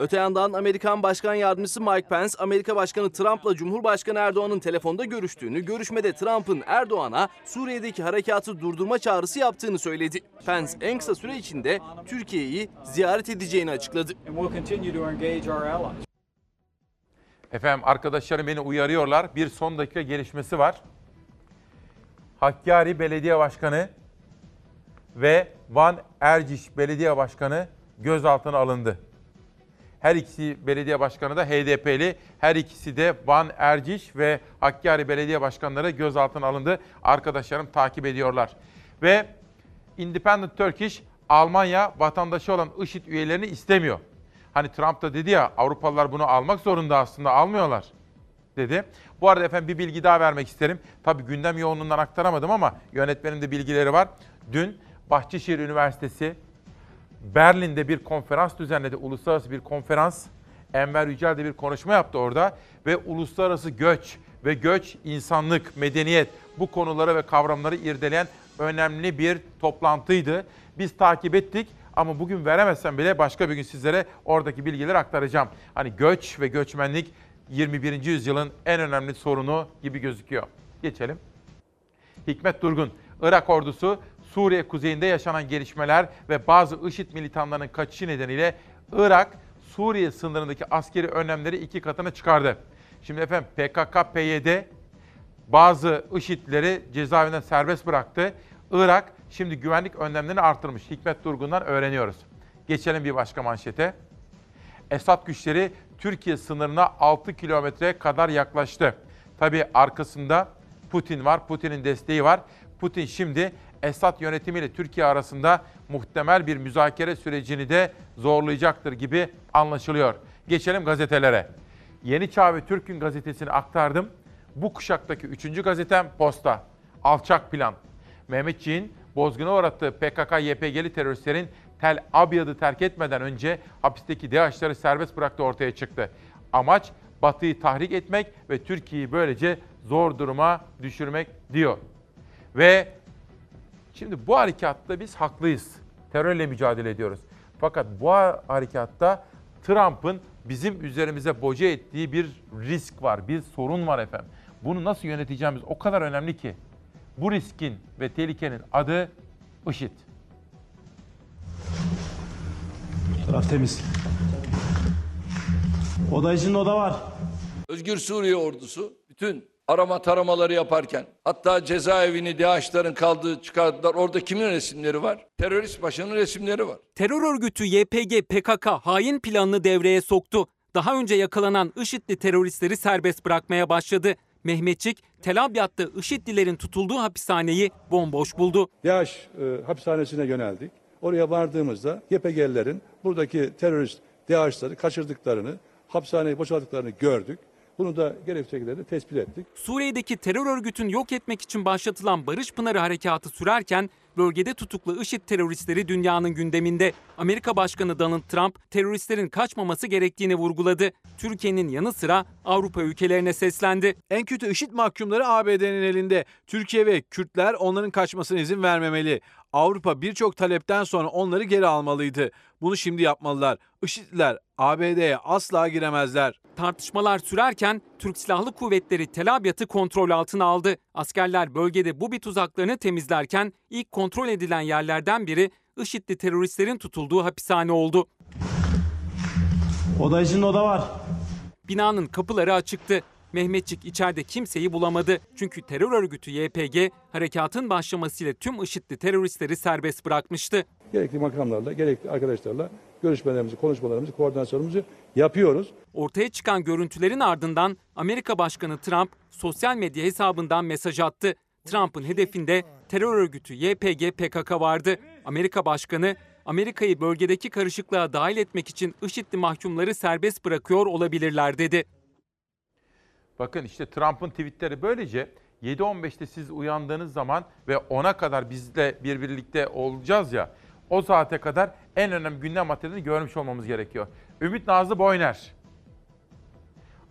Öte yandan Amerikan Başkan Yardımcısı Mike Pence, Amerika Başkanı Trump'la Cumhurbaşkanı Erdoğan'ın telefonda görüştüğünü, görüşmede Trump'ın Erdoğan'a Suriye'deki harekatı durdurma çağrısı yaptığını söyledi. Pence en kısa süre içinde Türkiye'yi ziyaret edeceğini açıkladı. Efendim arkadaşlarım beni uyarıyorlar. Bir son dakika gelişmesi var. Hakkari Belediye Başkanı ve Van Erciş Belediye Başkanı gözaltına alındı. Her ikisi belediye başkanı da HDP'li. Her ikisi de Van Erciş ve Hakkari Belediye Başkanları gözaltına alındı. Arkadaşlarım takip ediyorlar. Ve Independent Turkish Almanya vatandaşı olan IŞİD üyelerini istemiyor. Hani Trump da dedi ya Avrupalılar bunu almak zorunda aslında almıyorlar dedi. Bu arada efendim bir bilgi daha vermek isterim. Tabii gündem yoğunluğundan aktaramadım ama yönetmenin de bilgileri var. Dün Bahçeşehir Üniversitesi Berlin'de bir konferans düzenledi. Uluslararası bir konferans. Enver Yücel de bir konuşma yaptı orada. Ve uluslararası göç ve göç, insanlık, medeniyet bu konuları ve kavramları irdeleyen önemli bir toplantıydı. Biz takip ettik ama bugün veremezsem bile başka bir gün sizlere oradaki bilgileri aktaracağım. Hani göç ve göçmenlik 21. yüzyılın en önemli sorunu gibi gözüküyor. Geçelim. Hikmet Durgun, Irak ordusu Suriye kuzeyinde yaşanan gelişmeler ve bazı IŞİD militanlarının kaçışı nedeniyle Irak, Suriye sınırındaki askeri önlemleri iki katına çıkardı. Şimdi efendim PKK-PYD bazı IŞİD'leri cezaevinden serbest bıraktı. Irak şimdi güvenlik önlemlerini arttırmış. Hikmet Durgun'dan öğreniyoruz. Geçelim bir başka manşete. Esad güçleri Türkiye sınırına 6 kilometreye kadar yaklaştı. Tabii arkasında Putin var, Putin'in desteği var. Putin şimdi Esad yönetimiyle Türkiye arasında muhtemel bir müzakere sürecini de zorlayacaktır gibi anlaşılıyor. Geçelim gazetelere. Yeni Çağ ve Türk Gün gazetesini aktardım. Bu kuşaktaki 3. gazetem Posta. Alçak plan. Mehmetçiğin bozguna uğrattığı PKK-YPG'li teröristlerin Tel Abyad'ı terk etmeden önce hapisteki DAEŞ'ları serbest bıraktığı ortaya çıktı. Amaç Batı'yı tahrik etmek ve Türkiye'yi böylece zor duruma düşürmek diyor. Ve şimdi bu harekatta biz haklıyız. Terörle mücadele ediyoruz. Fakat bu harekatta Trump'ın bizim üzerimize boca ettiği bir risk var, bir sorun var efendim. Bunu nasıl yöneteceğimiz o kadar önemli ki. Bu riskin ve tehlikenin adı IŞİD. Taraf temiz. Oda içinde oda var. Özgür Suriye ordusu bütün arama taramaları yaparken hatta cezaevini DAEŞ'lerin kaldığı çıkardılar. Orada kimin resimleri var? Terörist başının resimleri var. Terör örgütü YPG PKK hain planını devreye soktu. Daha önce yakalanan IŞİD'li teröristleri serbest bırakmaya başladı. Mehmetçik, Tel Abyad'da IŞİD'lilerin tutulduğu hapishaneyi bomboş buldu. DAEŞ e, hapishanesine yöneldik. Oraya vardığımızda YPG'lilerin buradaki terörist DAEŞ'ları kaçırdıklarını, hapishaneyi boşalttıklarını gördük. Bunu da gerekli şekilde de tespit ettik. Suriye'deki terör örgütünü yok etmek için başlatılan Barış Pınarı harekatı sürerken bölgede tutuklu IŞİD teröristleri dünyanın gündeminde. Amerika Başkanı Donald Trump teröristlerin kaçmaması gerektiğini vurguladı. Türkiye'nin yanı sıra Avrupa ülkelerine seslendi. En kötü IŞİD mahkumları ABD'nin elinde. Türkiye ve Kürtler onların kaçmasına izin vermemeli. Avrupa birçok talepten sonra onları geri almalıydı. Bunu şimdi yapmalılar. IŞİD'liler ABD'ye asla giremezler. Tartışmalar sürerken Türk Silahlı Kuvvetleri Tel Abyad'ı kontrol altına aldı. Askerler bölgede bu bir tuzaklarını temizlerken ilk kontrol edilen yerlerden biri IŞİD'li teröristlerin tutulduğu hapishane oldu. Oda içinde oda var. Binanın kapıları açıktı. Mehmetçik içeride kimseyi bulamadı. Çünkü terör örgütü YPG harekatın başlamasıyla tüm IŞİD'li teröristleri serbest bırakmıştı. Gerekli makamlarla, gerekli arkadaşlarla görüşmelerimizi, konuşmalarımızı, koordinasyonumuzu yapıyoruz. Ortaya çıkan görüntülerin ardından Amerika Başkanı Trump sosyal medya hesabından mesaj attı. Trump'ın hedefinde terör örgütü YPG PKK vardı. Amerika Başkanı Amerika'yı bölgedeki karışıklığa dahil etmek için IŞİD'li mahkumları serbest bırakıyor olabilirler dedi. Bakın işte Trump'ın tweetleri böylece 7.15'te siz uyandığınız zaman ve 10'a kadar bizle bir birlikte olacağız ya o saate kadar en önemli gündem maddelerini görmüş olmamız gerekiyor. Ümit Nazlı Boyner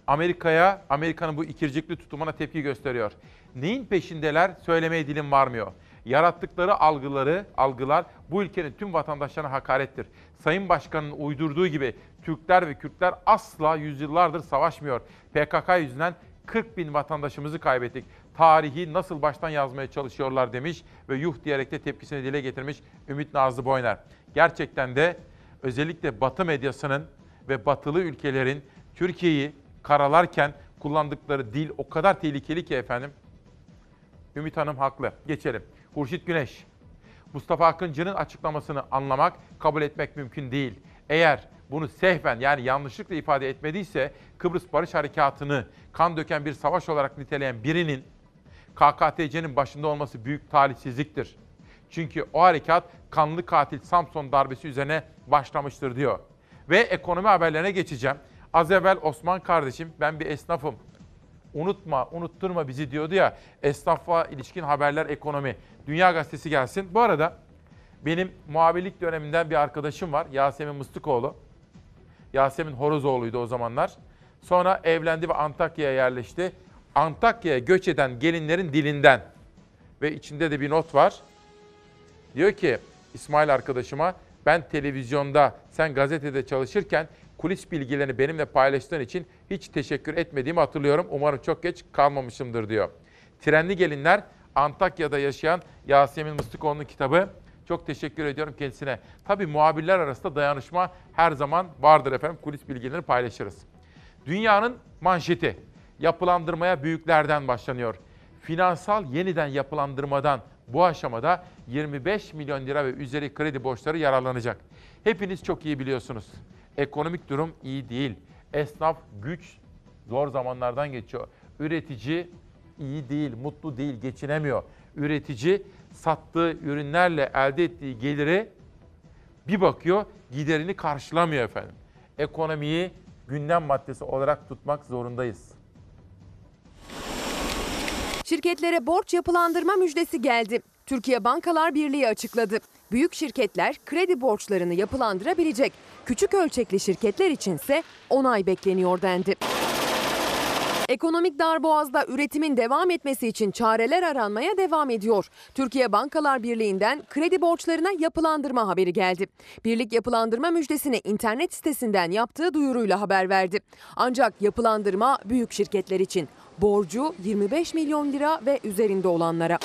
Amerika'ya, Amerika'nın bu ikircikli tutumuna tepki gösteriyor. Neyin peşindeler söylemeye dilim varmıyor. Yarattıkları algıları, algılar bu ülkenin tüm vatandaşlarına hakarettir. Sayın Başkan'ın uydurduğu gibi Türkler ve Kürtler asla yüzyıllardır savaşmıyor. PKK yüzünden 40 bin vatandaşımızı kaybettik. Tarihi nasıl baştan yazmaya çalışıyorlar demiş ve yuh diyerek de tepkisini dile getirmiş Ümit Nazlı Boyner. Gerçekten de özellikle Batı medyasının ve batılı ülkelerin Türkiye'yi karalarken kullandıkları dil o kadar tehlikeli ki efendim. Ümit Hanım haklı. Geçelim. Hurşit Güneş. Mustafa Akıncı'nın açıklamasını anlamak, kabul etmek mümkün değil. Eğer bunu sehven yani yanlışlıkla ifade etmediyse Kıbrıs Barış Harekatı'nı kan döken bir savaş olarak niteleyen birinin KKTC'nin başında olması büyük talihsizliktir. Çünkü o harekat kanlı katil Samson darbesi üzerine başlamıştır diyor. Ve ekonomi haberlerine geçeceğim. Az evvel Osman kardeşim ben bir esnafım. Unutma, unutturma bizi diyordu ya. Esnafa ilişkin haberler ekonomi. Dünya Gazetesi gelsin. Bu arada benim muhabirlik döneminden bir arkadaşım var. Yasemin Mıstıkoğlu. Yasemin Horozoğlu'ydu o zamanlar. Sonra evlendi ve Antakya'ya yerleşti. Antakya'ya göç eden gelinlerin dilinden. Ve içinde de bir not var. Diyor ki İsmail arkadaşıma ben televizyonda sen gazetede çalışırken kulis bilgilerini benimle paylaştığın için hiç teşekkür etmediğimi hatırlıyorum. Umarım çok geç kalmamışımdır diyor. Trenli Gelinler Antakya'da yaşayan Yasemin Mıstıkoğlu'nun kitabı. Çok teşekkür ediyorum kendisine. Tabii muhabirler arasında dayanışma her zaman vardır efendim. Kulis bilgilerini paylaşırız. Dünyanın manşeti. Yapılandırmaya büyüklerden başlanıyor. Finansal yeniden yapılandırmadan Bu aşamada 25 milyon lira ve üzeri kredi borçları yararlanacak. Hepiniz çok iyi biliyorsunuz. Ekonomik durum iyi değil. Esnaf güç zor zamanlardan geçiyor. Üretici iyi değil, mutlu değil, geçinemiyor. Üretici sattığı ürünlerle elde ettiği geliri bir bakıyor giderini karşılamıyor efendim. Ekonomiyi gündem maddesi olarak tutmak zorundayız. Şirketlere borç yapılandırma müjdesi geldi. Türkiye Bankalar Birliği açıkladı. Büyük şirketler kredi borçlarını yapılandırabilecek. Küçük ölçekli şirketler içinse onay bekleniyor dendi. Ekonomik darboğazda üretimin devam etmesi için çareler aranmaya devam ediyor. Türkiye Bankalar Birliği'nden kredi borçlarına yapılandırma haberi geldi. Birlik yapılandırma müjdesini internet sitesinden yaptığı duyuruyla haber verdi. Ancak yapılandırma büyük şirketler için. Borcu 25 milyon lira ve üzerinde olanlara.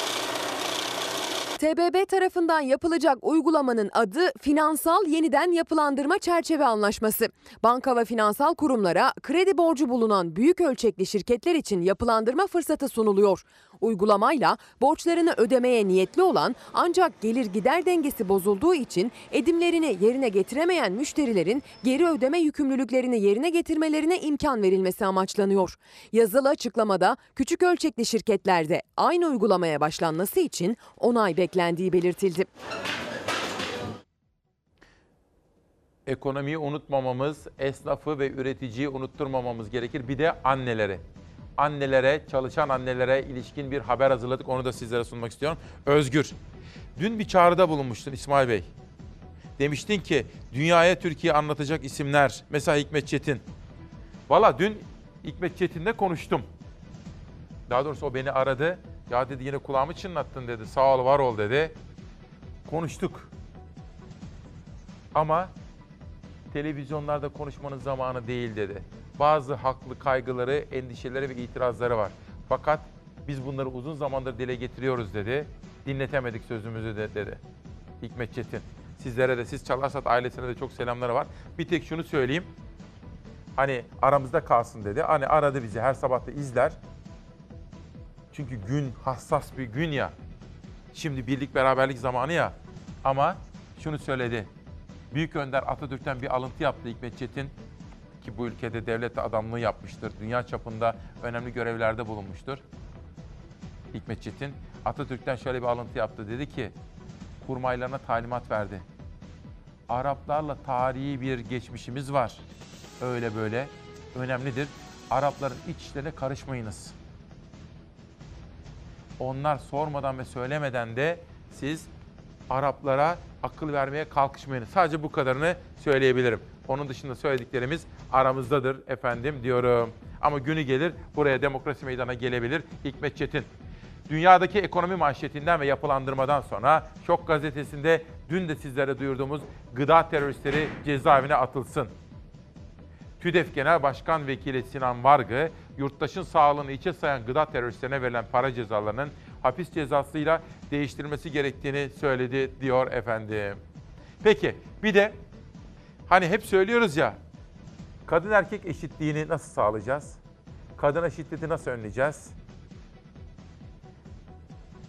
TBB tarafından yapılacak uygulamanın adı Finansal Yeniden Yapılandırma Çerçeve Anlaşması. Banka ve finansal kurumlara kredi borcu bulunan büyük ölçekli şirketler için yapılandırma fırsatı sunuluyor. Uygulamayla borçlarını ödemeye niyetli olan ancak gelir gider dengesi bozulduğu için edimlerini yerine getiremeyen müşterilerin geri ödeme yükümlülüklerini yerine getirmelerine imkan verilmesi amaçlanıyor. Yazılı açıklamada küçük ölçekli şirketlerde aynı uygulamaya başlanması için onay beklendiği belirtildi. Ekonomiyi unutmamamız, esnafı ve üreticiyi unutturmamamız gerekir. Bir de anneleri. Annelere, çalışan annelere ilişkin bir haber hazırladık. Onu da sizlere sunmak istiyorum. Özgür, dün bir çağrıda bulunmuştun İsmail Bey. Demiştin ki dünyaya Türkiye anlatacak isimler. Mesela Hikmet Çetin. Valla dün Hikmet Çetin'le konuştum. Daha doğrusu o beni aradı. Ya dedi yine kulağımı çınlattın dedi. Sağ ol var ol dedi. Konuştuk. Ama televizyonlarda konuşmanın zamanı değil dedi. Bazı haklı kaygıları, endişeleri ve itirazları var. Fakat biz bunları uzun zamandır dile getiriyoruz dedi. Dinletemedik sözümüzü de dedi. Hikmet Çetin. Sizlere de siz Çalarsat ailesine de çok selamları var. Bir tek şunu söyleyeyim. Hani aramızda kalsın dedi. Hani aradı bizi her sabah da izler. Çünkü gün hassas bir gün ya. Şimdi birlik beraberlik zamanı ya. Ama şunu söyledi. Büyük Önder Atatürk'ten bir alıntı yaptı Hikmet Çetin ki bu ülkede devlet adamlığı yapmıştır. Dünya çapında önemli görevlerde bulunmuştur. Hikmet Çetin Atatürk'ten şöyle bir alıntı yaptı. Dedi ki kurmaylarına talimat verdi. Araplarla tarihi bir geçmişimiz var. Öyle böyle önemlidir. Arapların iç işlerine karışmayınız. Onlar sormadan ve söylemeden de siz Araplara akıl vermeye kalkışmayın. Sadece bu kadarını söyleyebilirim. Onun dışında söylediklerimiz aramızdadır efendim diyorum. Ama günü gelir buraya demokrasi meydana gelebilir. Hikmet Çetin. Dünyadaki ekonomi manşetinden ve yapılandırmadan sonra Şok gazetesinde dün de sizlere duyurduğumuz gıda teröristleri cezaevine atılsın. TÜDEF Genel Başkan Vekili Sinan Vargı, yurttaşın sağlığını içe sayan gıda teröristlerine verilen para cezalarının hapis cezasıyla değiştirilmesi gerektiğini söyledi diyor efendim. Peki bir de hani hep söylüyoruz ya kadın erkek eşitliğini nasıl sağlayacağız? Kadına şiddeti nasıl önleyeceğiz?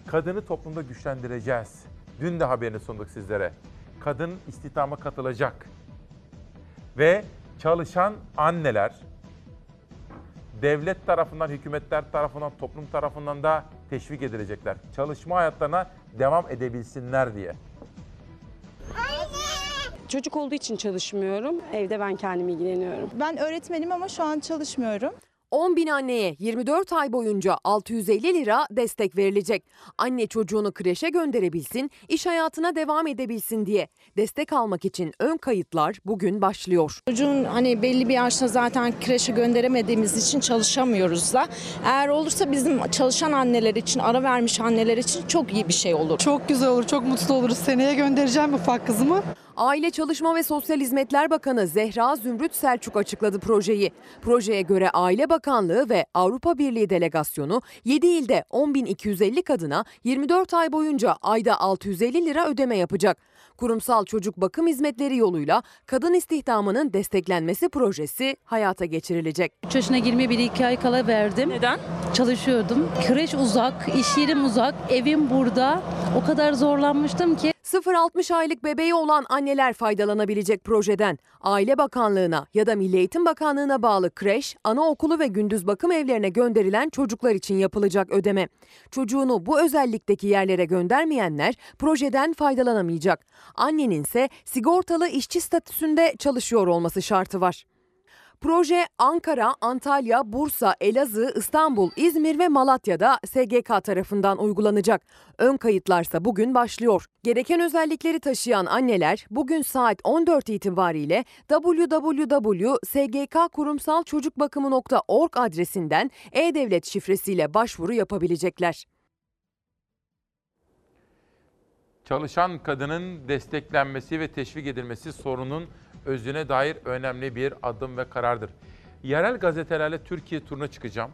Kadını toplumda güçlendireceğiz. Dün de haberini sunduk sizlere. Kadın istihdama katılacak. Ve çalışan anneler devlet tarafından, hükümetler tarafından, toplum tarafından da teşvik edilecekler. Çalışma hayatlarına devam edebilsinler diye. Çocuk olduğu için çalışmıyorum. Evde ben kendim ilgileniyorum. Ben öğretmenim ama şu an çalışmıyorum. 10 bin anneye 24 ay boyunca 650 lira destek verilecek. Anne çocuğunu kreşe gönderebilsin, iş hayatına devam edebilsin diye. Destek almak için ön kayıtlar bugün başlıyor. Çocuğun hani belli bir yaşta zaten kreşe gönderemediğimiz için çalışamıyoruz da. Eğer olursa bizim çalışan anneler için, ara vermiş anneler için çok iyi bir şey olur. Çok güzel olur, çok mutlu oluruz. Seneye göndereceğim ufak kızımı. Aile Çalışma ve Sosyal Hizmetler Bakanı Zehra Zümrüt Selçuk açıkladı projeyi. Projeye göre Aile Bakanı Bakanlığı ve Avrupa Birliği delegasyonu 7 ilde 10.250 kadına 24 ay boyunca ayda 650 lira ödeme yapacak. Kurumsal çocuk bakım hizmetleri yoluyla kadın istihdamının desteklenmesi projesi hayata geçirilecek. 3 yaşına girmeye bir iki ay kala verdim. Neden? Çalışıyordum. Kreş uzak, iş yerim uzak, evim burada. O kadar zorlanmıştım ki. 0-60 aylık bebeği olan anneler faydalanabilecek projeden. Aile Bakanlığı'na ya da Milli Eğitim Bakanlığı'na bağlı kreş, anaokulu ve gündüz bakım evlerine gönderilen çocuklar için yapılacak ödeme. Çocuğunu bu özellikteki yerlere göndermeyenler projeden faydalanamayacak. Annenin ise sigortalı işçi statüsünde çalışıyor olması şartı var. Proje Ankara, Antalya, Bursa, Elazığ, İstanbul, İzmir ve Malatya'da SGK tarafından uygulanacak. Ön kayıtlarsa bugün başlıyor. Gereken özellikleri taşıyan anneler bugün saat 14 itibariyle www.sgkkurumsalçocukbakımı.org adresinden e-devlet şifresiyle başvuru yapabilecekler. Çalışan kadının desteklenmesi ve teşvik edilmesi sorunun özüne dair önemli bir adım ve karardır. Yerel gazetelerle Türkiye turuna çıkacağım.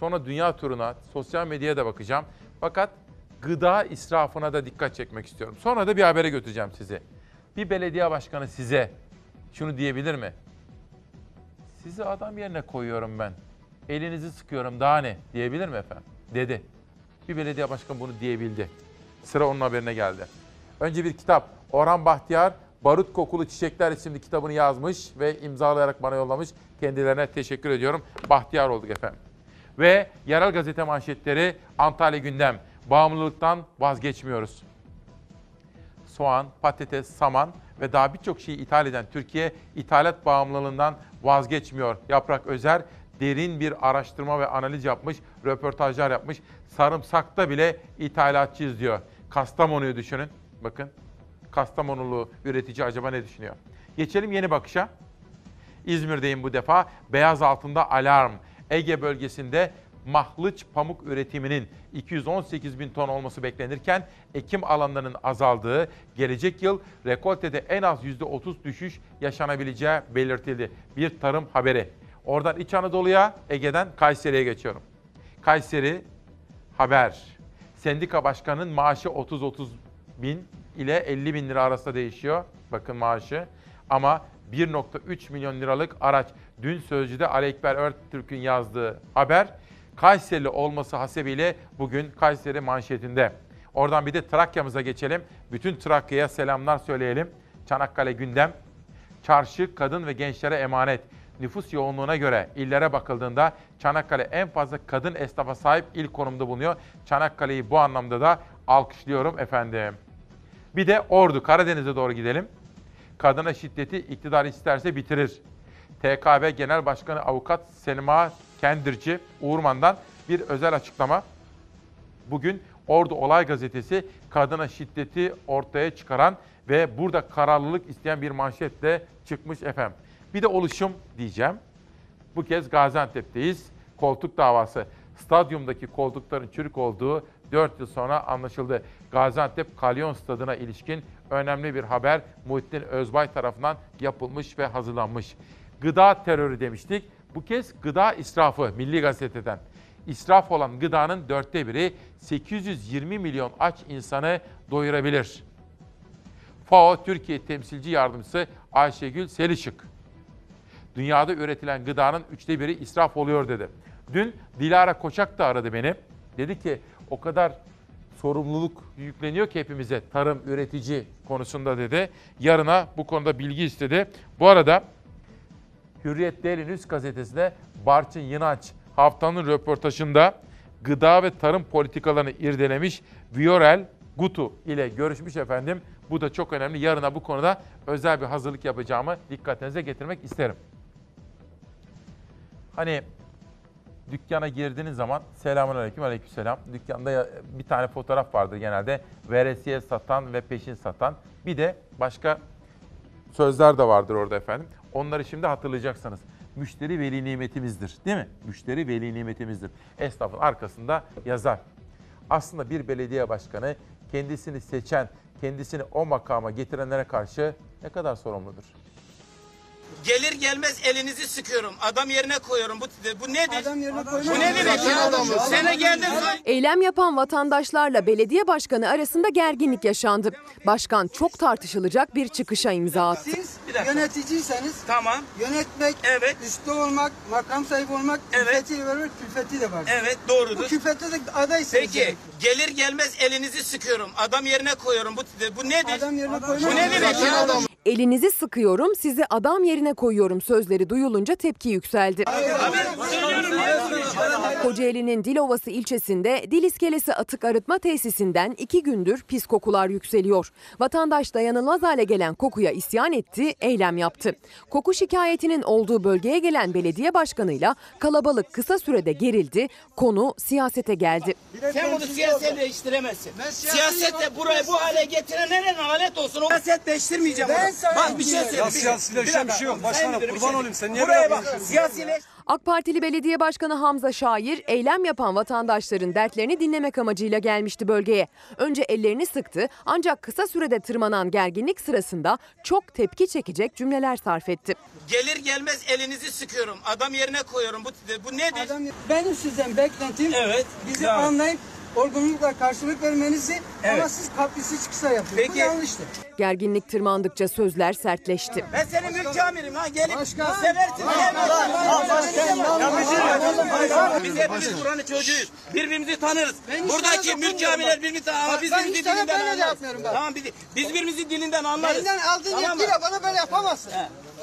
Sonra dünya turuna, sosyal medyaya da bakacağım. Fakat gıda israfına da dikkat çekmek istiyorum. Sonra da bir habere götüreceğim sizi. Bir belediye başkanı size şunu diyebilir mi? Sizi adam yerine koyuyorum ben. Elinizi sıkıyorum daha ne diyebilir mi efendim? Dedi. Bir belediye başkanı bunu diyebildi. Sıra onun haberine geldi. Önce bir kitap. Orhan Bahtiyar Barut Kokulu Çiçekler isimli kitabını yazmış ve imzalayarak bana yollamış. Kendilerine teşekkür ediyorum. Bahtiyar olduk efendim. Ve yerel gazete manşetleri Antalya gündem. Bağımlılıktan vazgeçmiyoruz. Soğan, patates, saman ve daha birçok şeyi ithal eden Türkiye ithalat bağımlılığından vazgeçmiyor. Yaprak Özer derin bir araştırma ve analiz yapmış, röportajlar yapmış. Sarımsakta bile ithalatçıyız diyor. Kastamonu'yu düşünün. Bakın Kastamonulu üretici acaba ne düşünüyor? Geçelim yeni bakışa. İzmir'deyim bu defa. Beyaz altında alarm. Ege bölgesinde mahlıç pamuk üretiminin 218 bin ton olması beklenirken ekim alanlarının azaldığı, gelecek yıl rekoltede en az %30 düşüş yaşanabileceği belirtildi. Bir tarım haberi. Oradan İç Anadolu'ya, Ege'den Kayseri'ye geçiyorum. Kayseri haber. Sendika başkanının maaşı 30-30 bin ile 50 bin lira arasında değişiyor. Bakın maaşı. Ama 1.3 milyon liralık araç. Dün Sözcü'de Ali Ekber Örtürk'ün yazdığı haber Kayserili olması hasebiyle bugün Kayseri manşetinde. Oradan bir de Trakya'mıza geçelim. Bütün Trakya'ya selamlar söyleyelim. Çanakkale gündem. Çarşı kadın ve gençlere emanet. Nüfus yoğunluğuna göre illere bakıldığında Çanakkale en fazla kadın esnafa sahip il konumda bulunuyor. Çanakkale'yi bu anlamda da alkışlıyorum efendim. Bir de Ordu, Karadeniz'e doğru gidelim. Kadına şiddeti iktidar isterse bitirir. TKB Genel Başkanı Avukat Selma Kendirci Uğurman'dan bir özel açıklama. Bugün Ordu Olay Gazetesi kadına şiddeti ortaya çıkaran ve burada kararlılık isteyen bir manşetle çıkmış efendim. Bir de oluşum diyeceğim. Bu kez Gaziantep'teyiz. Koltuk davası. Stadyumdaki koltukların çürük olduğu 4 yıl sonra anlaşıldı. Gaziantep Kalyon Stadı'na ilişkin önemli bir haber Muhittin Özbay tarafından yapılmış ve hazırlanmış. Gıda terörü demiştik. Bu kez gıda israfı Milli Gazete'den. İsraf olan gıdanın dörtte biri 820 milyon aç insanı doyurabilir. FAO Türkiye Temsilci Yardımcısı Ayşegül Selişik. Dünyada üretilen gıdanın üçte biri israf oluyor dedi. Dün Dilara Koçak da aradı beni. Dedi ki o kadar sorumluluk yükleniyor ki hepimize tarım, üretici konusunda dedi. Yarına bu konuda bilgi istedi. Bu arada Hürriyet Daily News gazetesinde Barçın Yınaç haftanın röportajında gıda ve tarım politikalarını irdelemiş Viorel Gutu ile görüşmüş efendim. Bu da çok önemli. Yarına bu konuda özel bir hazırlık yapacağımı dikkatinize getirmek isterim. Hani dükkana girdiğiniz zaman selamun aleyküm aleyküm selam. Dükkanda bir tane fotoğraf vardır genelde. Veresiye satan ve peşin satan. Bir de başka sözler de vardır orada efendim. Onları şimdi hatırlayacaksınız. Müşteri veli nimetimizdir değil mi? Müşteri veli nimetimizdir. Esnafın arkasında yazar. Aslında bir belediye başkanı kendisini seçen, kendisini o makama getirenlere karşı ne kadar sorumludur? Gelir gelmez elinizi sıkıyorum. Adam yerine koyuyorum. Bu bu nedir? Adam yerine Bu ne demek ya? Sene geldin. Eylem yapan vatandaşlarla belediye başkanı arasında gerginlik yaşandı. Başkan çok tartışılacak bir çıkışa imza attı. Siz yöneticiyseniz tamam. yönetmek, evet. üstte olmak, makam sahibi olmak Evet. külfetiyle beraber külfeti de var. Evet doğrudur. Bu külfette de adaysınız. Peki gelir gelmez elinizi sıkıyorum. Adam yerine koyuyorum. Bu bu nedir? Adam yerine Bu ne demek ya? Elinizi sıkıyorum, sizi adam yerine koyuyorum sözleri duyulunca tepki yükseldi. Kocaeli'nin Dilovası ilçesinde dil iskelesi atık arıtma tesisinden iki gündür pis kokular yükseliyor. Vatandaş dayanılmaz hale gelen kokuya isyan etti, eylem yaptı. Koku şikayetinin olduğu bölgeye gelen belediye başkanıyla kalabalık kısa sürede gerildi, konu siyasete geldi. Sen bunu siyasetleştiremezsin. Siyasetle burayı bu hale getiren neren alet olsun. O siyasetleştirmeyeceğim Ben Bak bir şey Ya söyleyeyim. siyasileşen bir şey yok. Başkanım, kurban şey olayım. Sen niye Buraya böyle bak. Siyasileş. AK Partili Belediye Başkanı Hamza Şair eylem yapan vatandaşların dertlerini dinlemek amacıyla gelmişti bölgeye. Önce ellerini sıktı ancak kısa sürede tırmanan gerginlik sırasında çok tepki çekecek cümleler sarf etti. Gelir gelmez elinizi sıkıyorum. Adam yerine koyuyorum. Bu bu nedir? Adam, benim sizden beklentim Evet, bizi devam et. anlayıp olgunlukla karşılık vermenizi ama Evet. siz kaprisiz çıksa yapıyorsunuz. Bu Peki. yanlıştır. Gerginlik tırmandıkça sözler sertleşti. Ben senin mülk amirim ha gelip Başkan. seversin. Biz hepimiz buranın çocuğuyuz. Birbirimizi tanırız. Ben Buradaki mülk abiler birbirini tanır ama biz ben birbirimizi işlerine dilinden böyle de anlarız. yapmıyorum ben. Tamam biz, biz birbirimizi dilinden anlarız. Benden aldığın Tamam yetkiyle bana böyle yapamazsın.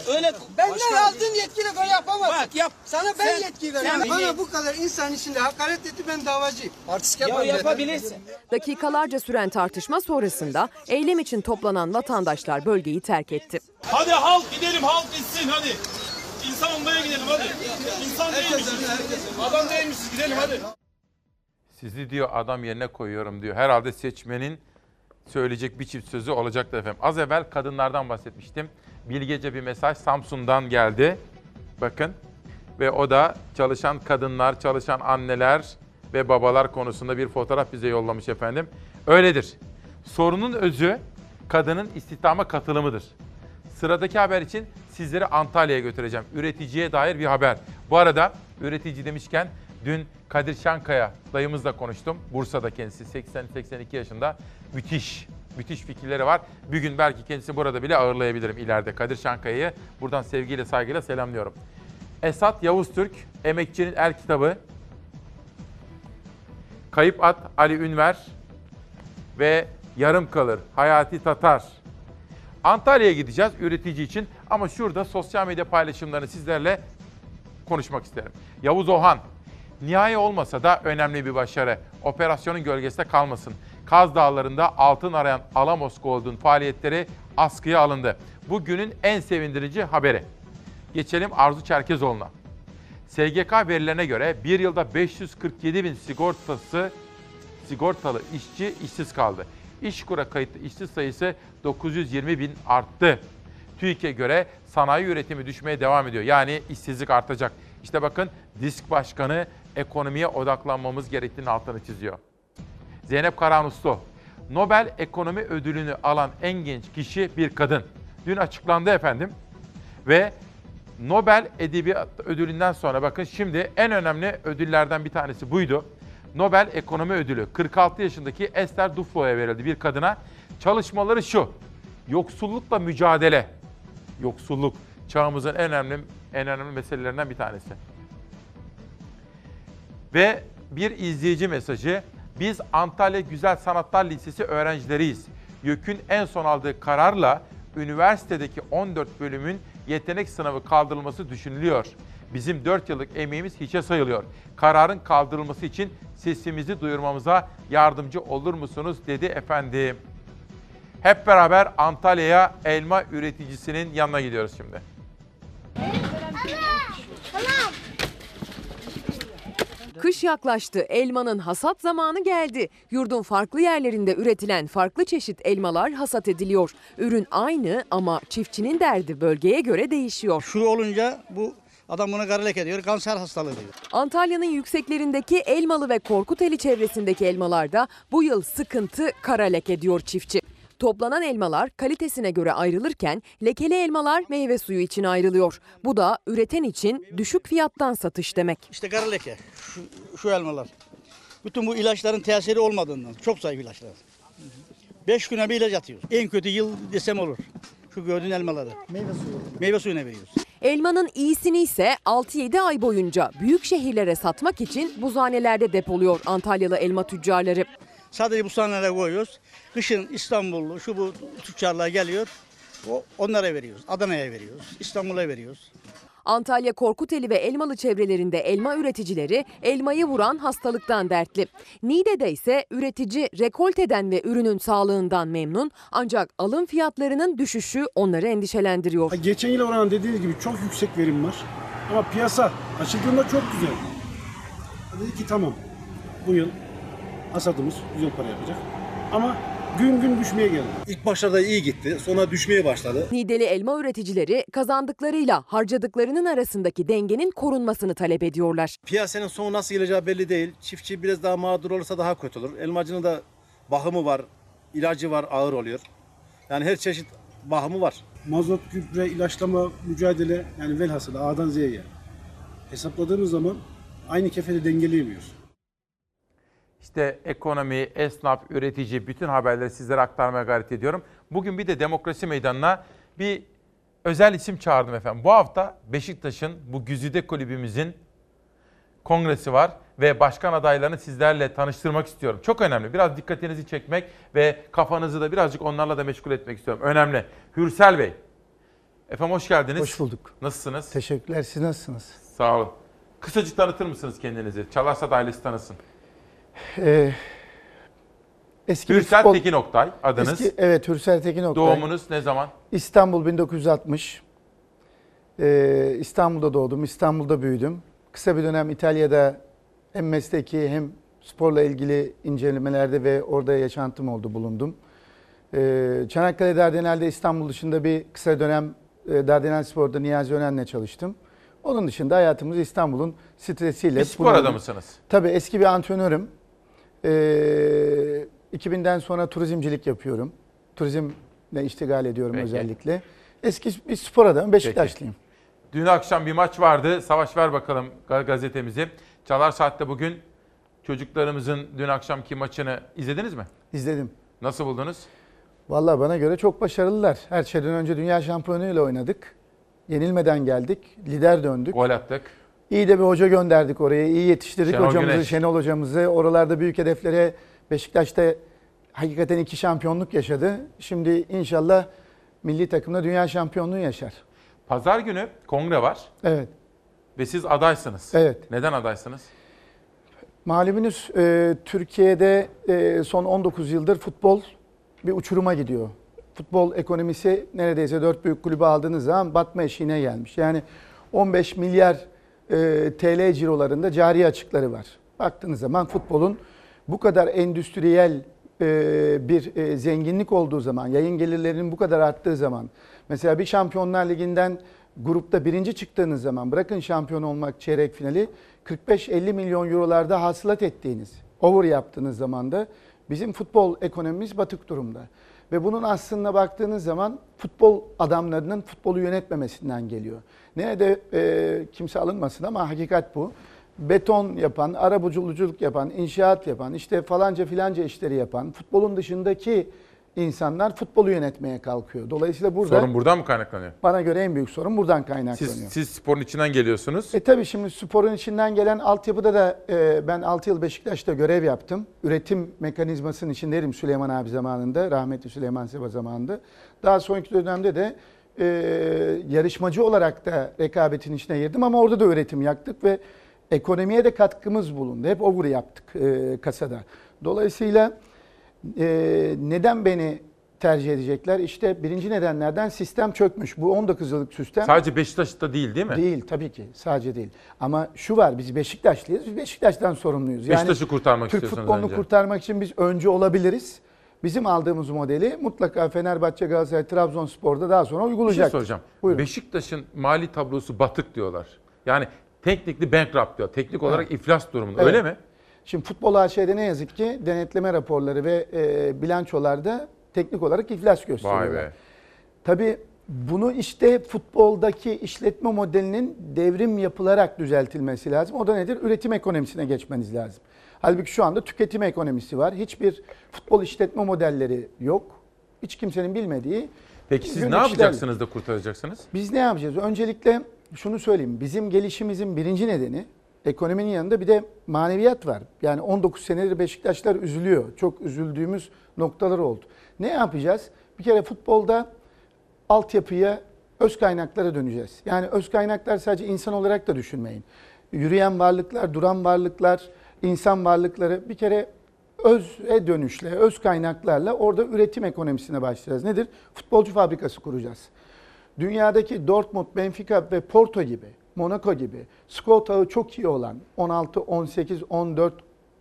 Öyle Benden Başkan. aldığın yetkiyle böyle yapamazsın. Bak yap. Sana ben Sen- yetki sen veriyorum. bir- Bana bu kadar insan içinde hakaret etti ben davacıyım. Artistik Ya yaparım. yapabilirsin. Dakikalarca süren tartışma sonrasında eylem için toplanan vatandaşlar bölgeyi terk etti. Hadi halk gidelim halk gitsin hadi. İnsan olmaya gidelim hadi. İnsan değilmişiz. Adam değilmişiz gidelim hadi. Sizi diyor adam yerine koyuyorum diyor. Herhalde seçmenin söyleyecek bir çift sözü olacaktı efendim. Az evvel kadınlardan bahsetmiştim. Bilgece bir mesaj Samsun'dan geldi. Bakın. Ve o da çalışan kadınlar, çalışan anneler ve babalar konusunda bir fotoğraf bize yollamış efendim. Öyledir. Sorunun özü kadının istihdama katılımıdır. Sıradaki haber için sizleri Antalya'ya götüreceğim. Üreticiye dair bir haber. Bu arada üretici demişken dün Kadir Şankaya dayımızla konuştum. Bursa'da kendisi 80-82 yaşında. Müthiş, müthiş fikirleri var. Bir gün belki kendisi burada bile ağırlayabilirim ileride. Kadir Şankaya'yı buradan sevgiyle saygıyla selamlıyorum. Esat Yavuz Türk, Emekçinin El Kitabı. Kayıp At Ali Ünver ve Yarım Kalır Hayati Tatar. Antalya'ya gideceğiz üretici için ama şurada sosyal medya paylaşımlarını sizlerle konuşmak isterim. Yavuz Ohan, nihai olmasa da önemli bir başarı. Operasyonun gölgesinde kalmasın. Kaz Dağları'nda altın arayan Alamos Gold'un faaliyetleri askıya alındı. Bugünün en sevindirici haberi. Geçelim Arzu Çerkezoğlu'na. SGK verilerine göre bir yılda 547 bin sigortası sigortalı işçi işsiz kaldı. İşkur'a kayıtlı işsiz sayısı 920 bin arttı. TÜİK'e göre sanayi üretimi düşmeye devam ediyor. Yani işsizlik artacak. İşte bakın disk başkanı ekonomiye odaklanmamız gerektiğini altını çiziyor. Zeynep Karahanuslu, Nobel Ekonomi Ödülünü alan en genç kişi bir kadın. Dün açıklandı efendim. Ve Nobel Edebiyat Ödülü'nden sonra bakın şimdi en önemli ödüllerden bir tanesi buydu. Nobel Ekonomi Ödülü 46 yaşındaki Esther Duflo'ya verildi bir kadına. Çalışmaları şu. Yoksullukla mücadele. Yoksulluk çağımızın en önemli en önemli meselelerinden bir tanesi. Ve bir izleyici mesajı. Biz Antalya Güzel Sanatlar Lisesi öğrencileriyiz. YÖK'ün en son aldığı kararla üniversitedeki 14 bölümün yetenek sınavı kaldırılması düşünülüyor. Bizim 4 yıllık emeğimiz hiçe sayılıyor. Kararın kaldırılması için sesimizi duyurmamıza yardımcı olur musunuz dedi efendim. Hep beraber Antalya'ya elma üreticisinin yanına gidiyoruz şimdi. Kış yaklaştı, elmanın hasat zamanı geldi. Yurdun farklı yerlerinde üretilen farklı çeşit elmalar hasat ediliyor. Ürün aynı ama çiftçinin derdi bölgeye göre değişiyor. Şu olunca bu adam buna garelek ediyor, kanser hastalığı diyor. Antalya'nın yükseklerindeki Elmalı ve Korkuteli çevresindeki elmalarda bu yıl sıkıntı kara leke diyor çiftçi. Toplanan elmalar kalitesine göre ayrılırken lekeli elmalar meyve suyu için ayrılıyor. Bu da üreten için düşük fiyattan satış demek. İşte kara leke. Şu, şu elmalar. Bütün bu ilaçların tesiri olmadığından. Çok zayıf ilaçlar. Beş güne bir ilaç atıyoruz. En kötü yıl desem olur. Şu gördüğün elmaları. Meyve suyu. Meyve suyuna veriyoruz. Elmanın iyisini ise 6-7 ay boyunca büyük şehirlere satmak için buzhanelerde depoluyor Antalyalı elma tüccarları. Sadece bu sahnelere koyuyoruz. Kışın İstanbullu şu bu tüccarlar geliyor. O, onlara veriyoruz. Adana'ya veriyoruz. İstanbul'a veriyoruz. Antalya Korkuteli ve Elmalı çevrelerinde elma üreticileri elmayı vuran hastalıktan dertli. Niğde'de ise üretici rekolteden ve ürünün sağlığından memnun ancak alım fiyatlarının düşüşü onları endişelendiriyor. Geçen yıl oran dediğiniz gibi çok yüksek verim var. Ama piyasa açıldığında çok güzel. Dedi ki tamam bu yıl hasadımız güzel para yapacak. Ama gün gün düşmeye geldi. İlk başlarda iyi gitti. Sonra düşmeye başladı. Niğdeli elma üreticileri kazandıklarıyla harcadıklarının arasındaki dengenin korunmasını talep ediyorlar. Piyasanın sonu nasıl geleceği belli değil. Çiftçi biraz daha mağdur olursa daha kötü olur. Elmacının da bakımı var, ilacı var, ağır oluyor. Yani her çeşit bakımı var. Mazot, gübre, ilaçlama, mücadele yani velhasıl A'dan Z'ye. Hesapladığımız zaman aynı kefede dengeleyemiyoruz. İşte ekonomi, esnaf, üretici bütün haberleri sizlere aktarmaya gayret ediyorum. Bugün bir de demokrasi meydanına bir özel isim çağırdım efendim. Bu hafta Beşiktaş'ın bu güzide kulübümüzün kongresi var ve başkan adaylarını sizlerle tanıştırmak istiyorum. Çok önemli. Biraz dikkatinizi çekmek ve kafanızı da birazcık onlarla da meşgul etmek istiyorum. Önemli. Hürsel Bey. Efendim hoş geldiniz. Hoş bulduk. Nasılsınız? Teşekkürler. Siz nasılsınız? Sağ olun. Kısacık tanıtır mısınız kendinizi? Çalarsat ailesi tanısın. Ee, eski Hürsel futbol- Tekin Oktay adınız. Eski, evet Hürsel Tekin Oktay. Doğumunuz ne zaman? İstanbul 1960. Ee, İstanbul'da doğdum, İstanbul'da büyüdüm. Kısa bir dönem İtalya'da hem mesleki hem sporla ilgili incelemelerde ve orada yaşantım oldu, bulundum. Ee, Çanakkale Dardanel'de İstanbul dışında bir kısa dönem e, Dardanel Spor'da Niyazi Önen'le çalıştım. Onun dışında hayatımız İstanbul'un stresiyle... Bir spor adamısınız. Tabii eski bir antrenörüm. Ee, 2000'den sonra turizmcilik yapıyorum. Turizmle iştigal ediyorum Peki. özellikle. Eski bir spor adamı, Beşiktaşlıyım. Dün akşam bir maç vardı. Savaş ver bakalım ga- gazetemizi. Çalar Saat'te bugün çocuklarımızın dün akşamki maçını izlediniz mi? İzledim. Nasıl buldunuz? Vallahi bana göre çok başarılılar. Her şeyden önce dünya şampiyonuyla oynadık. Yenilmeden geldik. Lider döndük. Gol attık. İyi de bir hoca gönderdik oraya. İyi yetiştirdik Şenol hocamızı, Güneş. Şenol hocamızı. Oralarda büyük hedeflere Beşiktaş'ta hakikaten iki şampiyonluk yaşadı. Şimdi inşallah milli takımda dünya şampiyonluğu yaşar. Pazar günü kongre var Evet. ve siz adaysınız. Evet. Neden adaysınız? Malumunuz e, Türkiye'de e, son 19 yıldır futbol bir uçuruma gidiyor. Futbol ekonomisi neredeyse dört büyük kulübü aldığınız zaman batma eşiğine gelmiş. Yani 15 milyar e, TL cirolarında cari açıkları var. Baktığınız zaman futbolun bu kadar endüstriyel e, bir e, zenginlik olduğu zaman, yayın gelirlerinin bu kadar arttığı zaman, mesela bir Şampiyonlar Ligi'nden grupta birinci çıktığınız zaman, bırakın şampiyon olmak çeyrek finali, 45-50 milyon eurolarda hasılat ettiğiniz, over yaptığınız zaman da bizim futbol ekonomimiz batık durumda. Ve bunun aslında baktığınız zaman futbol adamlarının futbolu yönetmemesinden geliyor. Nerede e, kimse alınmasın ama hakikat bu. Beton yapan, arabuluculuk yapan, inşaat yapan, işte falanca filanca işleri yapan, futbolun dışındaki insanlar futbolu yönetmeye kalkıyor. Dolayısıyla burada Sorun buradan mı kaynaklanıyor? bana göre en büyük sorun buradan kaynaklanıyor. Siz, siz sporun içinden geliyorsunuz. E tabii şimdi sporun içinden gelen altyapıda da e, ben 6 yıl Beşiktaş'ta görev yaptım. Üretim mekanizmasının içindeydim Süleyman abi zamanında, rahmetli Süleyman Seba zamanında. Daha sonraki dönemde de e, yarışmacı olarak da rekabetin içine girdim ama orada da üretim yaktık ve ekonomiye de katkımız bulundu. Hep over yaptık e, kasada. Dolayısıyla e, neden beni tercih edecekler? İşte birinci nedenlerden sistem çökmüş. Bu 19 yıllık sistem. Sadece Beşiktaş'ta değil değil mi? Değil tabii ki. Sadece değil. Ama şu var biz Beşiktaşlıyız. Biz Beşiktaş'tan sorumluyuz. Beşiktaş'ı kurtarmak Türk istiyorsunuz futbolunu önce. kurtarmak için biz öncü olabiliriz. Bizim aldığımız modeli mutlaka Fenerbahçe, Galatasaray, Trabzonspor'da daha sonra Bir şey uygulayacak. soracağım. Buyurun. Beşiktaş'ın mali tablosu batık diyorlar. Yani teknikli bankrupt diyor. Teknik olarak Evet. iflas durumunda. Evet. Öyle mi? Şimdi futbol AŞ'de ne yazık ki denetleme raporları ve e, bilançolarda teknik olarak iflas gösteriyorlar. Tabii bunu işte futboldaki işletme modelinin devrim yapılarak düzeltilmesi lazım. O da nedir? Üretim ekonomisine geçmeniz lazım. Halbuki şu anda tüketim ekonomisi var. Hiçbir futbol işletme modelleri yok. Hiç kimsenin bilmediği. Peki siz ne yapacaksınız da kurtaracaksınız? Biz ne yapacağız? Öncelikle şunu söyleyeyim. Bizim gelişimizin birinci nedeni ekonominin yanında bir de maneviyat var. Yani 19 senedir Beşiktaşlar üzülüyor. Çok üzüldüğümüz noktalar oldu. Ne yapacağız? Bir kere futbolda altyapıya öz kaynaklara döneceğiz. Yani öz kaynaklar sadece insan olarak da düşünmeyin. Yürüyen varlıklar, duran varlıklar, insan varlıkları bir kere öze dönüşle, öz kaynaklarla orada üretim ekonomisine başlayacağız. Nedir? Futbolcu fabrikası kuracağız. Dünyadaki Dortmund, Benfica ve Porto gibi, Monaco gibi skor ağı çok iyi olan 16, 18, 14,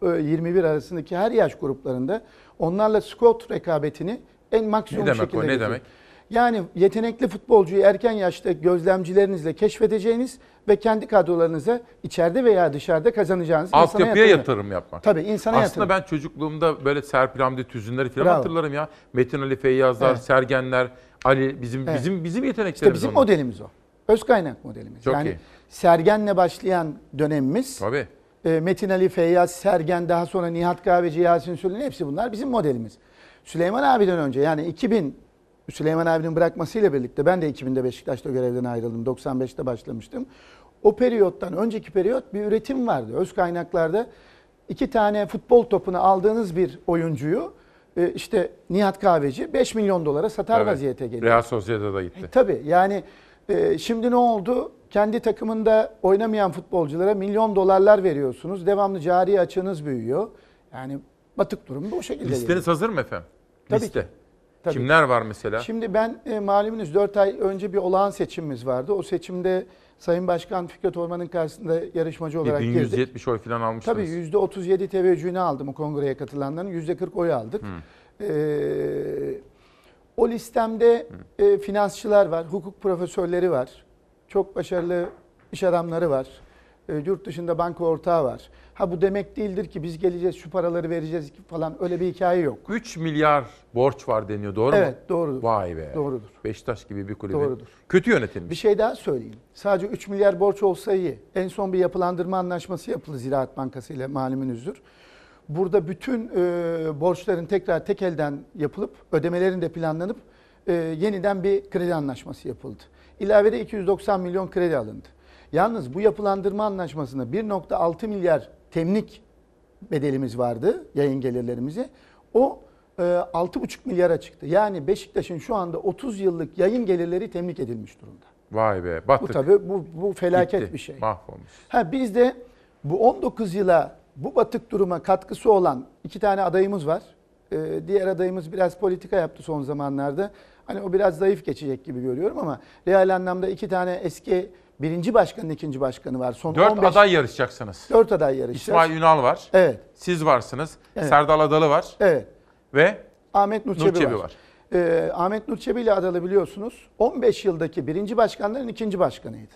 e, 21 arasındaki her yaş gruplarında onlarla skor rekabetini en maksimum Ne demek o, şekilde ne getirin. demek? Yani yetenekli futbolcuyu erken yaşta gözlemcilerinizle keşfedeceğiniz ve kendi kadrolarınıza içeride veya dışarıda kazanacağınız insana Altyapıya yatırım yapmak. Tabii insana Aslında yatırım. ben çocukluğumda böyle Serpil Hamdi Tüzünleri falan Bravo. hatırlarım ya. Metin Ali Feyyazlar, Evet. Sergenler, Ali bizim Evet. bizim bizim yeteneklerimiz İşte bizim onlar. modelimiz o. Öz kaynak modelimiz. Çok yani iyi. Sergen'le başlayan dönemimiz. Tabii. e, Metin Ali, Feyyaz, Sergen, daha sonra Nihat Kahveci, Yasin Süleyman hepsi bunlar bizim modelimiz. Süleyman abiden önce yani 2000 Süleyman abinin bırakmasıyla birlikte ben de 2000'de Beşiktaş'ta görevden ayrıldım. 95'te başlamıştım. O periyottan önceki periyot bir üretim vardı. Öz kaynaklarda iki tane futbol topunu aldığınız bir oyuncuyu e, işte Nihat Kahveci 5 milyon dolara satar Evet. vaziyete geliyor. Real Sociedad'a gitti. E, tabii yani e, şimdi ne oldu? Kendi takımında oynamayan futbolculara milyon dolarlar veriyorsunuz. Devamlı cari açığınız büyüyor. Yani batık durum bu şekilde. geliyor. Listeniz hazır mı efendim? Tabii Liste. ki. Tabii. Kimler var mesela? Şimdi ben e, malumunuz 4 ay önce bir olağan seçimimiz vardı. O seçimde Sayın Başkan Fikret Orman'ın karşısında yarışmacı olarak girdik. 1170 oy falan almıştınız. Tabii %37 teveccühünü aldım o kongreye katılanların. %40 oy aldık. Ee, o listemde e, finansçılar var, hukuk profesörleri var. Çok başarılı iş adamları var. E, yurt dışında banka ortağı var. Ha bu demek değildir ki biz geleceğiz şu paraları vereceğiz falan öyle bir hikaye yok. 3 milyar borç var deniyor doğru mu? Evet doğrudur. Vay be. Doğrudur. Beşiktaş gibi bir kulübün. Doğrudur. Kötü yönetilmiş. Bir şey daha söyleyeyim. Sadece 3 milyar borç olsa iyi. En son bir yapılandırma anlaşması yapıldı Ziraat Bankası ile malumunuzdur. Burada bütün e, borçların tekrar tek elden yapılıp ödemelerin de planlanıp e, yeniden bir kredi anlaşması yapıldı. İlavede 290 milyon kredi alındı. Yalnız bu yapılandırma anlaşmasında 1.6 milyar temlik bedelimiz vardı yayın gelirlerimizi. O e, 6,5 milyara çıktı. Yani Beşiktaş'ın şu anda 30 yıllık yayın gelirleri temlik edilmiş durumda. Vay be battık. Bu tabii bu, bu felaket Gitti, bir şey. Mahvolmuş. Ha biz de bu 19 yıla bu batık duruma katkısı olan iki tane adayımız var. Ee, diğer adayımız biraz politika yaptı son zamanlarda. Hani o biraz zayıf geçecek gibi görüyorum ama real anlamda iki tane eski birinci başkanın ikinci başkanı var. Son 4 15 aday yarışacaksınız. Dört aday yarışacağız. İsmail Ünal var. Evet. Siz varsınız. Evet. Serdal Adalı var. Evet. Ve Ahmet Nur Nur Çebi, Çebi var. var. Ee, Ahmet Nur Çebi ile adalı biliyorsunuz 15 yıldaki birinci başkanların ikinci başkanıydı.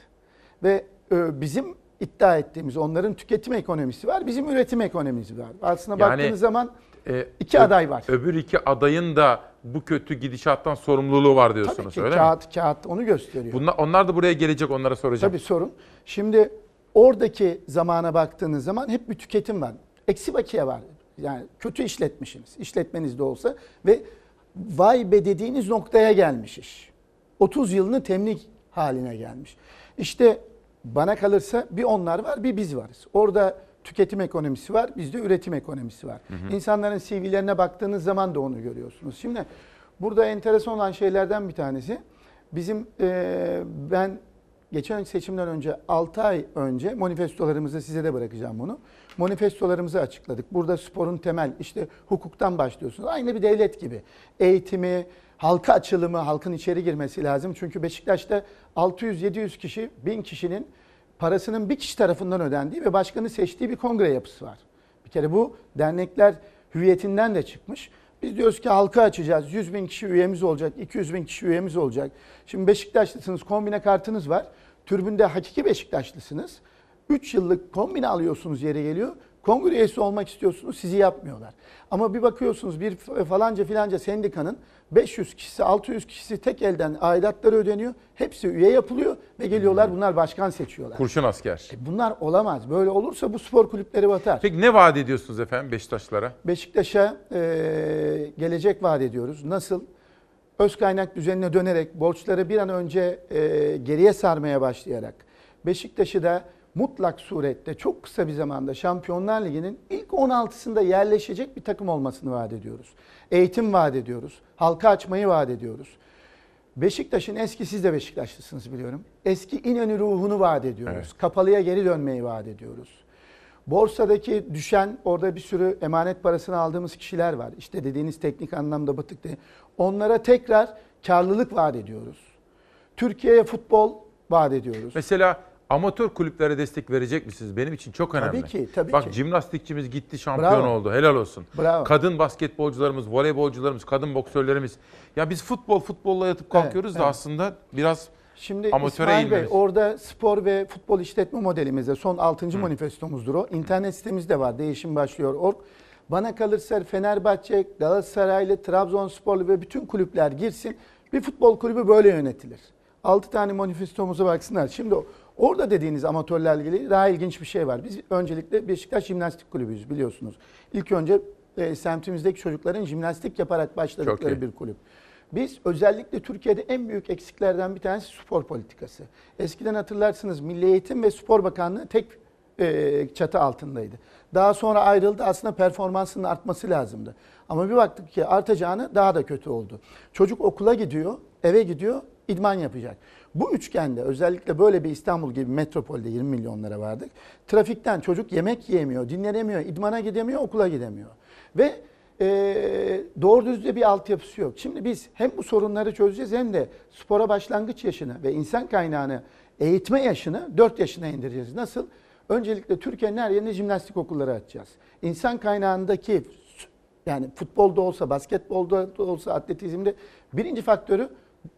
Ve e, bizim iddia ettiğimiz onların tüketim ekonomisi var, bizim üretim ekonomimiz var. Aslında Yani, baktığınız zaman e, iki aday var. Öbür iki adayın da bu kötü gidişattan sorumluluğu var Tabii diyorsunuz ki öyle mi? kağıt kağıt onu gösteriyor. Bunlar, onlar da buraya gelecek onlara soracağım. Tabii sorun. Şimdi oradaki zamana baktığınız zaman hep bir tüketim var. Eksi bakiye var. Yani kötü işletmişsiniz. İşletmeniz de olsa ve vay be dediğiniz noktaya gelmiş iş. 30 yılını temlik haline gelmiş. İşte bana kalırsa bir onlar var bir biz varız. Orada tüketim ekonomisi var, bizde üretim ekonomisi var. Hı hı. İnsanların CV'lerine baktığınız zaman da onu görüyorsunuz. Şimdi burada enteresan olan şeylerden bir tanesi bizim eee, ben geçen seçimden önce 6 ay önce manifestolarımızı size de bırakacağım bunu. Manifestolarımızı açıkladık. Burada sporun temel işte hukuktan başlıyorsunuz. Aynı bir devlet gibi. Eğitimi, halka açılımı, halkın içeri girmesi lazım. Çünkü Beşiktaş'ta 600-700 kişi, 1000 kişinin parasının bir kişi tarafından ödendiği ve başkanı seçtiği bir kongre yapısı var. Bir kere bu dernekler hüviyetinden de çıkmış. Biz diyoruz ki halka açacağız. 100 bin kişi üyemiz olacak, 200 bin kişi üyemiz olacak. Şimdi Beşiktaşlısınız, kombine kartınız var. Türbünde hakiki Beşiktaşlısınız. 3 yıllık kombine alıyorsunuz yere geliyor. Kongre üyesi olmak istiyorsunuz sizi yapmıyorlar. Ama bir bakıyorsunuz bir falanca filanca sendikanın 500 kişisi 600 kişisi tek elden aidatları ödeniyor. Hepsi üye yapılıyor ve geliyorlar bunlar başkan seçiyorlar. Kurşun asker. E bunlar olamaz. Böyle olursa bu spor kulüpleri batar. Peki ne vaat ediyorsunuz efendim Beşiktaşlara? Beşiktaş'a e, gelecek vaat ediyoruz. Nasıl? Öz kaynak düzenine dönerek borçları bir an önce e, geriye sarmaya başlayarak Beşiktaş'ı da mutlak surette çok kısa bir zamanda Şampiyonlar Ligi'nin ilk 16'sında yerleşecek bir takım olmasını vaat ediyoruz. Eğitim vaat ediyoruz. Halka açmayı vaat ediyoruz. Beşiktaş'ın eski siz de Beşiktaşlısınız biliyorum. Eski İnönü ruhunu vaat ediyoruz. Evet. Kapalıya geri dönmeyi vaat ediyoruz. Borsadaki düşen orada bir sürü emanet parasını aldığımız kişiler var. İşte dediğiniz teknik anlamda batık diye. Onlara tekrar karlılık vaat ediyoruz. Türkiye'ye futbol vaat ediyoruz. Mesela amatör kulüplere destek verecek misiniz? Benim için çok önemli. Tabii ki, tabii Bak ki. jimnastikçimiz gitti şampiyon Bravo. oldu. Helal olsun. Bravo. Kadın basketbolcularımız, voleybolcularımız, kadın boksörlerimiz. Ya biz futbol futbolla yatıp kalkıyoruz da evet. aslında biraz Şimdi amatöre İsmail Bey eğilmemiz. orada spor ve futbol işletme modelimizde son 6. manifestomuzdur o. İnternet sitemizde var değişim başlıyor org. Bana kalırsa Fenerbahçe, Galatasaraylı, Trabzonsporlu ve bütün kulüpler girsin. Bir futbol kulübü böyle yönetilir. 6 tane manifestomuza baksınlar. Şimdi o- orada dediğiniz amatörlerle ilgili daha ilginç bir şey var. Biz öncelikle Beşiktaş Jimnastik Kulübüyüz biliyorsunuz. İlk önce e, semtimizdeki çocukların jimnastik yaparak başladıkları bir kulüp. Biz özellikle Türkiye'de en büyük eksiklerden bir tanesi spor politikası. Eskiden hatırlarsınız Milli Eğitim ve Spor Bakanlığı tek e, çatı altındaydı. Daha sonra ayrıldı aslında performansının artması lazımdı. Ama bir baktık ki artacağını daha da kötü oldu. Çocuk okula gidiyor, eve gidiyor, idman yapacak. Bu üçgende özellikle böyle bir İstanbul gibi metropolde 20 milyonlara vardık. Trafikten çocuk yemek yiyemiyor, dinlenemiyor, idmana gidemiyor, okula gidemiyor. Ve e, doğru düzgün bir altyapısı yok. Şimdi biz hem bu sorunları çözeceğiz hem de spora başlangıç yaşını ve insan kaynağını eğitme yaşını 4 yaşına indireceğiz. Nasıl? Öncelikle Türkiye'nin her yerine jimnastik okulları açacağız. İnsan kaynağındaki yani futbolda olsa, basketbolda da olsa, atletizmde birinci faktörü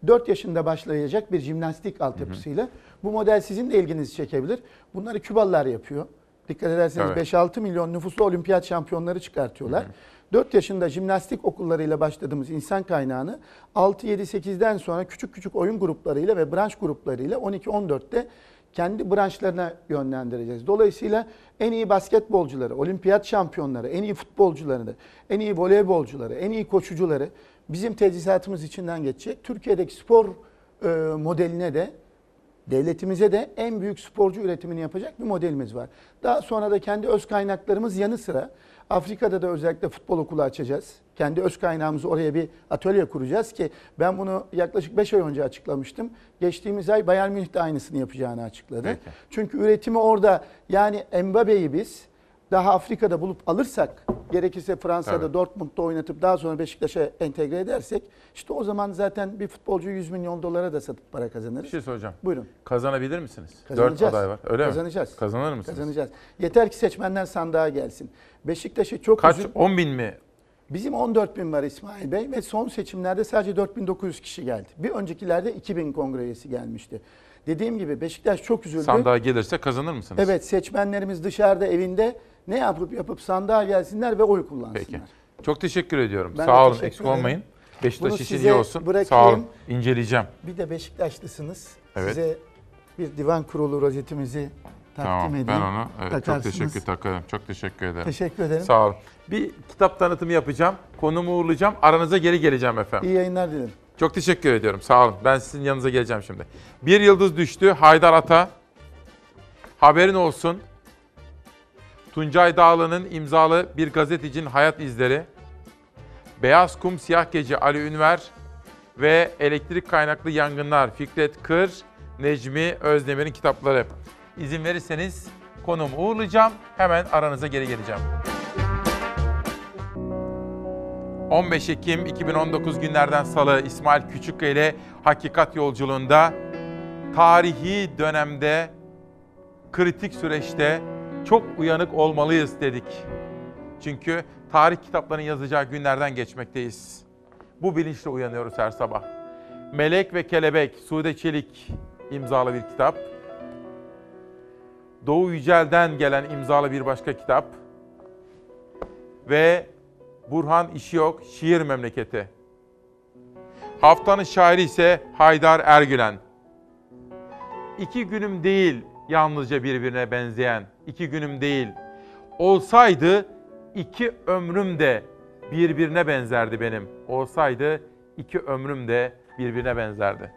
4 yaşında başlayacak bir jimnastik altyapısıyla. Bu model sizin de ilginizi çekebilir. Bunları Kübalılar yapıyor. Dikkat ederseniz Evet. 5-6 milyon nüfuslu olimpiyat şampiyonları çıkartıyorlar. 4 yaşında jimnastik okullarıyla başladığımız insan kaynağını 6-7-8'den sonra küçük küçük oyun gruplarıyla ve branş gruplarıyla 12-14'te kendi branşlarına yönlendireceğiz. Dolayısıyla en iyi basketbolcuları, olimpiyat şampiyonları, en iyi futbolcuları, en iyi voleybolcuları, en iyi koşucuları bizim tedrisatımız içinden geçecek. Türkiye'deki spor e, modeline de devletimize de en büyük sporcu üretimini yapacak bir modelimiz var. Daha sonra da kendi öz kaynaklarımız yanı sıra Afrika'da da özellikle futbol okulu açacağız. Kendi öz kaynağımızı oraya bir atölye kuracağız ki ben bunu yaklaşık 5 ay önce açıklamıştım. Geçtiğimiz ay Bayern Münih de aynısını yapacağını açıkladı. Peki. Çünkü üretimi orada yani Mbappe'yi biz daha Afrika'da bulup alırsak gerekirse Fransa'da Tabii. Dortmund'da oynatıp daha sonra Beşiktaş'a entegre edersek işte o zaman zaten bir futbolcu 100 milyon dolara da satıp para kazanırız. Bir şey soracağım. Buyurun. Kazanabilir misiniz? Kazanacağız. Dört aday var. Öyle Kazanacağız. mi? Kazanır mısınız? Kazanacağız. Yeter ki seçmenler sandığa gelsin. Beşiktaş'ı çok Kaç? üzül- 10 bin mi? Bizim 14 bin var İsmail Bey ve son seçimlerde sadece 4900 kişi geldi. Bir öncekilerde 2000 kongre üyesi gelmişti. Dediğim gibi Beşiktaş çok üzüldü. Sandığa gelirse kazanır mısınız? Evet seçmenlerimiz dışarıda evinde ne yapıp yapıp sandığa gelsinler ve oy kullansınlar. Peki. Çok teşekkür ediyorum. Ben Sağ olun. teşekkür Eksik ederim. olmayın. Beşiktaş Bunu için size iyi olsun. bırakayım. Sağ olun. İnceleyeceğim. Bir de Beşiktaşlısınız. Evet. Size bir divan kurulu rozetimizi takdim Tamam. edeyim. Ben onu evet, çok Takarsınız. teşekkür takarım. Çok teşekkür ederim. Teşekkür ederim. Sağ olun. Bir kitap tanıtımı yapacağım. Konumu uğurlayacağım. Aranıza geri geleceğim efendim. İyi yayınlar dilerim. Çok teşekkür ediyorum. Sağ olun. Ben sizin yanınıza geleceğim şimdi. Bir yıldız düştü. Haydar Ata. Haberin olsun. Tuncay Dağlı'nın imzalı bir gazetecinin hayat izleri. Beyaz Kum Siyah Gece Ali Ünver ve Elektrik Kaynaklı Yangınlar Fikret Kır, Necmi Özdemir'in kitapları. İzin verirseniz konumu uğurlayacağım. Hemen aranıza geri geleceğim. 15 Ekim 2019 günlerden salı İsmail Küçükkaya ile Hakikat Yolculuğunda tarihi dönemde kritik süreçte çok uyanık olmalıyız dedik. Çünkü tarih kitaplarının yazacağı günlerden geçmekteyiz. Bu bilinçle uyanıyoruz her sabah. Melek ve Kelebek, Sude Çelik imzalı bir kitap. Doğu Yücel'den gelen imzalı bir başka kitap. ve Burhan işi yok, şiir memleketi. Haftanın şairi ise Haydar Ergülen. İki günüm değil yalnızca birbirine benzeyen, iki günüm değil. Olsaydı iki ömrüm de birbirine benzerdi benim. Olsaydı iki ömrüm de birbirine benzerdi.